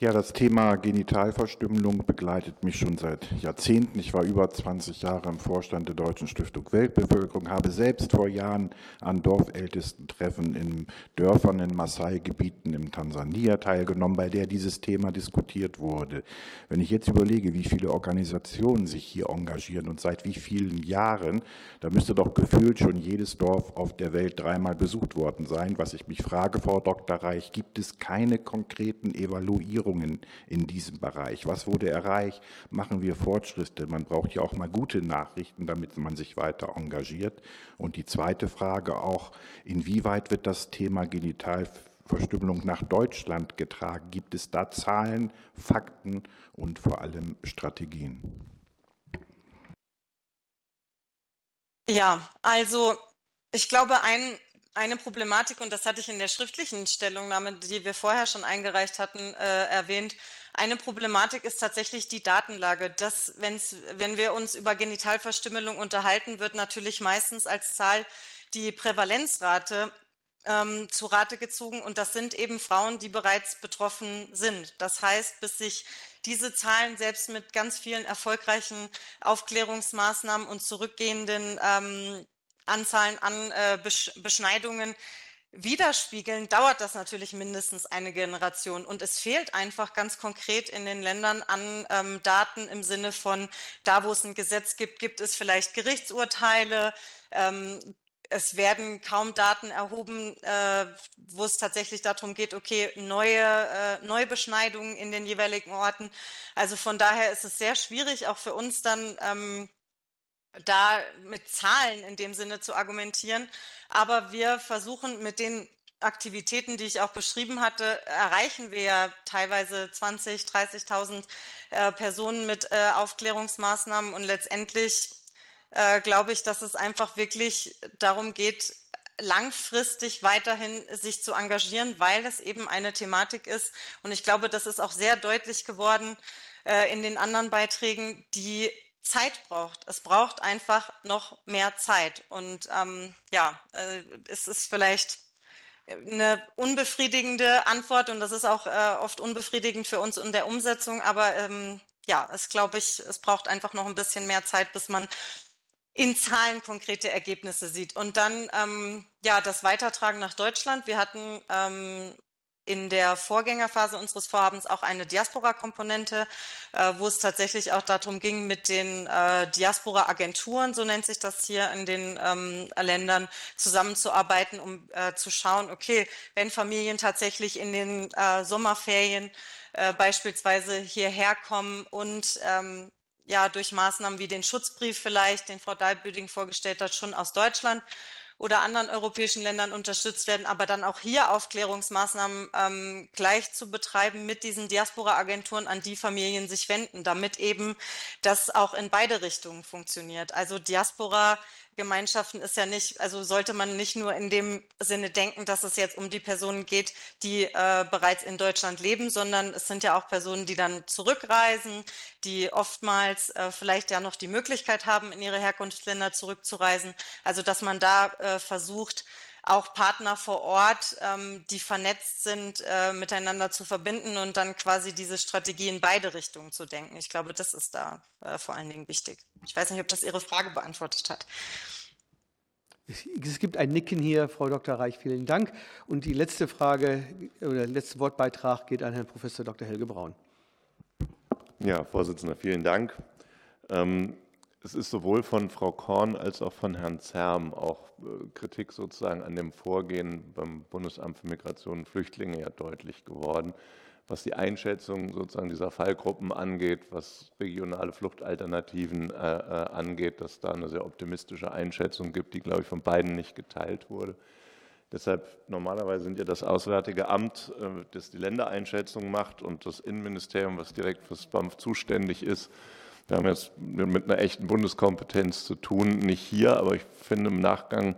Ja, das Thema Genitalverstümmelung begleitet mich schon seit Jahrzehnten. Ich war über 20 Jahre im Vorstand der Deutschen Stiftung Weltbevölkerung, habe selbst vor Jahren an Dorfältestentreffen in Dörfern in Maasai-Gebieten in Tansania teilgenommen, bei der dieses Thema diskutiert wurde. Wenn ich jetzt überlege, wie viele Organisationen sich hier engagieren und seit wie vielen Jahren, da müsste doch gefühlt schon jedes Dorf auf der Welt dreimal besucht worden sein. Was ich mich frage, Frau Dr. Reich, gibt es keine konkreten Evaluierungen Verbesserungen in diesem Bereich? Was wurde erreicht? Machen wir Fortschritte? Man braucht ja auch mal gute Nachrichten, damit man sich weiter engagiert. Und die zweite Frage auch, inwieweit wird das Thema Genitalverstümmelung nach Deutschland getragen? Gibt es da Zahlen, Fakten und vor allem Strategien? Ja, also ich glaube, ein eine Problematik, und das hatte ich in der schriftlichen Stellungnahme, die wir vorher schon eingereicht hatten, äh, erwähnt. Eine Problematik ist tatsächlich die Datenlage. Das, wenn's, wenn wir uns über Genitalverstümmelung unterhalten, wird natürlich meistens als Zahl die Prävalenzrate ähm, zu Rate gezogen. Und das sind eben Frauen, die bereits betroffen sind. Das heißt, bis sich diese Zahlen selbst mit ganz vielen erfolgreichen Aufklärungsmaßnahmen und zurückgehenden ähm, Anzahlen an äh, Beschneidungen widerspiegeln, dauert das natürlich mindestens eine Generation. Und es fehlt einfach ganz konkret in den Ländern an ähm, Daten im Sinne von, da wo es ein Gesetz gibt, gibt es vielleicht Gerichtsurteile. Ähm, es werden kaum Daten erhoben, äh, wo es tatsächlich darum geht, okay, neue, äh, neue Beschneidungen in den jeweiligen Orten. Also von daher ist es sehr schwierig, auch für uns dann ähm, da mit Zahlen in dem Sinne zu argumentieren. Aber wir versuchen mit den Aktivitäten, die ich auch beschrieben hatte, erreichen wir ja teilweise 20, 30.000 äh, Personen mit äh, Aufklärungsmaßnahmen und letztendlich äh, glaube ich, dass es einfach wirklich darum geht, langfristig weiterhin sich zu engagieren, weil es eben eine Thematik ist. Und ich glaube, das ist auch sehr deutlich geworden äh, in den anderen Beiträgen, die Zeit braucht. Es braucht einfach noch mehr Zeit. Und ähm, ja, äh, es ist vielleicht eine unbefriedigende Antwort und das ist auch äh, oft unbefriedigend für uns in der Umsetzung. Aber ähm, ja, es glaube ich, es braucht einfach noch ein bisschen mehr Zeit, bis man in Zahlen konkrete Ergebnisse sieht. Und dann ähm, ja das Weitertragen nach Deutschland. Wir hatten ähm, in der Vorgängerphase unseres Vorhabens auch eine Diaspora-Komponente, äh, wo es tatsächlich auch darum ging, mit den äh, Diaspora-Agenturen, so nennt sich das hier in den ähm, Ländern, zusammenzuarbeiten, um äh, zu schauen, okay, wenn Familien tatsächlich in den äh, Sommerferien äh, beispielsweise hierher kommen und ähm, ja durch Maßnahmen wie den Schutzbrief vielleicht, den Frau Dalbüding vorgestellt hat, schon aus Deutschland oder anderen europäischen Ländern unterstützt werden, aber dann auch hier Aufklärungsmaßnahmen ähm, gleich zu betreiben mit diesen Diaspora-Agenturen, an die Familien sich wenden, damit eben das auch in beide Richtungen funktioniert. Also Diaspora Gemeinschaften ist ja nicht, also sollte man nicht nur in dem Sinne denken, dass es jetzt um die Personen geht, die äh, bereits in Deutschland leben, sondern es sind ja auch Personen, die dann zurückreisen, die oftmals äh, vielleicht ja noch die Möglichkeit haben, in ihre Herkunftsländer zurückzureisen. Also dass man da äh, versucht, auch Partner vor Ort, ähm, die vernetzt sind, äh, miteinander zu verbinden und dann quasi diese Strategie in beide Richtungen zu denken. Ich glaube, das ist da äh, vor allen Dingen wichtig. Ich weiß nicht, ob das Ihre Frage beantwortet hat. Es gibt ein Nicken hier, Frau Dr. Reich, vielen Dank. Und die letzte Frage oder der letzte Wortbeitrag geht an Herrn Professor Dr. Helge Braun. Ja, Vorsitzender, vielen Dank. Ähm, es ist sowohl von Frau Korn als auch von Herrn Zerm auch äh, Kritik sozusagen an dem Vorgehen beim Bundesamt für Migration und Flüchtlinge ja deutlich geworden, was die Einschätzung sozusagen dieser Fallgruppen angeht, was regionale Fluchtalternativen äh, äh, angeht, dass da eine sehr optimistische Einschätzung gibt, die, glaube ich, von beiden nicht geteilt wurde. Deshalb normalerweise sind ja das Auswärtige Amt, äh, das die Ländereinschätzung macht, und das Innenministerium, was direkt fürs BAMF zuständig ist, wir haben jetzt mit einer echten Bundeskompetenz zu tun, nicht hier, aber ich finde im Nachgang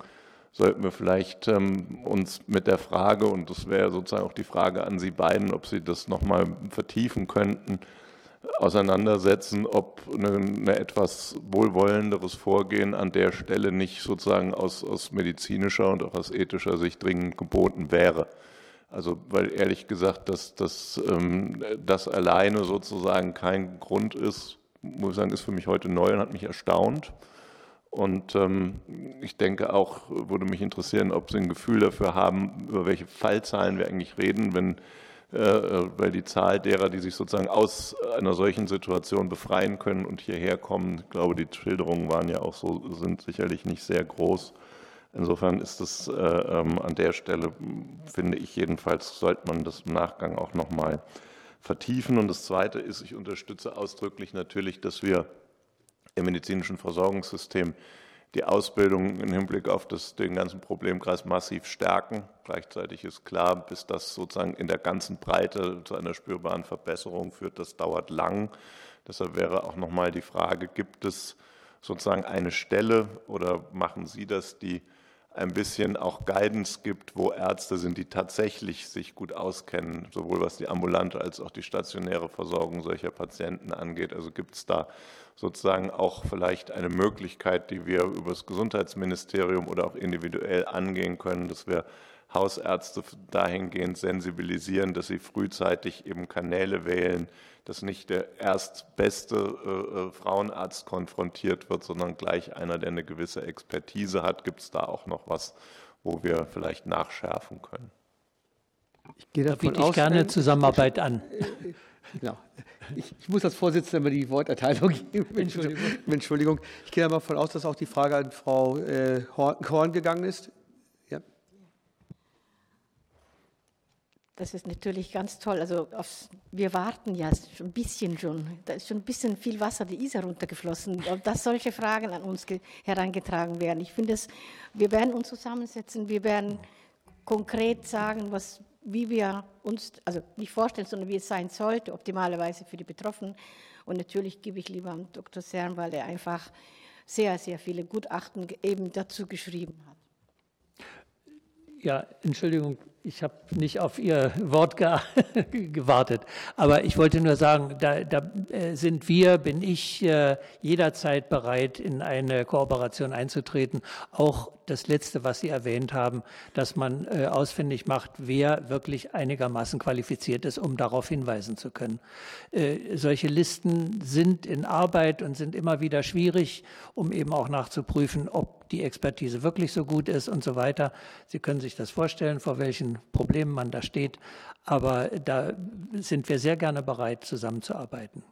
sollten wir vielleicht ähm, uns mit der Frage, und das wäre sozusagen auch die Frage an Sie beiden, ob Sie das nochmal vertiefen könnten, auseinandersetzen, ob ein etwas wohlwollenderes Vorgehen an der Stelle nicht sozusagen aus, aus medizinischer und auch aus ethischer Sicht dringend geboten wäre. Also weil ehrlich gesagt, dass, dass ähm, das alleine sozusagen kein Grund ist, muss sagen, ist für mich heute neu und hat mich erstaunt. Und ähm, ich denke auch, würde mich interessieren, ob Sie ein Gefühl dafür haben, über welche Fallzahlen wir eigentlich reden, wenn, äh, weil die Zahl derer, die sich sozusagen aus einer solchen Situation befreien können und hierher kommen, ich glaube, die Schilderungen waren ja auch so, sind sicherlich nicht sehr groß. Insofern ist es äh, ähm, an der Stelle, finde ich jedenfalls, sollte man das im Nachgang auch nochmal mal vertiefen. Und das Zweite ist, ich unterstütze ausdrücklich natürlich, dass wir im medizinischen Versorgungssystem die Ausbildung im Hinblick auf das, den ganzen Problemkreis massiv stärken. Gleichzeitig ist klar, bis das sozusagen in der ganzen Breite zu einer spürbaren Verbesserung führt, das dauert lang. Deshalb wäre auch nochmal die Frage, gibt es sozusagen eine Stelle oder machen Sie das, die ein bisschen auch Guidance gibt, wo Ärzte sind, die tatsächlich sich gut auskennen, sowohl was die ambulante als auch die stationäre Versorgung solcher Patienten angeht. Also gibt es da sozusagen auch vielleicht eine Möglichkeit, die wir über das Gesundheitsministerium oder auch individuell angehen können, dass wir Hausärzte dahingehend sensibilisieren, dass sie frühzeitig eben Kanäle wählen, dass nicht der erstbeste äh, äh, Frauenarzt konfrontiert wird, sondern gleich einer, der eine gewisse Expertise hat. Gibt es da auch noch was, wo wir vielleicht nachschärfen können. Ich gehe davon da biete ich aus, gerne Zusammenarbeit an. Genau. Ich, ich, muss als Vorsitzender immer die Worterteilung geben. Entschuldigung. Entschuldigung. Ich gehe davon aus, dass auch die Frage an Frau äh, Horn gegangen ist. Das ist natürlich ganz toll. Also aufs, wir warten ja schon ein bisschen schon. Da ist schon ein bisschen viel Wasser die Isar runtergeflossen, dass solche Fragen an uns herangetragen werden. Ich finde wir werden uns zusammensetzen, wir werden konkret sagen, was wie wir uns, also nicht vorstellen, sondern wie es sein sollte, optimalerweise für die Betroffenen. Und natürlich gebe ich lieber an Dr. Cern, weil er einfach sehr, sehr viele Gutachten eben dazu geschrieben hat. Ja, Entschuldigung, ich habe nicht auf Ihr Wort ge gewartet, aber ich wollte nur sagen, da, da äh, sind wir, bin ich äh, jederzeit bereit, in eine Kooperation einzutreten. Auch das Letzte, was Sie erwähnt haben, dass man äh, ausfindig macht, wer wirklich einigermaßen qualifiziert ist, um darauf hinweisen zu können. Solche Listen sind in Arbeit und sind immer wieder schwierig, um eben auch nachzuprüfen, ob die Expertise wirklich so gut ist und so weiter. Sie können sich das vorstellen, vor welchen Problemen man da steht. Aber da sind wir sehr gerne bereit, zusammenzuarbeiten.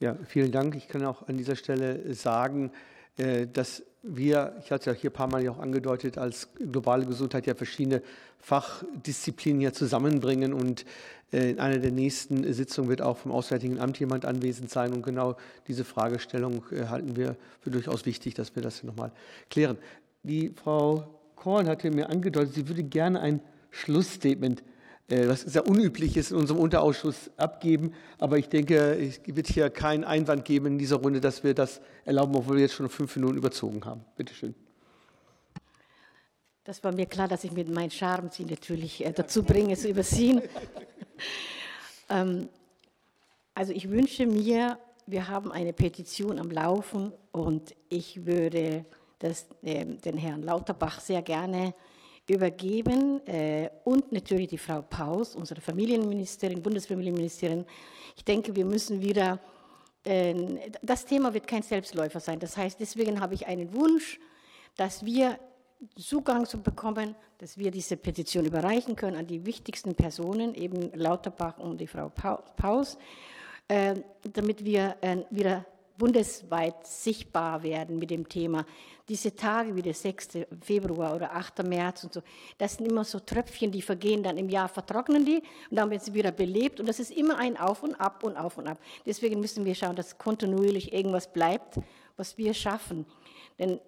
Ja, vielen Dank. Ich kann auch an dieser Stelle sagen, äh, dass wir, ich hatte ja hier ein paar Mal auch angedeutet, als globale Gesundheit ja verschiedene Fachdisziplinen hier zusammenbringen und äh, in einer der nächsten Sitzungen wird auch vom Auswärtigen Amt jemand anwesend sein und genau diese Fragestellung äh, halten wir für durchaus wichtig, dass wir das nochmal klären. Die Frau Korn hatte mir angedeutet, sie würde gerne ein Schlussstatement was sehr unüblich ist, in unserem Unterausschuss abgeben. Aber ich denke, es wird hier keinen Einwand geben in dieser Runde, dass wir das erlauben, obwohl wir jetzt schon fünf Minuten überzogen haben. Bitte schön. Das war mir klar, dass ich mit meinem Charme Sie natürlich äh, dazu bringe, zu überziehen. ähm, also ich wünsche mir, wir haben eine Petition am Laufen und ich würde das, äh, den Herrn Lauterbach sehr gerne übergeben äh, und natürlich die Frau Paus, unsere Familienministerin, Bundesfamilienministerin. Ich denke, wir müssen wieder, äh, das Thema wird kein Selbstläufer sein. Das heißt, deswegen habe ich einen Wunsch, dass wir Zugang zu bekommen, dass wir diese Petition überreichen können an die wichtigsten Personen, eben Lauterbach und die Frau Paus, äh, damit wir äh, wieder bundesweit sichtbar werden mit dem Thema. Diese Tage wie der 6. Februar oder 8. März und so, das sind immer so Tröpfchen, die vergehen dann im Jahr, vertrocknen die und dann wird sie wieder belebt und das ist immer ein Auf und Ab und Auf und Ab. Deswegen müssen wir schauen, dass kontinuierlich irgendwas bleibt, was wir schaffen. Denn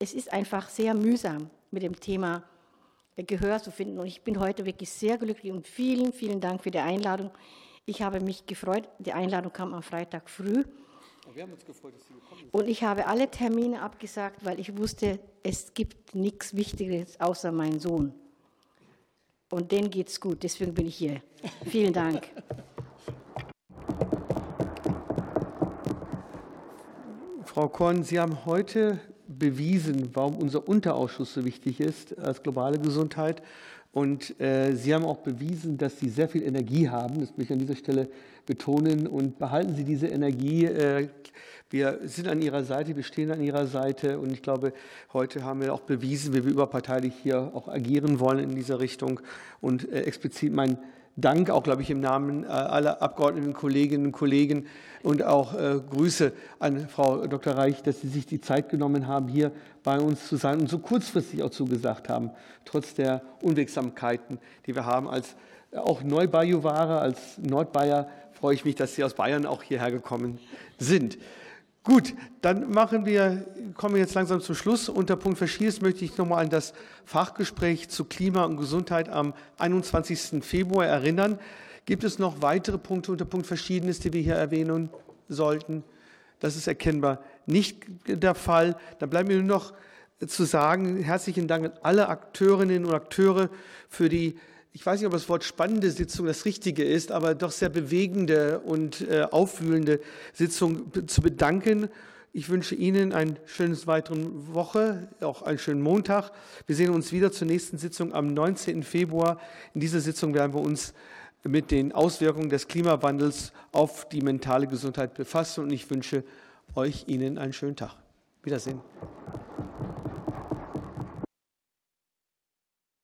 es ist einfach sehr mühsam mit dem Thema Gehör zu finden und ich bin heute wirklich sehr glücklich und vielen, vielen Dank für die Einladung. Ich habe mich gefreut, die Einladung kam am Freitag früh Und ich habe alle Termine abgesagt, weil ich wusste, es gibt nichts Wichtigeres außer meinen Sohn. Und denen geht es gut, deswegen bin ich hier. Vielen Dank. Frau Korn, Sie haben heute bewiesen, warum unser Unterausschuss so wichtig ist als globale Gesundheit. Und äh, Sie haben auch bewiesen, dass Sie sehr viel Energie haben. Das möchte ich an dieser Stelle betonen. Und behalten Sie diese Energie. Äh, wir sind an Ihrer Seite, wir stehen an Ihrer Seite. Und ich glaube, heute haben wir auch bewiesen, wie wir überparteilich hier auch agieren wollen in dieser Richtung. Und äh, explizit mein Dank, auch glaube ich im Namen äh, aller Abgeordneten, Kolleginnen und Kollegen und auch äh, Grüße an Frau Dr. Reich, dass Sie sich die Zeit genommen haben, hier bei uns zu sein und so kurzfristig auch zugesagt haben, trotz der Unwegsamkeiten, die wir haben. Als äh, auch Neubajuware, als Nordbayer freue ich mich, dass Sie aus Bayern auch hierher gekommen sind. Gut, dann machen wir, kommen wir jetzt langsam zum Schluss. Unter Punkt Verschiedenes möchte ich nochmal an das Fachgespräch zu Klima und Gesundheit am 21. Februar erinnern. Gibt es noch weitere Punkte unter Punkt Verschiedenes, die wir hier erwähnen sollten? Das ist erkennbar nicht der Fall. Dann bleibt mir nur noch zu sagen, herzlichen Dank an alle Akteurinnen und Akteure für die ich weiß nicht, ob das Wort spannende Sitzung das richtige ist, aber doch sehr bewegende und äh, aufwühlende Sitzung zu bedanken. Ich wünsche Ihnen eine schöne weitere Woche, auch einen schönen Montag. Wir sehen uns wieder zur nächsten Sitzung am 19. Februar. In dieser Sitzung werden wir uns mit den Auswirkungen des Klimawandels auf die mentale Gesundheit befassen und ich wünsche euch Ihnen einen schönen Tag. Wiedersehen.